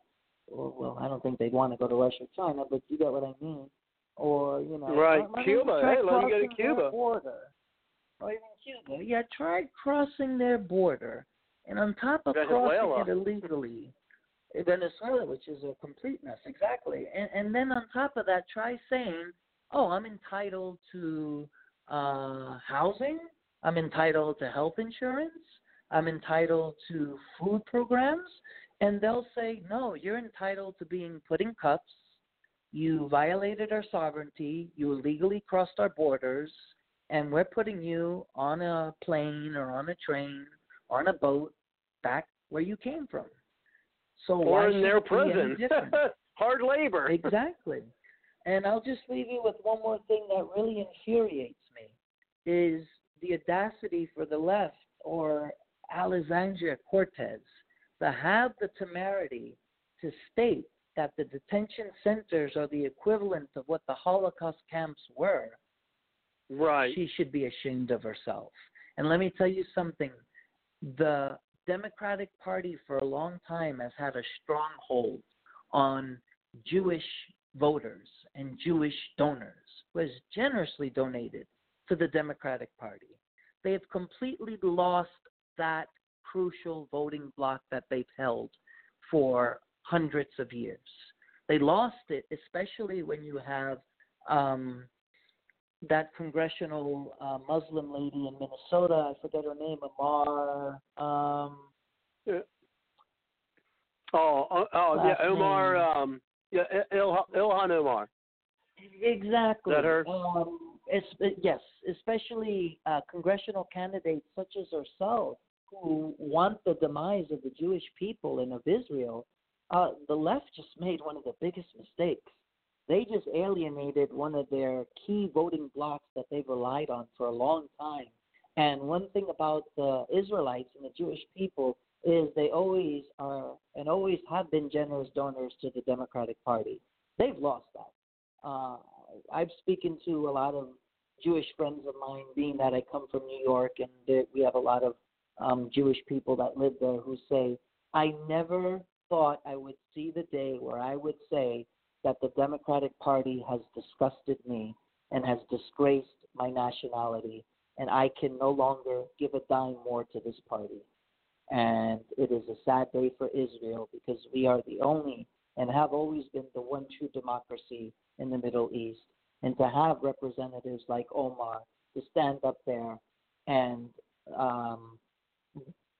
Or, well, I don't think they'd want to go to Russia or China, but you get what I mean. Or you know, right, Cuba. Hey, let me go to Cuba. Border, or even Cuba. Yeah, try crossing their border, and on top of Venezuela. crossing it illegally, Venezuela, which is a complete mess, exactly. And, and then on top of that, try saying, "Oh, I'm entitled to uh, housing. I'm entitled to health insurance. I'm entitled to food programs." And they'll say, "No, you're entitled to being put in cuffs. You violated our sovereignty. You illegally crossed our borders." And we're putting you on a plane or on a train or on a boat back where you came from. So or in their should it be any prison. Hard labor. exactly. And I'll just leave you with one more thing that really infuriates me is the audacity for the left or Alexandria Cortez to have the temerity to state that the detention centers are the equivalent of what the Holocaust camps were. Right. She should be ashamed of herself. And let me tell you something the Democratic Party for a long time has had a stronghold on Jewish voters and Jewish donors, who has generously donated to the Democratic Party. They have completely lost that crucial voting bloc that they've held for hundreds of years. They lost it, especially when you have um, that congressional uh, Muslim lady in Minnesota. I forget her name, Amar. Um, yeah. Oh, oh, oh yeah, last Omar. Um, yeah, Il- Ilhan Omar. Exactly. Is that her? Um, es- yes, especially uh, congressional candidates such as herself who want the demise of the Jewish people and of Israel. Uh, the left just made one of the biggest mistakes. They just alienated one of their key voting blocks that they've relied on for a long time. And one thing about the Israelites and the Jewish people is they always are and always have been generous donors to the Democratic Party. They've lost that. Uh, I've spoken to a lot of Jewish friends of mine, being that I come from New York and we have a lot of um, Jewish people that live there who say, I never thought I would see the day where I would say that the Democratic Party has disgusted me and has disgraced my nationality, and I can no longer give a dime more to this party. And it is a sad day for Israel because we are the only and have always been the one true democracy in the Middle East. And to have representatives like Omar to stand up there and, um,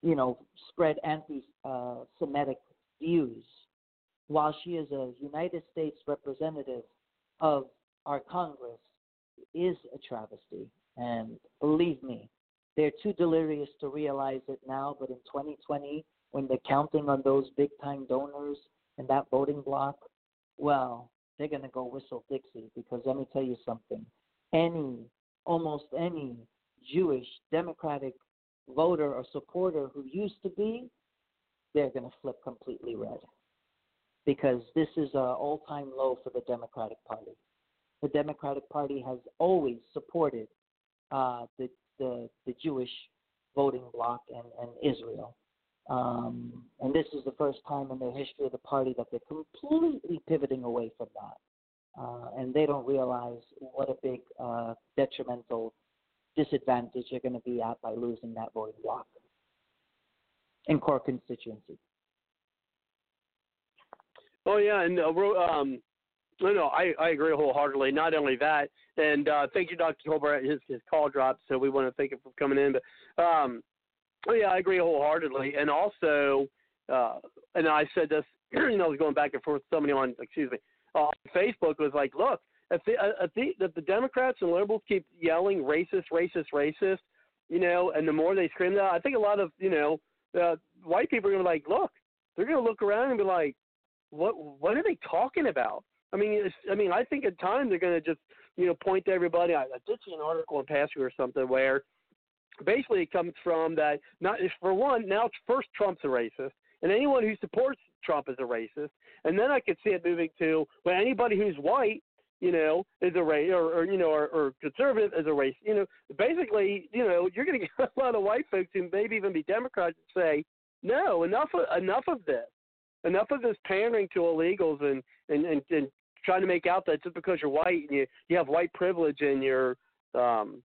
you know, spread anti Semitic views while she is a United States representative of our Congress is a travesty. And believe me, they're too delirious to realize it now, but in 2020, when they're counting on those big time donors and that voting block, well, they're going to go whistle Dixie because let me tell you something. Any, almost any Jewish Democratic voter or supporter who used to be, they're going to flip completely red because this is an all time low for the Democratic Party. The Democratic Party has always supported uh, the, the, the Jewish voting bloc and, and Israel. Um, and this is the first time in the history of the party that they're completely pivoting away from that. Uh, and they don't realize what a big uh, detrimental disadvantage they're going to be at by losing that voting bloc in core constituency. Oh yeah, and uh, um, no, no, I, I agree wholeheartedly. Not only that, and uh, thank you, Dr. Tolbert. His his call dropped, so we want to thank him for coming in. But um, oh yeah, I agree wholeheartedly. And also, uh, and I said this, you know, I was going back and forth somebody on, excuse me, uh, Facebook was like, look, if the, uh, if the if the Democrats and liberals keep yelling racist, racist, racist, you know, and the more they scream that, I think a lot of you know, uh, white people are gonna be like, look, they're gonna look around and be like, what what are they talking about? I mean, I mean, I think at times they're going to just, you know, point to everybody. I, I did see an article in Passio or something where basically it comes from that not for one now first Trump's a racist, and anyone who supports Trump is a racist, and then I could see it moving to well anybody who's white, you know, is a race or, or you know or, or conservative is a race. You know, basically, you know, you're going to get a lot of white folks who maybe even be Democrats say no, enough enough of this enough of this pandering to illegals and, and, and, and trying to make out that just because you're white and you, you have white privilege and you're um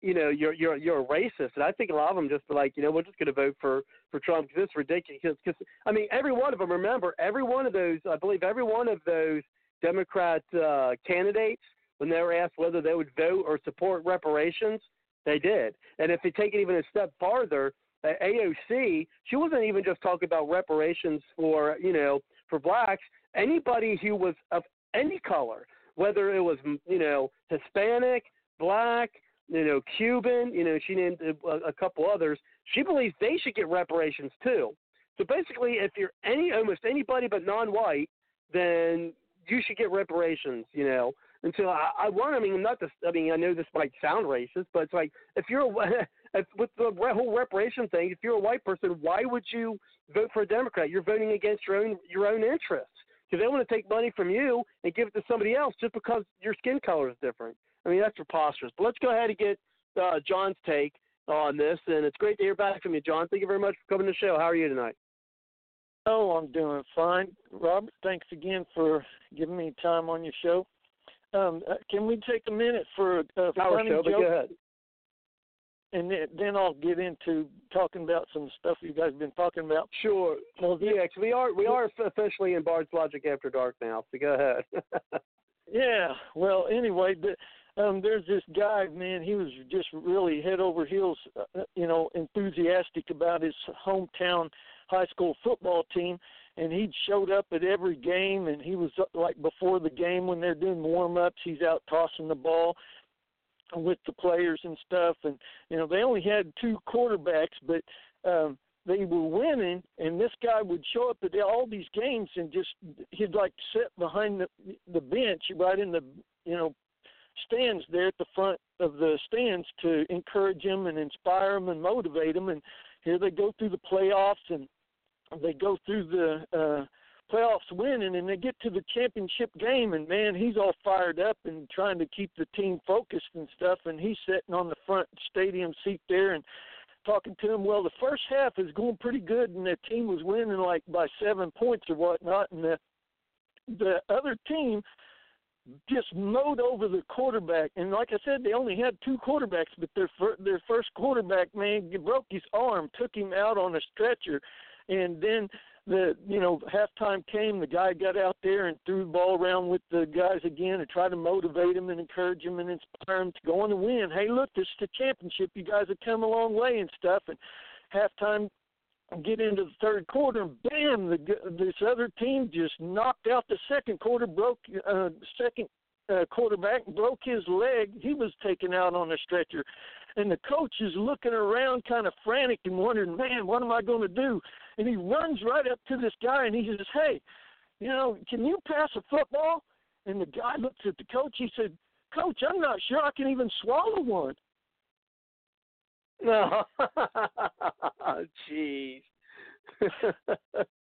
you know you're you're you're a racist. And I think a lot of them just like you know we're just going to vote for for Trump because it's ridiculous because I mean every one of them remember every one of those I believe every one of those Democrat uh, candidates when they were asked whether they would vote or support reparations they did. And if they take it even a step farther AOC, she wasn't even just talking about reparations for you know for blacks. Anybody who was of any color, whether it was mm, you know Hispanic, black, you know Cuban, you know she named a, a couple others. She believes they should get reparations too. So basically, if you're any almost anybody but non-white, then you should get reparations. You know, and so I, I want. I mean, not this. I mean, I know this might sound racist, but it's like if you're if, with the whole reparation thing, if you're a white person, why would you vote for a Democrat? You're voting against your own your own interests because they want to take money from you and give it to somebody else just because your skin color is different. I mean, that's preposterous. But let's go ahead and get uh, John's take on this, and it's great to hear back from you, John. Thank you very much for coming to the show. How are you tonight? Oh, I'm doing fine, Robert. Thanks again for giving me time on your show. Um, uh, can we take a minute for a funny show, joke? And then I'll get into talking about some stuff you guys have been talking about. Sure. Well, yeah, we are we are officially in Bard's Logic After Dark now. So go ahead. yeah. Well, anyway, the, um, there's this guy, man. He was just really head over heels, uh, you know, enthusiastic about his hometown high school football team and he'd showed up at every game and he was like before the game when they're doing warm ups he's out tossing the ball with the players and stuff. And you know they only had two quarterbacks but um they were winning and this guy would show up at all these games and just he'd like sit behind the the bench right in the you know stands there at the front of the stands to encourage him and inspire him and motivate him. And here they go through the playoffs and they go through the uh playoffs winning and they get to the championship game and man he's all fired up and trying to keep the team focused and stuff and he's sitting on the front stadium seat there and talking to him well the first half is going pretty good and the team was winning like by seven points or whatnot and the the other team just mowed over the quarterback. And like I said they only had two quarterbacks but their fir- their first quarterback man broke his arm took him out on a stretcher and then the you know halftime came the guy got out there and threw the ball around with the guys again and tried to motivate them and encourage them and inspire them to go on and win. Hey look this is the championship. You guys have come a long way and stuff. And halftime get into the third quarter and bam the this other team just knocked out the second quarter broke uh second uh, quarterback broke his leg he was taken out on a stretcher and the coach is looking around kind of frantic and wondering man what am i going to do and he runs right up to this guy and he says hey you know can you pass a football and the guy looks at the coach he said coach i'm not sure i can even swallow one No. Jeez.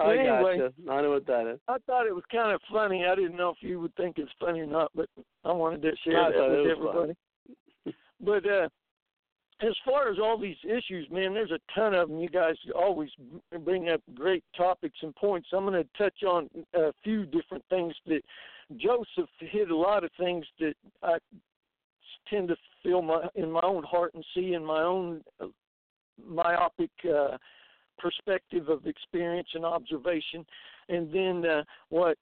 I Anyway. gotcha. I know what that is. I thought it was kind of funny. I didn't know if you would think it's funny or not, but I wanted to share I that thought it with everybody. But uh as far as all these issues, man, there's a ton of them. You guys always bring up great topics and points. I'm going to touch on a few different things that Joseph hit a lot of things that I tend to feel my in my own heart and see in my own uh, myopic uh, perspective of experience and observation, and then uh, what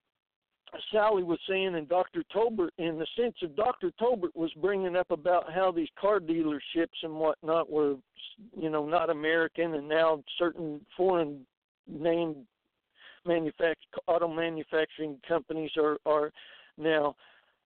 Sally was saying and Dr. Tolbert in the sense of Dr. Tolbert was bringing up about how these car dealerships and whatnot were, you know, not American and now certain foreign named manufact auto manufacturing companies are are now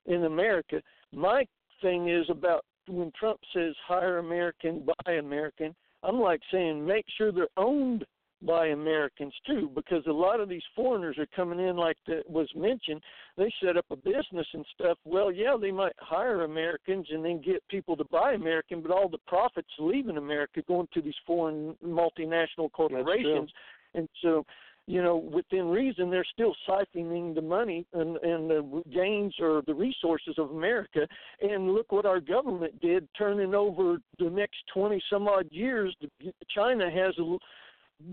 in America. My thing is about when Trump says hire American, buy American. I'm like saying make sure they're owned by Americans too, because a lot of these foreigners are coming in, like that was mentioned. They set up a business and stuff. Well, yeah, they might hire Americans and then get people to buy American, but all the profits leaving America going to these foreign multinational corporations, and so. You know, within reason, they're still siphoning the money and, and the gains or the resources of America. And look what our government did, turning over the next twenty some odd years. China has a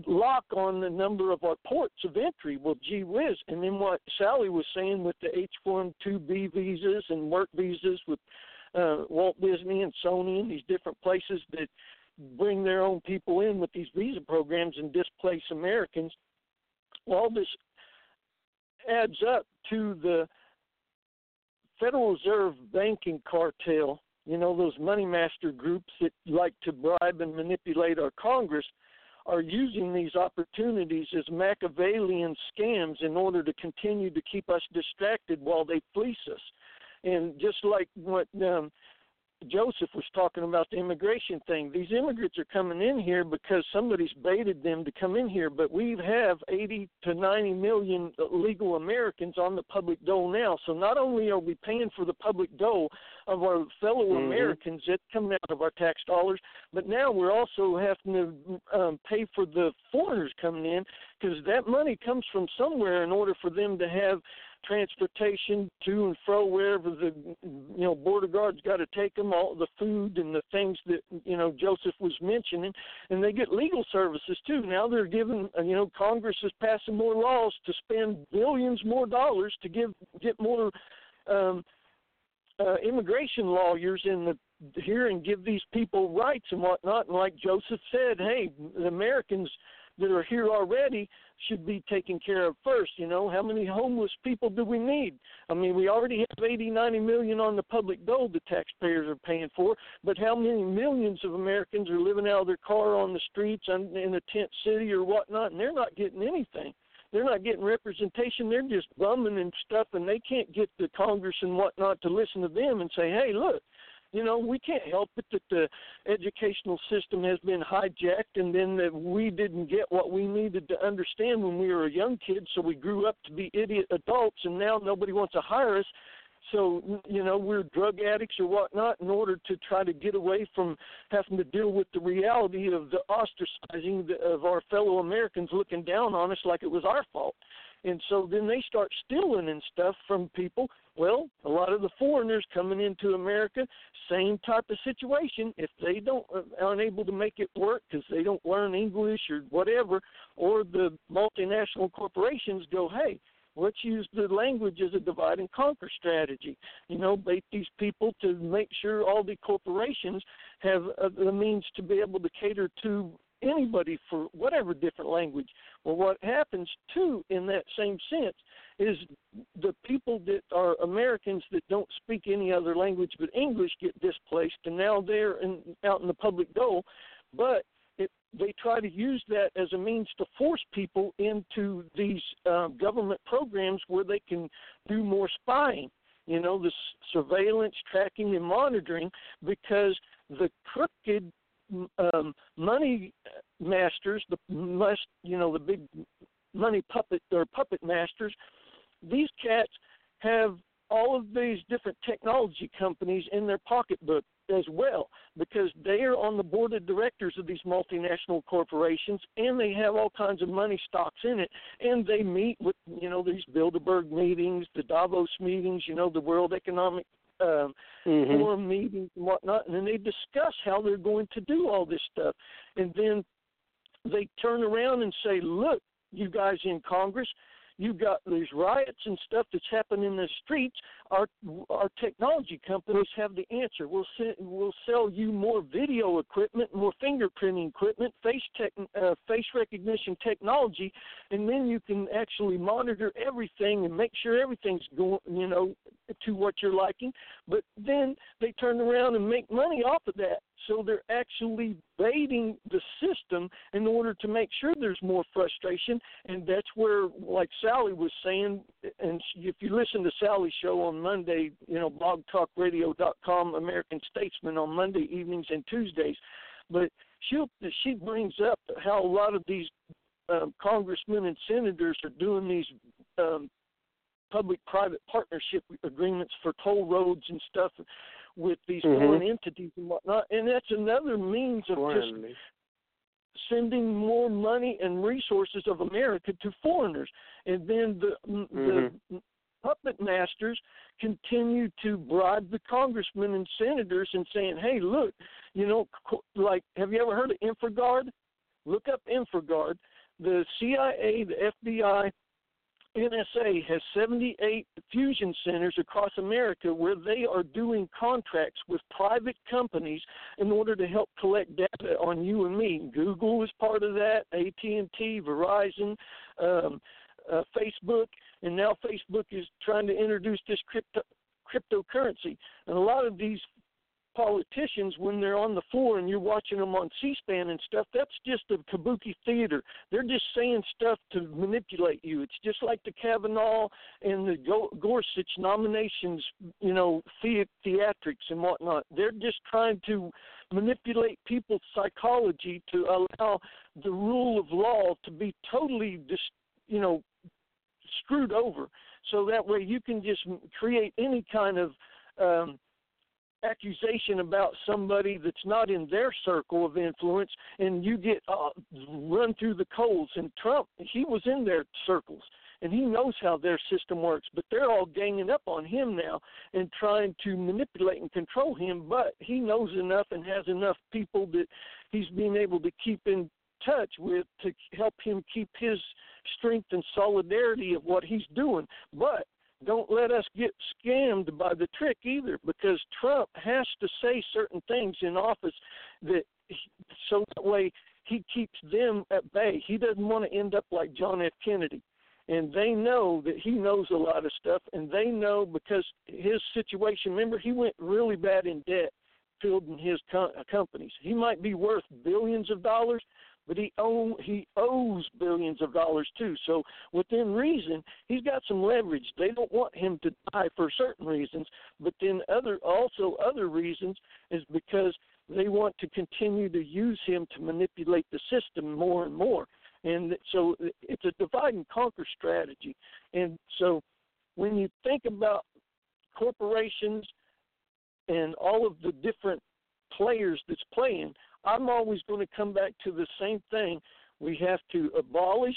lock on the number of our ports of entry. Well, gee whiz. And then what Sally was saying with the H-1B visas and work visas with uh, Walt Disney and Sony and these different places that bring their own people in with these visa programs and displace Americans. Well, all this adds up to the Federal Reserve banking cartel. You know, those money master groups that like to bribe and manipulate our Congress are using these opportunities as Machiavellian scams in order to continue to keep us distracted while they fleece us. And just like what um, Joseph was talking about the immigration thing, these immigrants are coming in here because somebody's baited them to come in here. But we have 80 to 90 million legal Americans on the public dole now. So not only are we paying for the public dole of our fellow Mhm. Americans that's coming out of our tax dollars, but now we're also having to um, pay for the foreigners coming in because that money comes from somewhere in order for them to have transportation to and fro wherever the you know border guards got to take them all the food and the things that you know Joseph was mentioning and they get legal services too now they're giving uh, you know Congress is passing more laws to spend billions more dollars to give get more um uh, immigration lawyers in the here and give these people rights and whatnot. And like Joseph said, hey, the Americans that are here already should be taken care of first. You know, how many homeless people do we need? I mean, we already have 80, 90 million on the public dole the taxpayers are paying for, but how many millions of Americans are living out of their car on the streets and in a tent city or whatnot, and they're not getting anything they're not getting representation. They're just bumming and stuff, and they can't get the Congress and whatnot to listen to them and say, "Hey, look, you know, we can't help it that the educational system has been hijacked, and then that we didn't get what we needed to understand when we were a young kid, so we grew up to be idiot adults, and now nobody wants to hire us." So you know we're drug addicts or whatnot in order to try to get away from having to deal with the reality of the ostracizing of our fellow Americans looking down on us like it was our fault. And so then they start stealing and stuff from people. Well, a lot of the foreigners coming into America, same type of situation. If they don't uh, aren't able to make it work because they don't learn English or whatever, or the multinational corporations go, hey, let's use the language as a divide and conquer strategy. You know, bait these people to make sure all the corporations have uh, the means to be able to cater to anybody for whatever different language. Well, what happens too in that same sense is the people that are Americans that don't speak any other language but English get displaced, and now they're in, out in the public dole. But it, they try to use that as a means to force people into these uh, government programs where they can do more spying. You know, the surveillance, tracking, and monitoring, because the crooked um, money masters, the must you know the big money puppet or puppet masters, these cats have all of these different technology companies in their pocketbook as well because they are on the board of directors of these multinational corporations and they have all kinds of money stocks in it and they meet with you know these Bilderberg meetings, the Davos meetings, you know the World Economic um, mm-hmm. forum meetings and whatnot, and then they discuss how they're going to do all this stuff, and then they turn around and say, "Look, you guys in Congress, you've got these riots and stuff that's happening in the streets. Our our technology companies have the answer. We'll send, we'll sell you more video equipment, more fingerprinting equipment, face tech, uh, face recognition technology, and then you can actually monitor everything and make sure everything's going, you know, to what you're liking. But then they turn around and make money off of that. So they're actually baiting the system in order to make sure there's more frustration, and that's where, like Sally was saying, and if you listen to Sally's show on Monday, you know, blogtalkradio.com, American Statesman on Monday evenings and Tuesdays, but she'll, she brings up how a lot of these um, congressmen and senators are doing these um, public-private partnership agreements for toll roads and stuff with these mm-hmm. foreign entities and whatnot, and that's another means of foreign. just sending more money and resources of America to foreigners, and then the mm-hmm. the puppet masters continue to bribe the congressmen and senators and saying, "Hey, look, you know, like, have you ever heard of InfraGard? Look up InfraGard. The CIA, the FBI, NSA has 78 fusion centers across America where they are doing contracts with private companies in order to help collect data on you and me. Google is part of that, AT&T, Verizon, um, uh, Facebook, and now Facebook is trying to introduce this crypto cryptocurrency. And a lot of these politicians when they're on the floor and you're watching them on C-SPAN and stuff, that's just a kabuki theater. They're just saying stuff to manipulate you. It's just like the Kavanaugh and the Gorsuch nominations, you know, the- theatrics and whatnot. They're just trying to manipulate people's psychology to allow the rule of law to be totally, dis- you know, screwed over. So that way you can just create any kind of um, accusation about somebody that's not in their circle of influence and you get uh, run through the coals and Trump he was in their circles and he knows how their system works but they're all ganging up on him now and trying to manipulate and control him but he knows enough and has enough people that he's being able to keep in touch with to help him keep his strength and solidarity of what he's doing but don't let us get scammed by the trick either because Trump has to say certain things in office that so that way he keeps them at bay. He doesn't want to end up like John F. Kennedy. And they know that he knows a lot of stuff, and they know because his situation. Remember, he went really bad in debt, building his co- companies. He might be worth billions of dollars, but he owe he owes billions of dollars too. So within reason, he's got some leverage. They don't want him to die for certain reasons, but then other also other reasons is because they want to continue to use him to manipulate the system more and more. And so it's a divide and conquer strategy. And so when you think about corporations and all of the different players that's playing, I'm always going to come back to the same thing. We have to abolish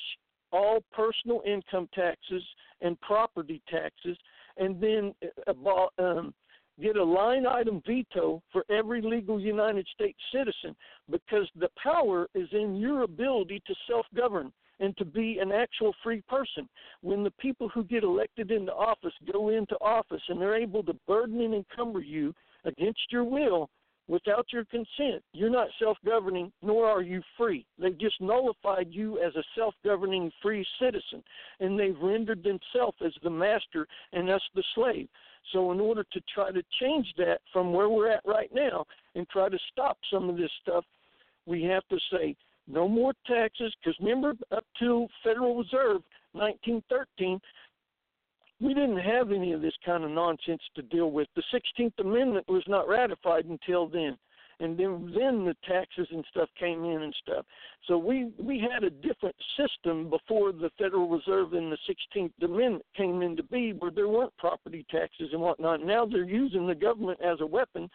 all personal income taxes and property taxes, and then uh, um, get a line item veto for every legal United States citizen because the power is in your ability to self govern and to be an actual free person. When the people who get elected into office go into office and they're able to burden and encumber you against your will without your consent, you're not self governing, nor are you free. They've just nullified you as a self governing free citizen, and they've rendered themselves as the master and us the slave. So, in order to try to change that from where we're at right now and try to stop some of this stuff, we have to say no more taxes. Because remember, up to Federal Reserve 1913, we didn't have any of this kind of nonsense to deal with. The 16th Amendment was not ratified until then. And then, then the taxes and stuff came in and stuff. So we we had a different system before the Federal Reserve and the 16th Amendment came into being, where there weren't property taxes and whatnot. Now they're using the government as a weapon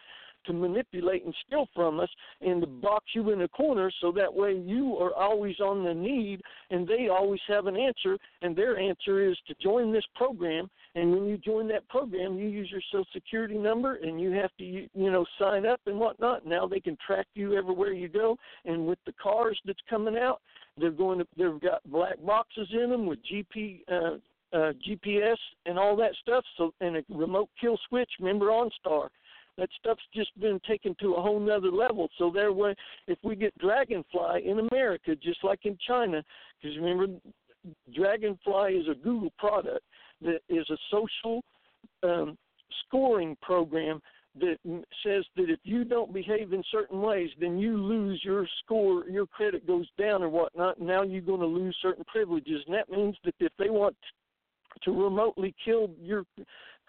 to manipulate and steal from us and to box you in a corner so that way you are always on the need and they always have an answer and their answer is to join this program and when you join that program you use your social security number and you have to you know sign up and whatnot now they can track you everywhere you go and with the cars that's coming out they're going to they've got black boxes in them with gp uh uh, GPS and all that stuff. So and a remote kill switch. Remember OnStar that stuff's just been taken to a whole nother level. So there, way, if we get Dragonfly in America, just like in China, because remember, Dragonfly is a Google product that is a social um, scoring program that says that if you don't behave in certain ways, then you lose your score, your credit goes down or whatnot. Now you're going to lose certain privileges, and that means that if they want to remotely kill your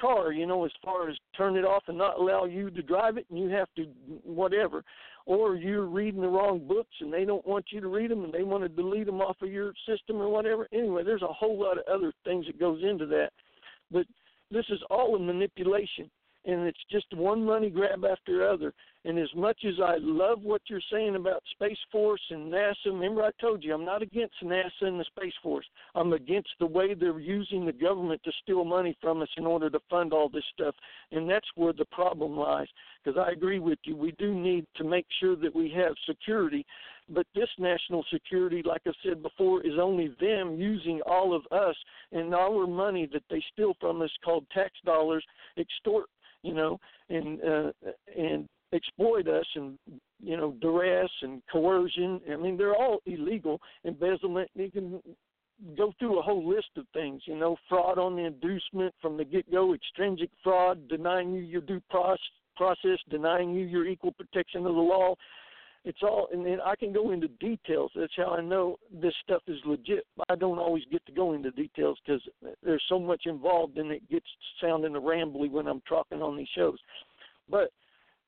car, you know, as far as turn it off and not allow you to drive it, and you have to whatever, or you're reading the wrong books and they don't want you to read them and they want to delete them off of your system or whatever. Anyway, there's a whole lot of other things that goes into that, but this is all a manipulation and it's just one money grab after other. And as much as I love what you're saying about Space Force and NASA, remember I told you I'm not against NASA and the Space Force. I'm against the way they're using the government to steal money from us in order to fund all this stuff. And that's where the problem lies. Because I agree with you, we do need to make sure that we have security. But this national security, like I said before, is only them using all of us and our money that they steal from us called tax dollars, extort you know, and uh, and exploit us and you know duress and coercion. I mean, they're all illegal. Embezzlement. You can go through a whole list of things. You know, fraud on the inducement from the get-go, extrinsic fraud, denying you your due process, denying you your equal protection of the law, it's all and then I can go into details. That's how I know this stuff is legit. I don't always get to go into details because there's so much involved and it gets sounding rambly when I'm talking on these shows. But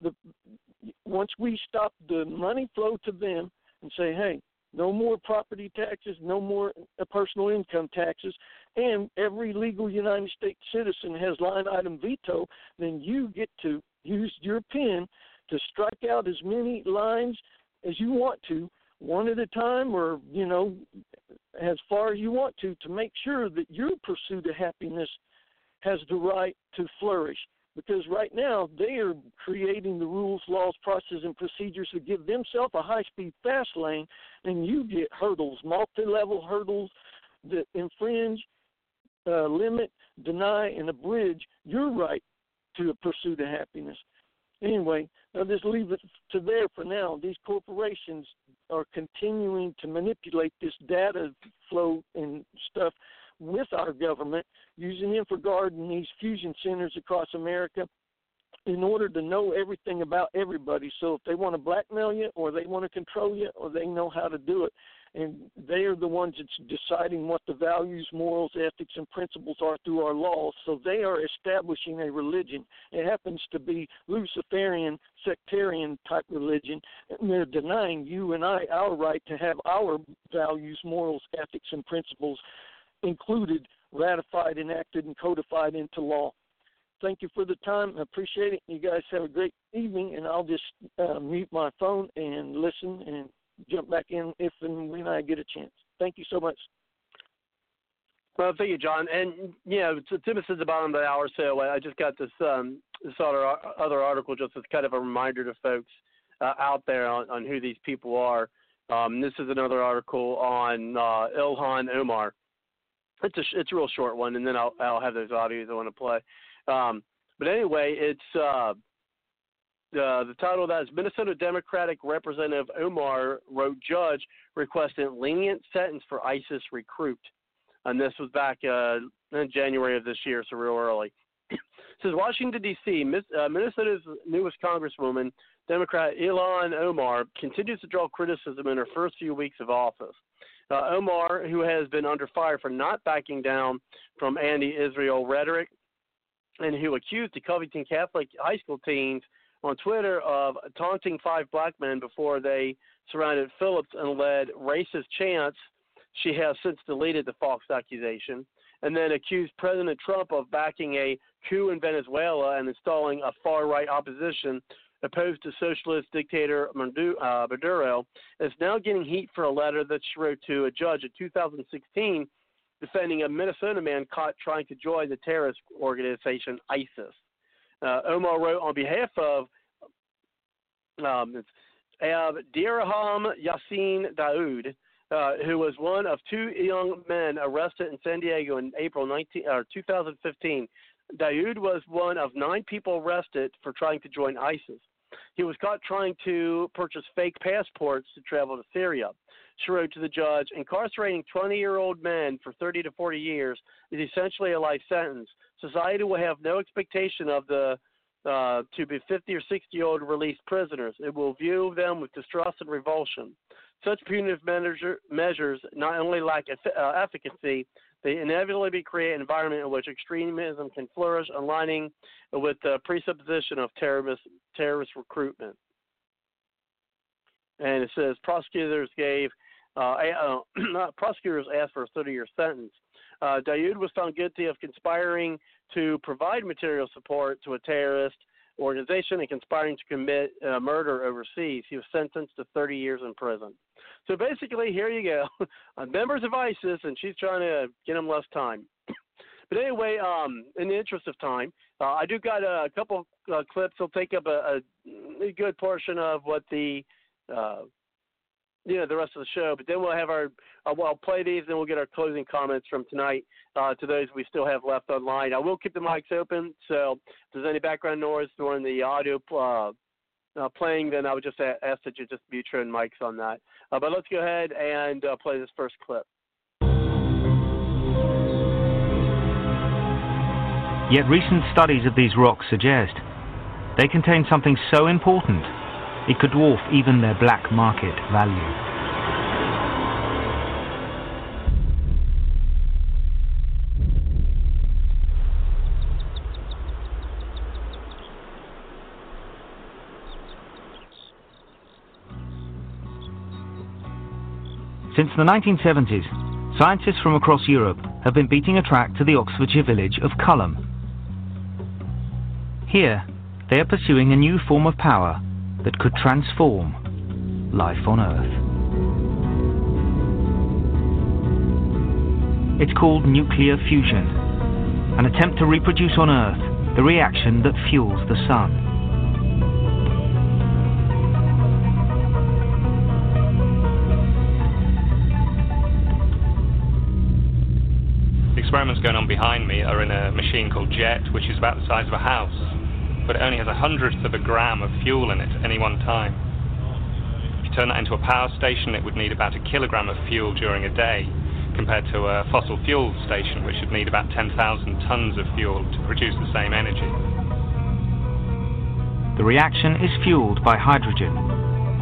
the once we stop the money flow to them and say, hey, no more property taxes, no more uh, personal income taxes, and every legal United States citizen has line item veto, then you get to use your pen to strike out as many lines as you want to, one at a time, or you know, as far as you want to, to make sure that your pursuit of happiness has the right to flourish. Because right now they are creating the rules, laws, processes, and procedures to give themselves a high-speed fast lane, and you get hurdles, multi-level hurdles that infringe, uh, limit, deny, and abridge your right to a pursuit of happiness. Anyway, I'll just leave it to there for now. These corporations are continuing to manipulate this data flow and stuff with our government using InfraGard and these fusion centers across America in order to know everything about everybody. So if they want to blackmail you or they want to control you or they know how to do it and they are the ones that's deciding what the values, morals, ethics, and principles are through our laws. So they are establishing a religion. It happens to be Luciferian, sectarian type religion, and they're denying you and I our right to have our values, morals, ethics, and principles included, ratified, enacted, and codified into law. thank you for the time. I appreciate it. You guys have a great evening, and I'll just uh, mute my phone and listen and jump back in if and when I get a chance. Thank you so much. Well, thank you, John. And yeah, Tim is at the bottom of the hour, so I just got this um, this other other article just as kind of a reminder to folks uh, out there on, on who these people are. Um, this is another article on uh, Ilhan Omar. It's a it's a real short one, and then I'll I'll have those audios I want to play. Um, but anyway, it's uh, uh, the title of that is Minnesota Democratic Representative Omar wrote judge requesting lenient sentence for ISIS recruit, and this was back uh, in January of this year, so real early. says Washington D.C. Uh, Minnesota's newest Congresswoman, Democrat Ilhan Omar, continues to draw criticism in her first few weeks of office. Uh, Omar, who has been under fire for not backing down from anti-Israel rhetoric, and who accused the Covington Catholic high school teens on Twitter of taunting five black men before they surrounded Phillips and led racist chants. She has since deleted the false accusation and then accused President Trump of backing a coup in Venezuela and installing a far right opposition opposed to socialist dictator uh, Maduro, is now getting heat for a letter that she wrote to a judge in 2016 defending a Minnesota man caught trying to join the terrorist organization ISIS. Uh, Omar wrote on behalf of um, Abdirahman Yassin Daoud, uh, who was one of two young men arrested in San Diego in April 19, uh, 2015. Daoud was one of nine people arrested for trying to join ISIS. He was caught trying to purchase fake passports to travel to Syria. She wrote to the judge, incarcerating 20 year old men for 30 to 40 years is essentially a life sentence. Society will have no expectation of the uh, to be 50 or 60 year old released prisoners. It will view them with distrust and revulsion. Such punitive measure, measures not only lack uh, efficacy, they inevitably create an environment in which extremism can flourish, aligning with the presupposition of terrorist, terrorist recruitment. And it says prosecutors gave uh, uh, prosecutors asked for a 30-year sentence. Uh, was found guilty of conspiring to provide material support to a terrorist organization and conspiring to commit uh, murder overseas. He was sentenced to 30 years in prison. So basically, here you go, members of ISIS, and she's trying to get them less time. but anyway, um, in the interest of time, uh, I do got a, couple uh, clips. They'll take up a, a, good portion of what the uh, you know the rest of the show. But then we'll have our uh, well, I'll play these, and we'll get our closing comments from tonight uh, to those we still have left online. I will keep the mics open, so if there's any background noise during the audio uh, uh, playing, then I would just ask that you just mute your mics on that. Uh, but let's go ahead and uh, play this first clip. Yet recent studies of these rocks suggest they contain something so important it could dwarf even their black market value. Since the 1970s, scientists from across Europe have been beating a track to the Oxfordshire village of Culham. Here, they are pursuing a new form of power that could transform life on Earth. It's called nuclear fusion, an attempt to reproduce on Earth the reaction that fuels the Sun. Experiments going on behind me are in a machine called JET, which is about the size of a house but it only has a hundredth of a gram of fuel in it at any one time. If you turn that into a power station, it would need about a kilogram of fuel during a day, compared to a fossil fuel station, which would need about 10,000 tons of fuel to produce the same energy. The reaction is fueled by hydrogen,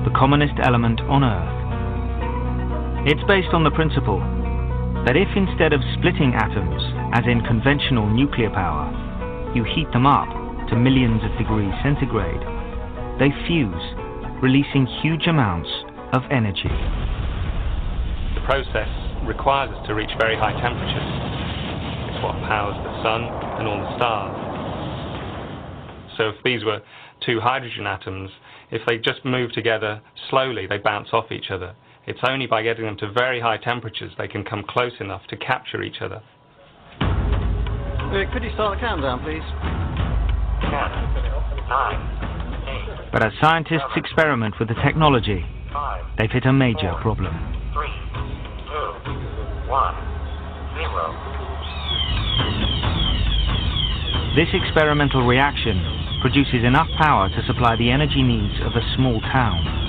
the commonest element on Earth. It's based on the principle that if instead of splitting atoms, as in conventional nuclear power, you heat them up to millions of degrees centigrade, they fuse, releasing huge amounts of energy. The process requires us to reach very high temperatures. It's what powers the sun and all the stars. So if these were two hydrogen atoms, if they just move together slowly, they bounce off each other. It's only by getting them to very high temperatures they can come close enough to capture each other. Uh, could you start the countdown, please? But as scientists experiment with the technology, they've hit a major problem. Three, two, one, zero. This experimental reaction produces enough power to supply the energy needs of a small town.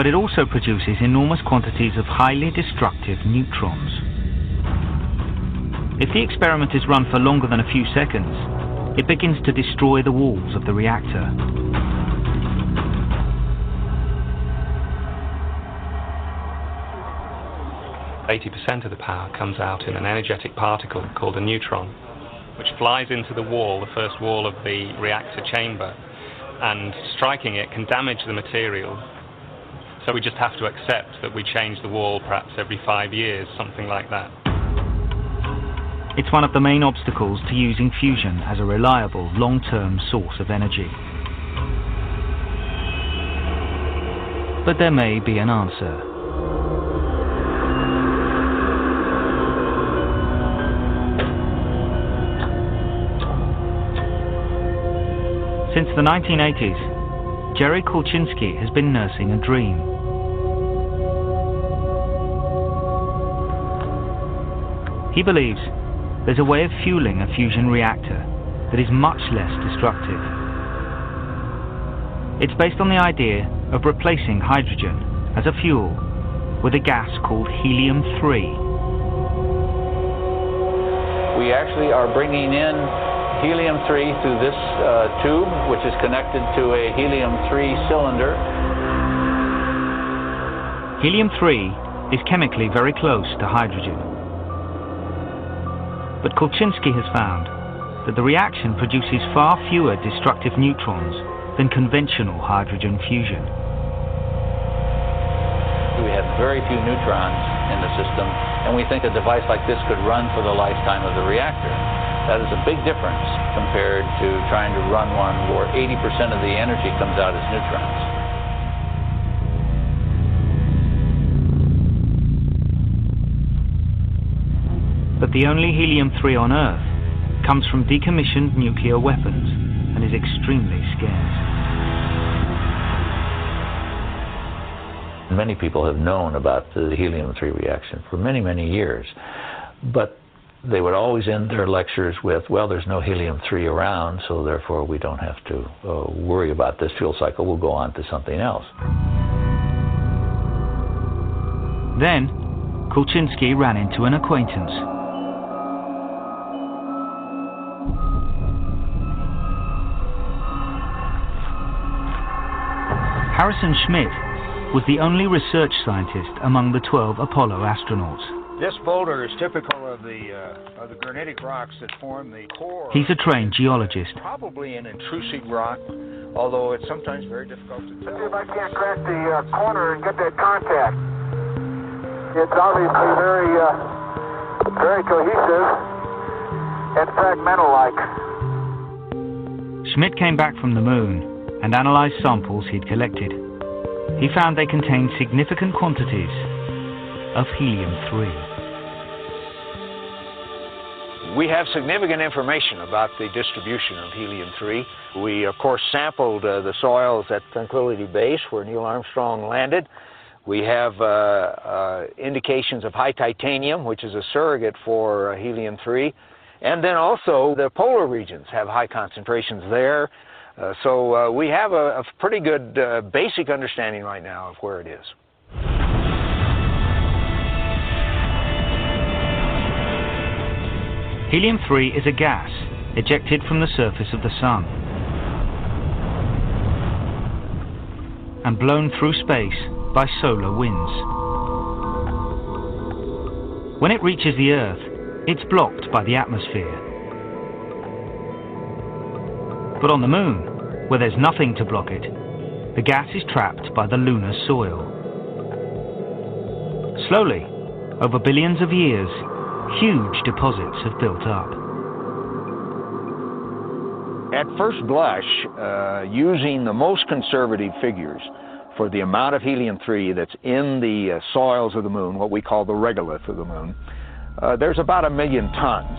But it also produces enormous quantities of highly destructive neutrons. If the experiment is run for longer than a few seconds, it begins to destroy the walls of the reactor. Eighty percent of the power comes out in an energetic particle called a neutron, which flies into the wall, the first wall of the reactor chamber, and striking it can damage the material. So we just have to accept that we change the wall perhaps every five years, something like that. It's one of the main obstacles to using fusion as a reliable, long-term source of energy. But there may be an answer. Since the 1980s, Jerry Kulcinski has been nursing a dream. He believes there's a way of fueling a fusion reactor that is much less destructive. It's based on the idea of replacing hydrogen as a fuel with a gas called helium-3. We actually are bringing in helium-3 through this uh, tube, which is connected to a helium-3 cylinder. Helium-3 is chemically very close to hydrogen. But Kulcinski has found that the reaction produces far fewer destructive neutrons than conventional hydrogen fusion. We have very few neutrons in the system, and we think a device like this could run for the lifetime of the reactor. That is a big difference compared to trying to run one where 80% of the energy comes out as neutrons. But the only helium-3 on Earth comes from decommissioned nuclear weapons and is extremely scarce. Many people have known about the helium-3 reaction for many, many years, but they would always end their lectures with, well, there's no helium-3 around, so therefore we don't have to uh, worry about this fuel cycle. We'll go on to something else. Then, Kulcinski ran into an acquaintance. Harrison Schmitt was the only research scientist among the 12 Apollo astronauts. This boulder is typical of the uh, of the granitic rocks that form the core. He's a trained geologist. Probably an intrusive rock, although it's sometimes very difficult to tell. See if I can't crack the uh, corner and get that contact. It's obviously very, uh, very cohesive and fragmental-like. Schmitt came back from the moon and analyzed samples he'd collected. He found they contained significant quantities of helium-3. We have significant information about the distribution of helium-3. We, of course, sampled uh, the soils at Tranquility Base where Neil Armstrong landed. We have uh, uh, indications of high titanium, which is a surrogate for uh, helium-3. And then also the polar regions have high concentrations there. Uh, so uh, we have a, a pretty good basic understanding right now of where it is. Helium-3 is a gas ejected from the surface of the Sun and blown through space by solar winds. When it reaches the Earth, it's blocked by the atmosphere. But on the Moon, where there's nothing to block it, the gas is trapped by the lunar soil. Slowly, over billions of years, huge deposits have built up. At first blush, uh, using the most conservative figures for the amount of helium-3 that's in the uh, soils of the moon, what we call the regolith of the moon, uh, there's about a million tons.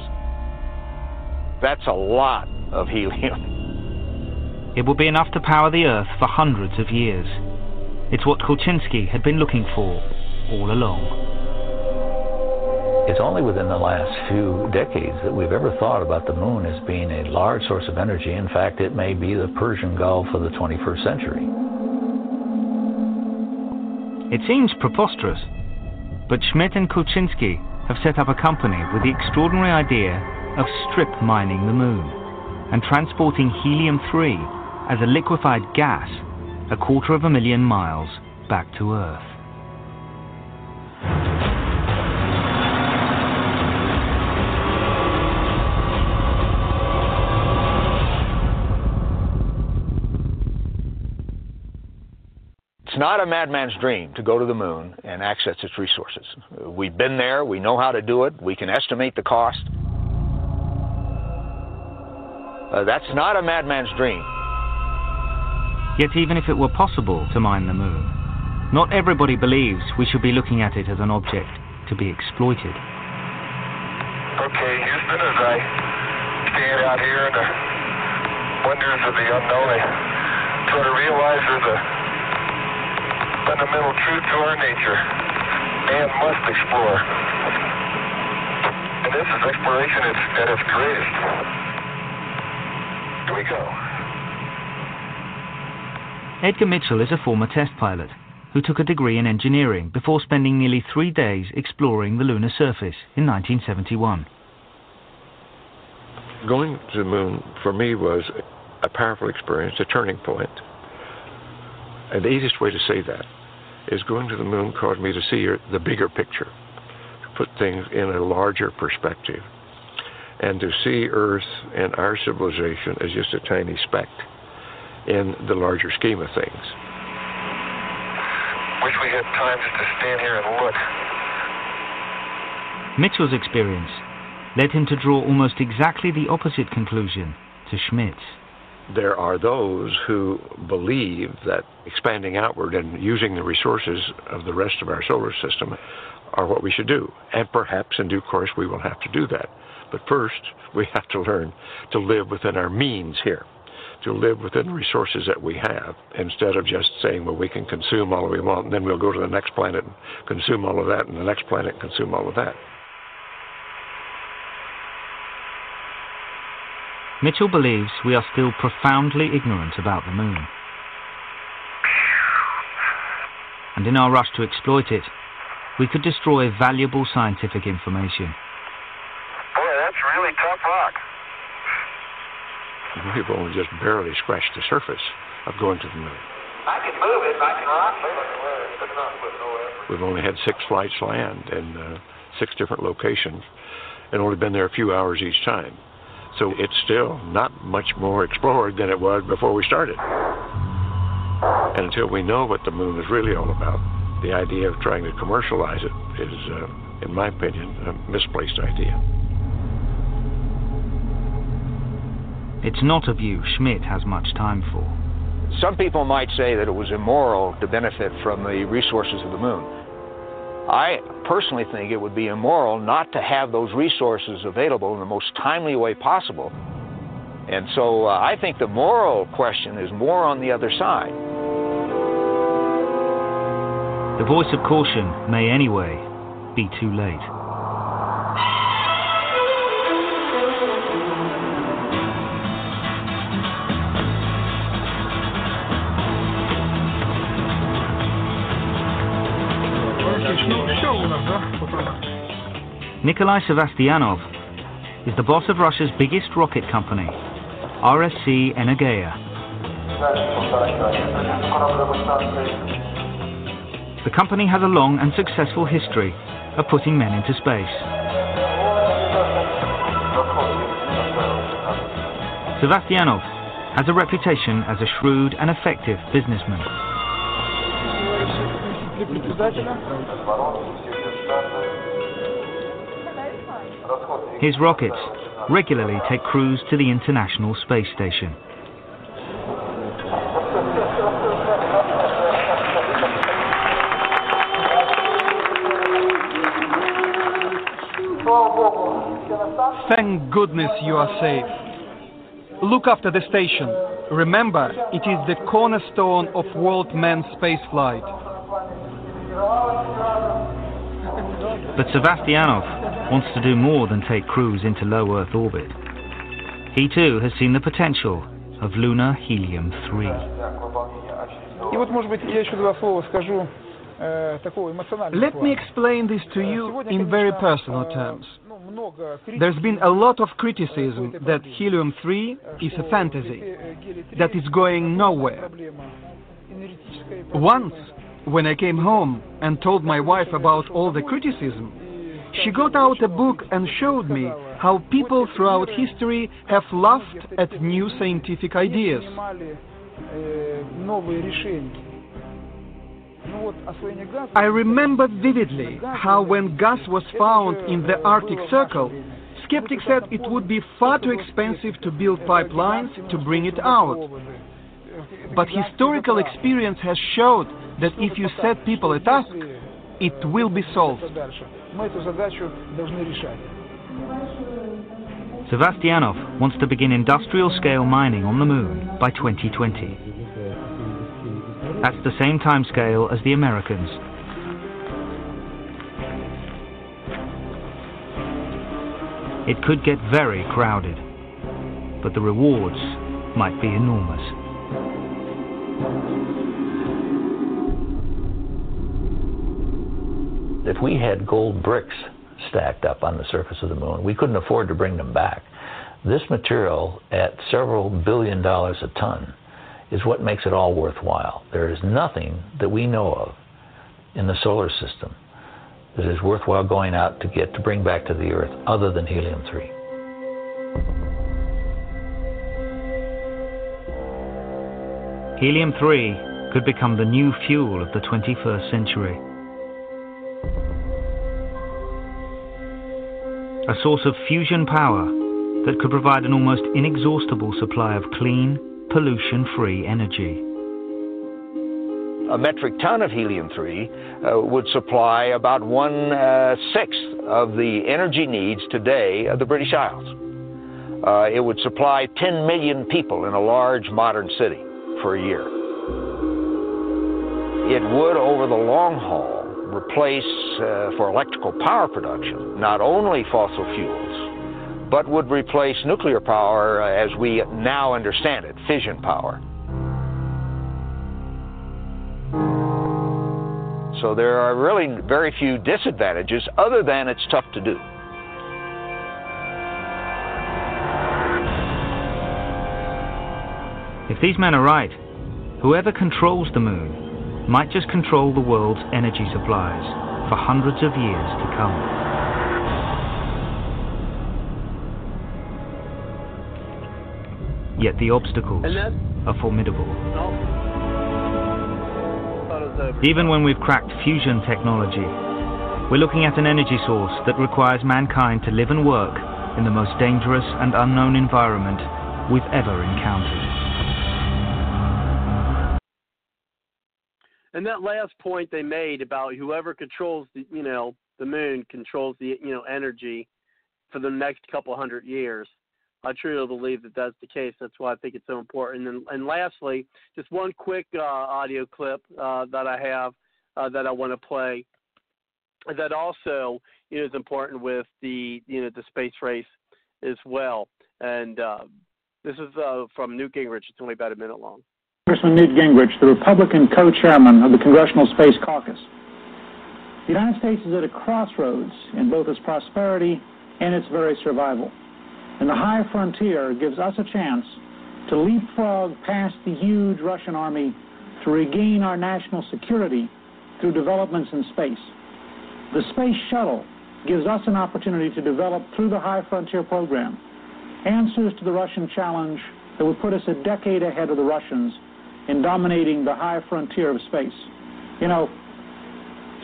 That's a lot of helium. It will be enough to power the Earth for hundreds of years. It's what Kulcinski had been looking for all along. It's only within the last few decades that we've ever thought about the moon as being a large source of energy. In fact, it may be the Persian Gulf of the 21st century. It seems preposterous, but Schmitt and Kulcinski have set up a company with the extraordinary idea of strip mining the moon and transporting helium-3 as a liquefied gas a quarter of a million miles back to Earth. It's not a madman's dream to go to the moon and access its resources. We've been there, we know how to do it, we can estimate the cost. Uh, that's not a madman's dream. Yet even if it were possible to mine the moon, not everybody believes we should be looking at it as an object to be exploited. Okay, Houston, as I stand out here in the wonders of the unknown, I try to realize there's a fundamental truth to our nature. Man must explore. And this is exploration at, at its greatest. Here we go. Edgar Mitchell is a former test pilot who took a degree in engineering before spending nearly three days exploring the lunar surface in 1971. Going to the moon for me was a powerful experience, a turning point. And the easiest way to say that is going to the moon caused me to see the bigger picture, to put things in a larger perspective, and to see Earth and our civilization as just a tiny speck in the larger scheme of things. Wish we had time just to stand here and look. Mitchell's experience led him to draw almost exactly the opposite conclusion to Schmitt's there are those who believe that expanding outward and using the resources of the rest of our solar system are what we should do. And perhaps in due course we will have to do that. But first, we have to learn to live within our means here, to live within resources that we have, instead of just saying, well, we can consume all we want, and then we'll go to the next planet and consume all of that, and the next planet and consume all of that. Mitchell believes we are still profoundly ignorant about the moon. And in our rush to exploit it, we could destroy valuable scientific information. Boy, that's really tough rock. We've only just barely scratched the surface of going to the moon. I can move it, I can rock it. We've only had six flights land in uh, six different locations and only been there a few hours each time. So it's still not much more explored than it was before we started. And until we know what the moon is really all about, the idea of trying to commercialize it is, uh, in my opinion, a misplaced idea. It's not a view Schmitt has much time for. Some people might say that it was immoral to benefit from the resources of the moon. I personally think it would be immoral not to have those resources available in the most timely way possible. And so uh, I think the moral question is more on the other side. The voice of caution may anyway be too late. Nikolai Sevastyanov is the boss of Russia's biggest rocket company, RSC Energia. The company has a long and successful history of putting men into space. Sevastyanov has a reputation as a shrewd and effective businessman. His rockets, regularly take crews to the International Space Station. Thank goodness you are safe. Look after the station. Remember, it is the cornerstone of world manned spaceflight. But Sevastianov wants to do more than take crews into low Earth orbit. He too has seen the potential of lunar helium 3. Let me explain this to you in very personal terms. There's been a lot of criticism that helium 3 is a fantasy, that it's going nowhere. Once when I came home and told my wife about all the criticism, she got out a book and showed me how people throughout history have laughed at new scientific ideas. I remember vividly how when gas was found in the Arctic Circle, skeptics said it would be far too expensive to build pipelines to bring it out. But historical experience has showed that if you set people a task, it will be solved. Sevastianov wants to begin industrial scale mining on the moon by 2020. That's the same timescale as the Americans. It could get very crowded, but the rewards might be enormous. If we had gold bricks stacked up on the surface of the moon, we couldn't afford to bring them back. This material, at several billion dollars a ton, is what makes it all worthwhile. There is nothing that we know of in the solar system that is worthwhile going out to get to bring back to the Earth other than helium 3. Helium 3 could become the new fuel of the 21st century. A source of fusion power that could provide an almost inexhaustible supply of clean, pollution free energy. A metric ton of helium 3 uh, would supply about one uh, of the energy needs today of the British Isles. Uh, it would supply 10 million people in a large modern city for a year. It would, over the long haul, replace uh, for electrical power production not only fossil fuels, but would replace nuclear power uh, as we now understand it, fission power. So there are really very few disadvantages other than it's tough to do. If these men are right, whoever controls the moon might just control the world's energy supplies for hundreds of years to come. Yet the obstacles are formidable. oh. Thought it was over. Even when we've cracked fusion technology, we're looking at an energy source that requires mankind to live and work in the most dangerous and unknown environment we've ever encountered. And that last point they made about whoever controls the, you know, the moon controls the, you know, energy for the next couple hundred years. I truly believe that that's the case. That's why I think it's so important. And, and lastly, just one quick uh, audio clip uh, that I have uh, that I want to play. That also you know, is important with the you know the space race as well. And uh, this is uh, from Newt Gingrich. It's only about a minute long. Congressman Newt Gingrich, the Republican co-chairman of the Congressional Space Caucus. The United States is at a crossroads in both its prosperity and its very survival. And the high frontier gives us a chance to leapfrog past the huge Russian army to regain our national security through developments in space. The space shuttle gives us an opportunity to develop through the high frontier program answers to the Russian challenge that would put us a decade ahead of the Russians in dominating the high frontier of space. You know,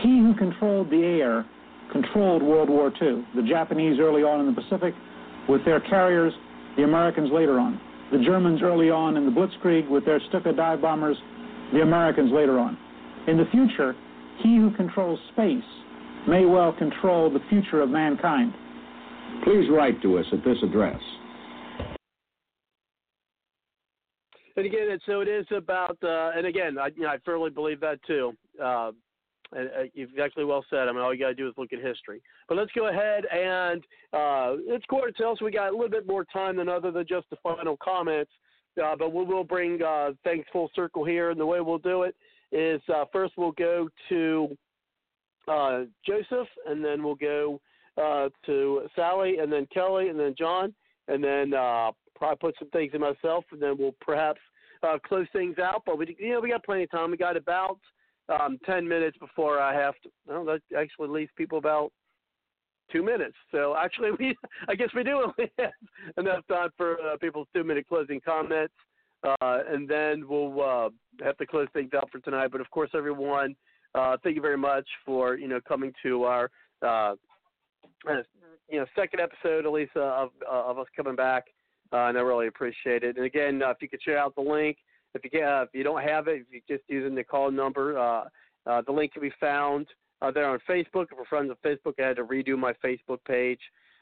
he who controlled the air controlled World War II. The Japanese early on in the Pacific, with their carriers, the Americans later on. The Germans early on in the Blitzkrieg with their Stuka dive bombers, the Americans later on. In the future, he who controls space may well control the future of mankind. Please write to us at this address. And again, so it is about, uh, and again, I, you know, I firmly believe that too. Uh, and, uh, exactly well said. I mean, all you got to do is look at history. But let's go ahead and uh, it's quarter till, so we got a little bit more time than other than just the final comments. Uh, but we will bring uh, things full circle here, and the way we'll do it is first we'll go to Joseph, and then we'll go to Sally, and then Kelly, and then John, and then uh, probably put some things in myself, and then we'll perhaps uh, close things out. But we, you know, we got plenty of time. We got about um, ten minutes before I have to. Well, that actually leaves people about two minutes. So actually, we I guess we do only have enough time for uh, people's two-minute closing comments, uh, and then we'll uh, have to close things out for tonight. But of course, everyone, uh, thank you very much for you know coming to our uh, you know second episode, Elisa, uh, of of us coming back, uh, and I really appreciate it. And again, uh, if you could share out the link, if you can, uh, if you don't have it, if you're just using the call number, uh, uh, the link can be found uh, there on Facebook. If we're friends on Facebook, I had to redo my Facebook page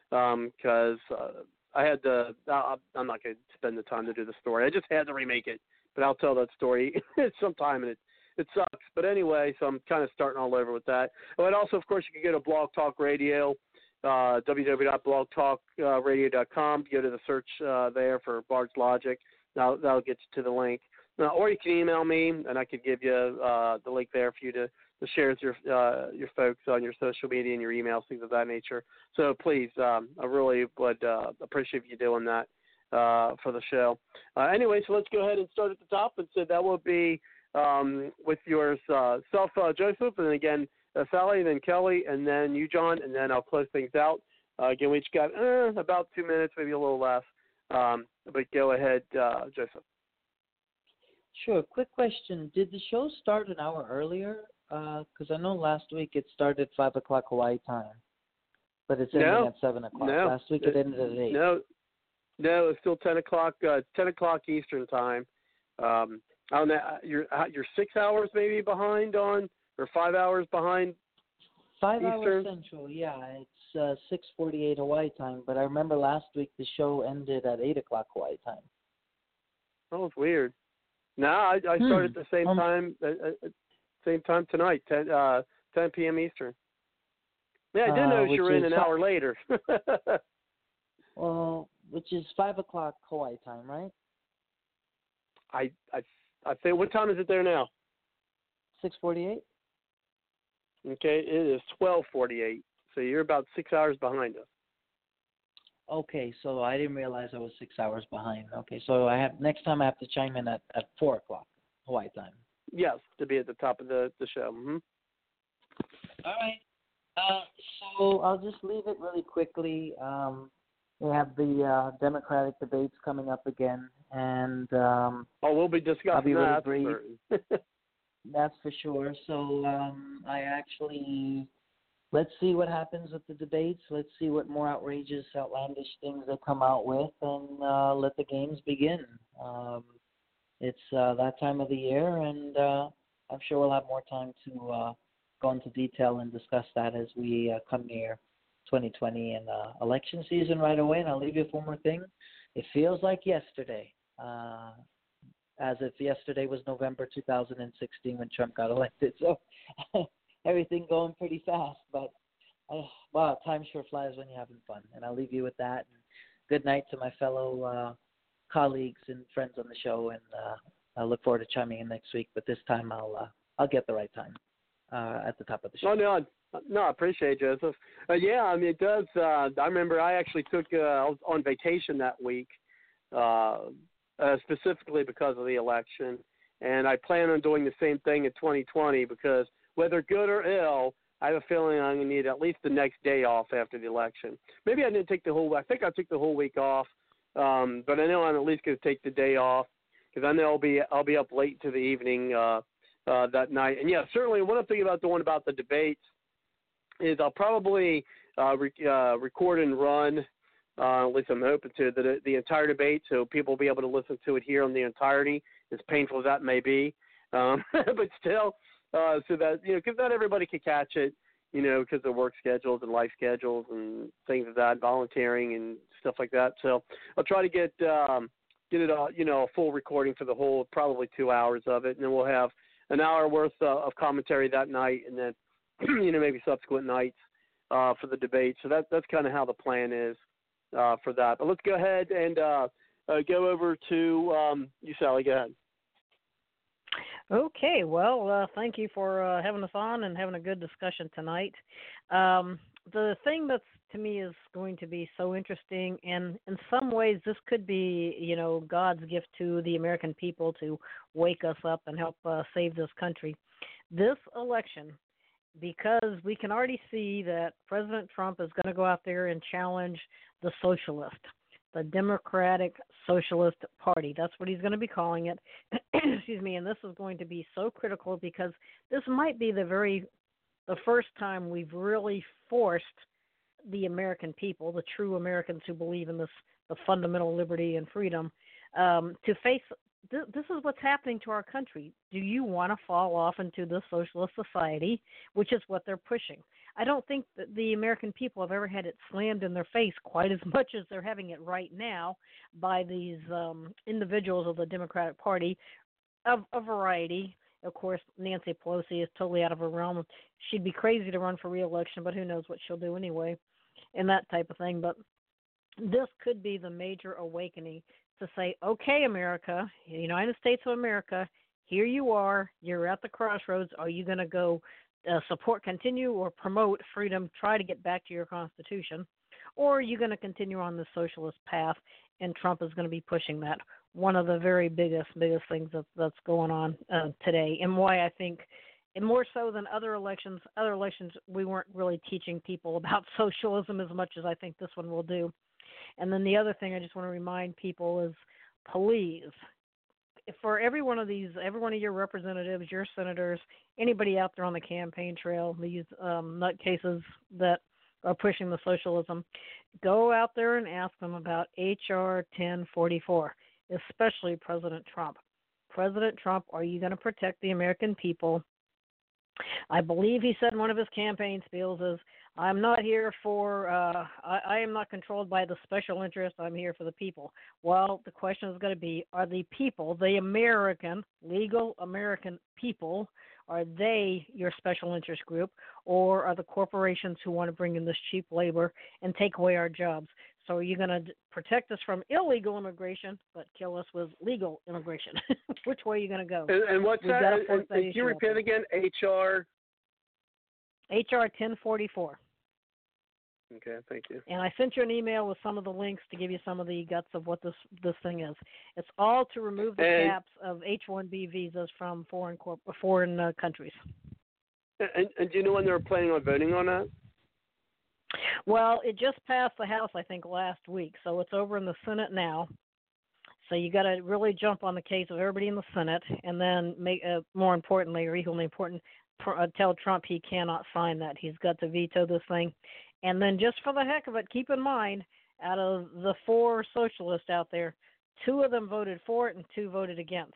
because um, uh, I had to. Uh, I'm not going to spend the time to do the story. I just had to remake it, but I'll tell that story sometime, and it it sucks. But anyway, so I'm kind of starting all over with that. But also, of course, you can go to Blog Talk Radio, uh, www.blogtalkradio.com. Go to the search uh, there for Bard's Logic. Now that'll get you to the link. Uh, or you can email me, and I could give you uh, the link there for you to, to share with your uh, your folks on your social media and your emails, things of that nature. So please, um, I really would uh, appreciate you doing that uh, for the show. Uh, anyway, so let's go ahead and start at the top, and so that will be um, with yourself, Joseph, and again Sally, and then Kelly, and then you, John, and then I'll close things out. again, we each got about two minutes, maybe a little less. Um, but go ahead, Joseph. Sure. Quick question: Did the show start an hour earlier? Because uh, I know last week it started five o'clock Hawaii time, but it's ending no, at seven o'clock. No, last week it, ended at eight. No, no, it's still ten o'clock. Uh, ten o'clock Eastern time. Um, on that, you're you're six hours maybe behind on, or five hours behind. Five Eastern? hours Central. Yeah, it's uh, six forty-eight Hawaii time. But I remember last week the show ended at eight o'clock Hawaii time. Oh, it's weird. No, I, I hmm. started at the same um, time, uh, uh, same time tonight, 10, uh, 10 p.m. Eastern. Yeah, I didn't uh, notice you were in an hour later. well, which is five o'clock Hawaii time, right? I I I say, what time is it there now? Six forty-eight. Okay, it is twelve forty-eight. So you're about six hours behind us. Okay, so I didn't realize I was six hours behind. Okay, so I have next time I have to chime in at at four o'clock Hawaii time. Yes, to be at the top of the the show. Mm-hmm. All right. Uh, so I'll just leave it really quickly. Um, we have the uh, Democratic debates coming up again, and um, oh, we'll be discussing I'll be really brief. That's for sure. So um, I actually let's see what happens with the debates. Let's see what more outrageous, outlandish things they come out with, and uh, let the games begin. Um, it's uh, that time of the year, and uh, I'm sure we'll have more time to uh, go into detail and discuss that as we uh, come near 2020 and uh, election season right away. And I'll leave you with one more thing. It feels like yesterday, uh, as if yesterday was November 2016 when Trump got elected. So everything going pretty fast. But uh, wow, time sure flies when you're having fun. And I'll leave you with that. And good night to my fellow uh, colleagues and friends on the show. And uh, I look forward to chiming in next week. But this time I'll uh, I'll get the right time uh, at the top of the show. Oh no, no, I appreciate it, Joseph. Uh, yeah, I mean it does. Uh, I remember I actually took uh, I was on vacation that week, uh, uh, specifically because of the election, and I plan on doing the same thing in 2020 because whether good or ill, I have a feeling I'm going to need at least the next day off after the election. Maybe I didn't take the whole. I think I took the whole week off, um, but I know I'm at least going to take the day off because I know I'll be I'll be up late to the evening uh, uh, that night. And yeah, certainly one I'm thinking about doing about the debates is I'll probably uh, re- uh, record and run Uh, at least I'm hoping to the the entire debate, so people will be able to listen to it here on the entirety, as painful as that may be. Um, but still, uh, so that you know, because not everybody can catch it, you know, because of work schedules and life schedules and things of that, volunteering and stuff like that. So I'll try to get um, get it, uh, you know, a full recording for the whole, probably two hours of it, and then we'll have an hour worth uh, of commentary that night, and then you know maybe subsequent nights uh, for the debate. So that that's kind of how the plan is uh, for that. But let's go ahead and uh, uh, go over to um, you, Sally. Go ahead. Okay, well, uh, thank you for uh, having us on and having a good discussion tonight. Um, the thing that's to me is going to be so interesting, and in some ways, this could be, you know, God's gift to the American people to wake us up and help uh, save this country. This election, because we can already see that President Trump is going to go out there and challenge the socialist the Democratic Socialist Party. That's what he's going to be calling it. Excuse me. And this is going to be so critical because this might be the very the first time we've really forced the American people, the true Americans who believe in this the fundamental liberty and freedom, um, to face th- this is what's happening to our country. Do you want to fall off into the socialist society, which is what they're pushing? I don't think that the American people have ever had it slammed in their face quite as much as they're having it right now by these um, individuals of the Democratic Party of a variety. Of course, Nancy Pelosi is totally out of her realm. She'd be crazy to run for reelection, but who knows what she'll do anyway, and that type of thing. But this could be the major awakening to say, okay, America, United States of America, here you are. You're at the crossroads. Are you going to go uh, support, continue, or promote freedom, try to get back to your Constitution, or are you going to continue on the socialist path? And Trump is going to be pushing that. One of the very biggest, biggest things that, that's going on uh, today, and why I think, and more so than other elections, other elections we weren't really teaching people about socialism as much as I think this one will do. And then the other thing I just want to remind people is, please for every one of these, every one of your representatives, your senators, anybody out there on the campaign trail, these um, nutcases that are pushing the socialism, go out there and ask them about HR 1044, especially President Trump. President Trump, are you going to protect the American people? I believe he said in one of his campaign speeches is, I'm not here for, uh, I, I am not controlled by the special interest. I'm here for the people. Well, the question is going to be are the people, the American, legal American people, are they your special interest group, or are the corporations who want to bring in this cheap labor and take away our jobs? So are you going to protect us from illegal immigration, but kill us with legal immigration? Which way are you going to go? And, and what's We've that? And, force and can you repeat again? HR. HR 1044. Okay, thank you. And I sent you an email with some of the links to give you some of the guts of what this this thing is. It's all to remove the And- caps of H-1B visas from foreign corp- foreign uh, countries. And, and do you know when they're planning on voting on that? Well, it just passed the House, I think, last week, so it's over in the Senate now. So you got to really jump on the case of everybody in the Senate, and then make uh, more importantly, or equally important, uh, tell Trump he cannot sign that. He's got to veto this thing, and then just for the heck of it, keep in mind, out of the four socialists out there, two of them voted for it and two voted against.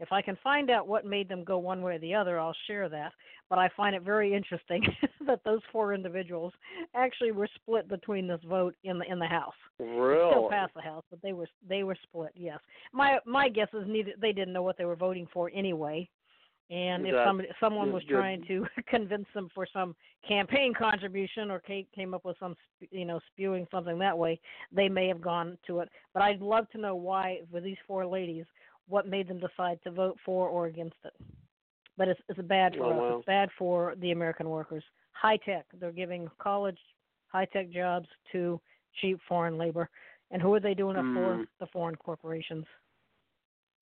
If I can find out what made them go one way or the other, I'll share that. But I find it very interesting that those four individuals actually were split between this vote in the in the House. Really? Still passed the House, but they were they were split. Yes, my my guess is neither they didn't know what they were voting for anyway. And if somebody someone was trying to convince them for some campaign contribution or came up with some you know spewing something that way, they may have gone to it. But I'd love to know why with these four ladies, what made them decide to vote for or against it. But it's it's bad for Oh, us. wow. It's bad for the American workers. High tech. They're giving college high tech jobs to cheap foreign labor. And who are they doing it for? Mm. The foreign corporations,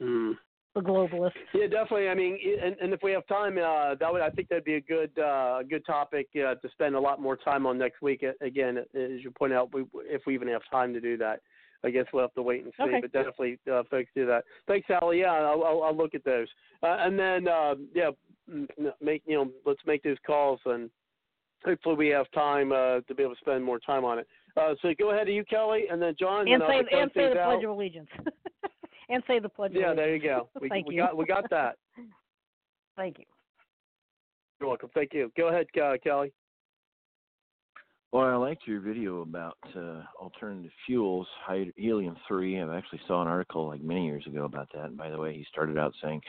Mm. The globalists. Yeah, definitely. I mean, and, and if we have time, uh, that would I think that'd be a good uh, good topic uh, to spend a lot more time on next week. Again, as you point out, we, if we even have time to do that, I guess we'll have to wait and see. Okay. But definitely, uh, folks, do that. Thanks, Sally. Yeah, I'll, I'll, I'll look at those. Uh, and then, uh, yeah, make you know, let's make those calls and hopefully we have time uh, to be able to spend more time on it. Uh, so go ahead to you, Kelly, and then John. And then say and say the out. Pledge of Allegiance. and say the Pledge Yeah, there you go. We, Thank we you. got we got that. Thank you. You're welcome. Thank you. Go ahead, uh, Kelly. Well, I liked your video about uh, alternative fuels, helium three. I actually saw an article like many years ago about that. And by the way, he started out saying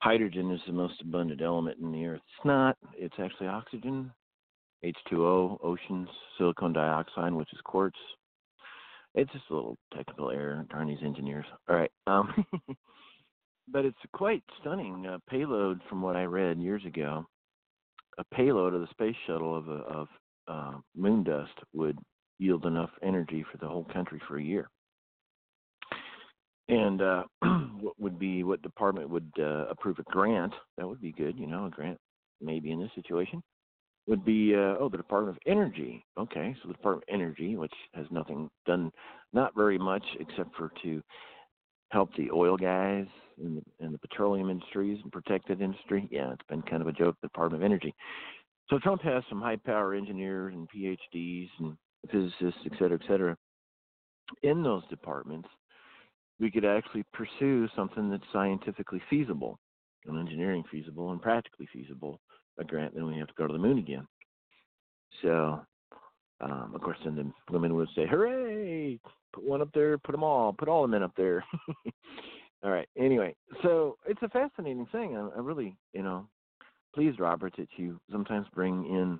hydrogen is the most abundant element in the earth. It's not. It's actually oxygen, H2O, oceans, silicon dioxide, which is quartz. It's just a little technical error. Darn these engineers. All right. Um, but it's quite stunning uh, payload from what I read years ago. A payload of the space shuttle of, a, of uh, moon dust would yield enough energy for the whole country for a year. And uh, what would be what department would uh, approve a grant? That would be good, you know, a grant maybe in this situation would be uh, oh the Department of Energy. Okay, so the Department of Energy, which has nothing done, not very much except for to help the oil guys and the, and the petroleum industries and protect that industry. Yeah, it's been kind of a joke. The Department of Energy. So Trump has some high power engineers and PhDs and physicists, et cetera, et cetera. In those departments, we could actually pursue something that's scientifically feasible and engineering feasible and practically feasible, a grant, then we have to go to the moon again. So, um, of course, then the women would say, hooray, put one up there, put them all, put all the men up there. all right. Anyway, so it's a fascinating thing. I, I really, you know, pleased, Robert, that you sometimes bring in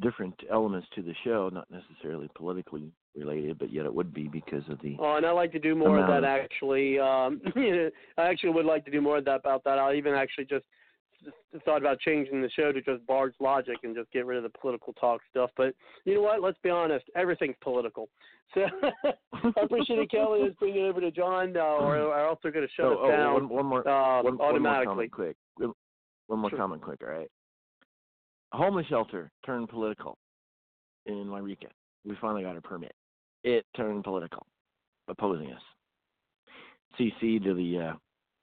different elements to the show, not necessarily politically related, but yet it would be because of the. Oh, and I'd like to do more of that actually. Um, I actually would like to do more of that about that. I'll even actually just thought about changing the show to just Bard's Logic and just get rid of the political talk stuff. But you know what? Let's be honest. Everything's political. So I appreciate it, Kelly. Let's bring it over to John, uh, or or else they're going to shut oh, us oh, down one, one more, uh, one, one more comment quick. One one more Sure. comment quick, all right? Homeless shelter turned political in Wairika. We finally got a permit. It turned political, opposing us. CC to the uh,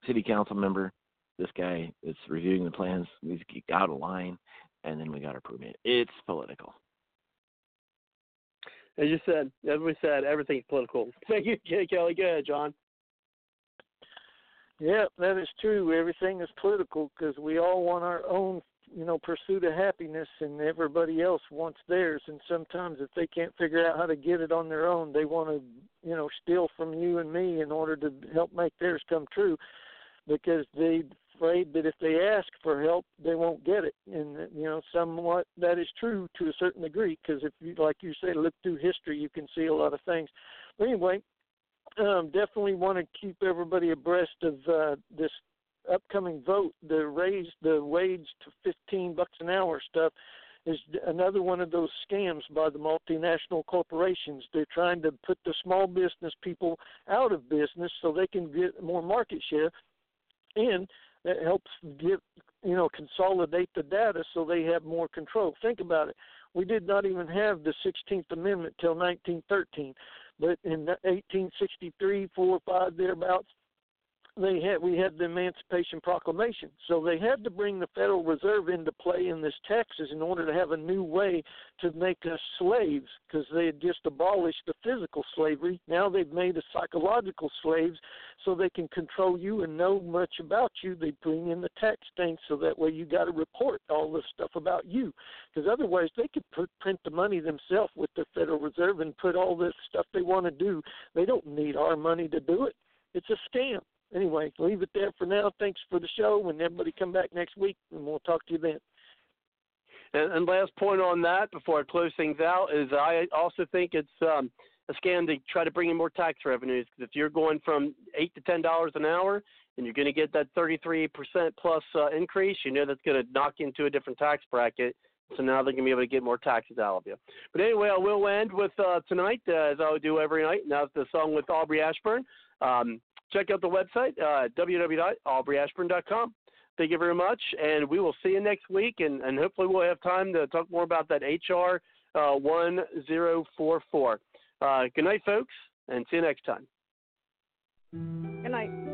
city council member. This guy is reviewing the plans. He's out of line, and then we got a permit. It's political. As you said, as we said, everything's political. Thank you, Kelly. Go ahead, John. Yeah, that is true. Everything is political because we all want our own, you know, pursuit of happiness, and everybody else wants theirs. And sometimes, if they can't figure out how to get it on their own, they want to, you know, steal from you and me in order to help make theirs come true, because they afraid that if they ask for help, they won't get it. And you know, somewhat that is true to a certain degree, because if you, like you say, look through history, you can see a lot of things. But anyway, um, definitely want to keep everybody abreast of uh, this upcoming vote. The raise the wage to 15 bucks an hour stuff is another one of those scams by the multinational corporations. They're trying to put the small business people out of business so they can get more market share, and that helps get you know consolidate the data so they have more control. Think about it. We did not even have the 16th Amendment till 1913 but in 1863, four or five thereabouts, they had we had the Emancipation Proclamation. So they had to bring the Federal Reserve into play in this taxes in order to have a new way to make us slaves, because they had just abolished the physical slavery. Now they've made us psychological slaves, so they can control you and know much about you. They bring in the tax thing, so that way you got to report all this stuff about you, because otherwise they could put, print the money themselves with the Federal Reserve and put all this stuff they want to do. They don't need our money to do it. It's a scam anyway, leave it there for now. Thanks for the show, and everybody come back next week, and we'll talk to you then. And, and last point on that before I close things out is I also think it's um, a scam to try to bring in more tax revenues. 'Cause if you're going from eight to ten dollars an hour and you're going to get that 33 percent plus uh, increase, you know that's going to knock you into a different tax bracket. So now they're going to be able to get more taxes out of you. But anyway, I will end with uh, tonight, uh, as I would do every night. Now it's the song with Aubrey Ashburn. Um, check out the website, uh, www.aubreyashburn.com. Thank you very much, and we will see you next week, and, and hopefully we'll have time to talk more about that HR uh, 1044. Uh, good night, folks, and see you next time. Good night.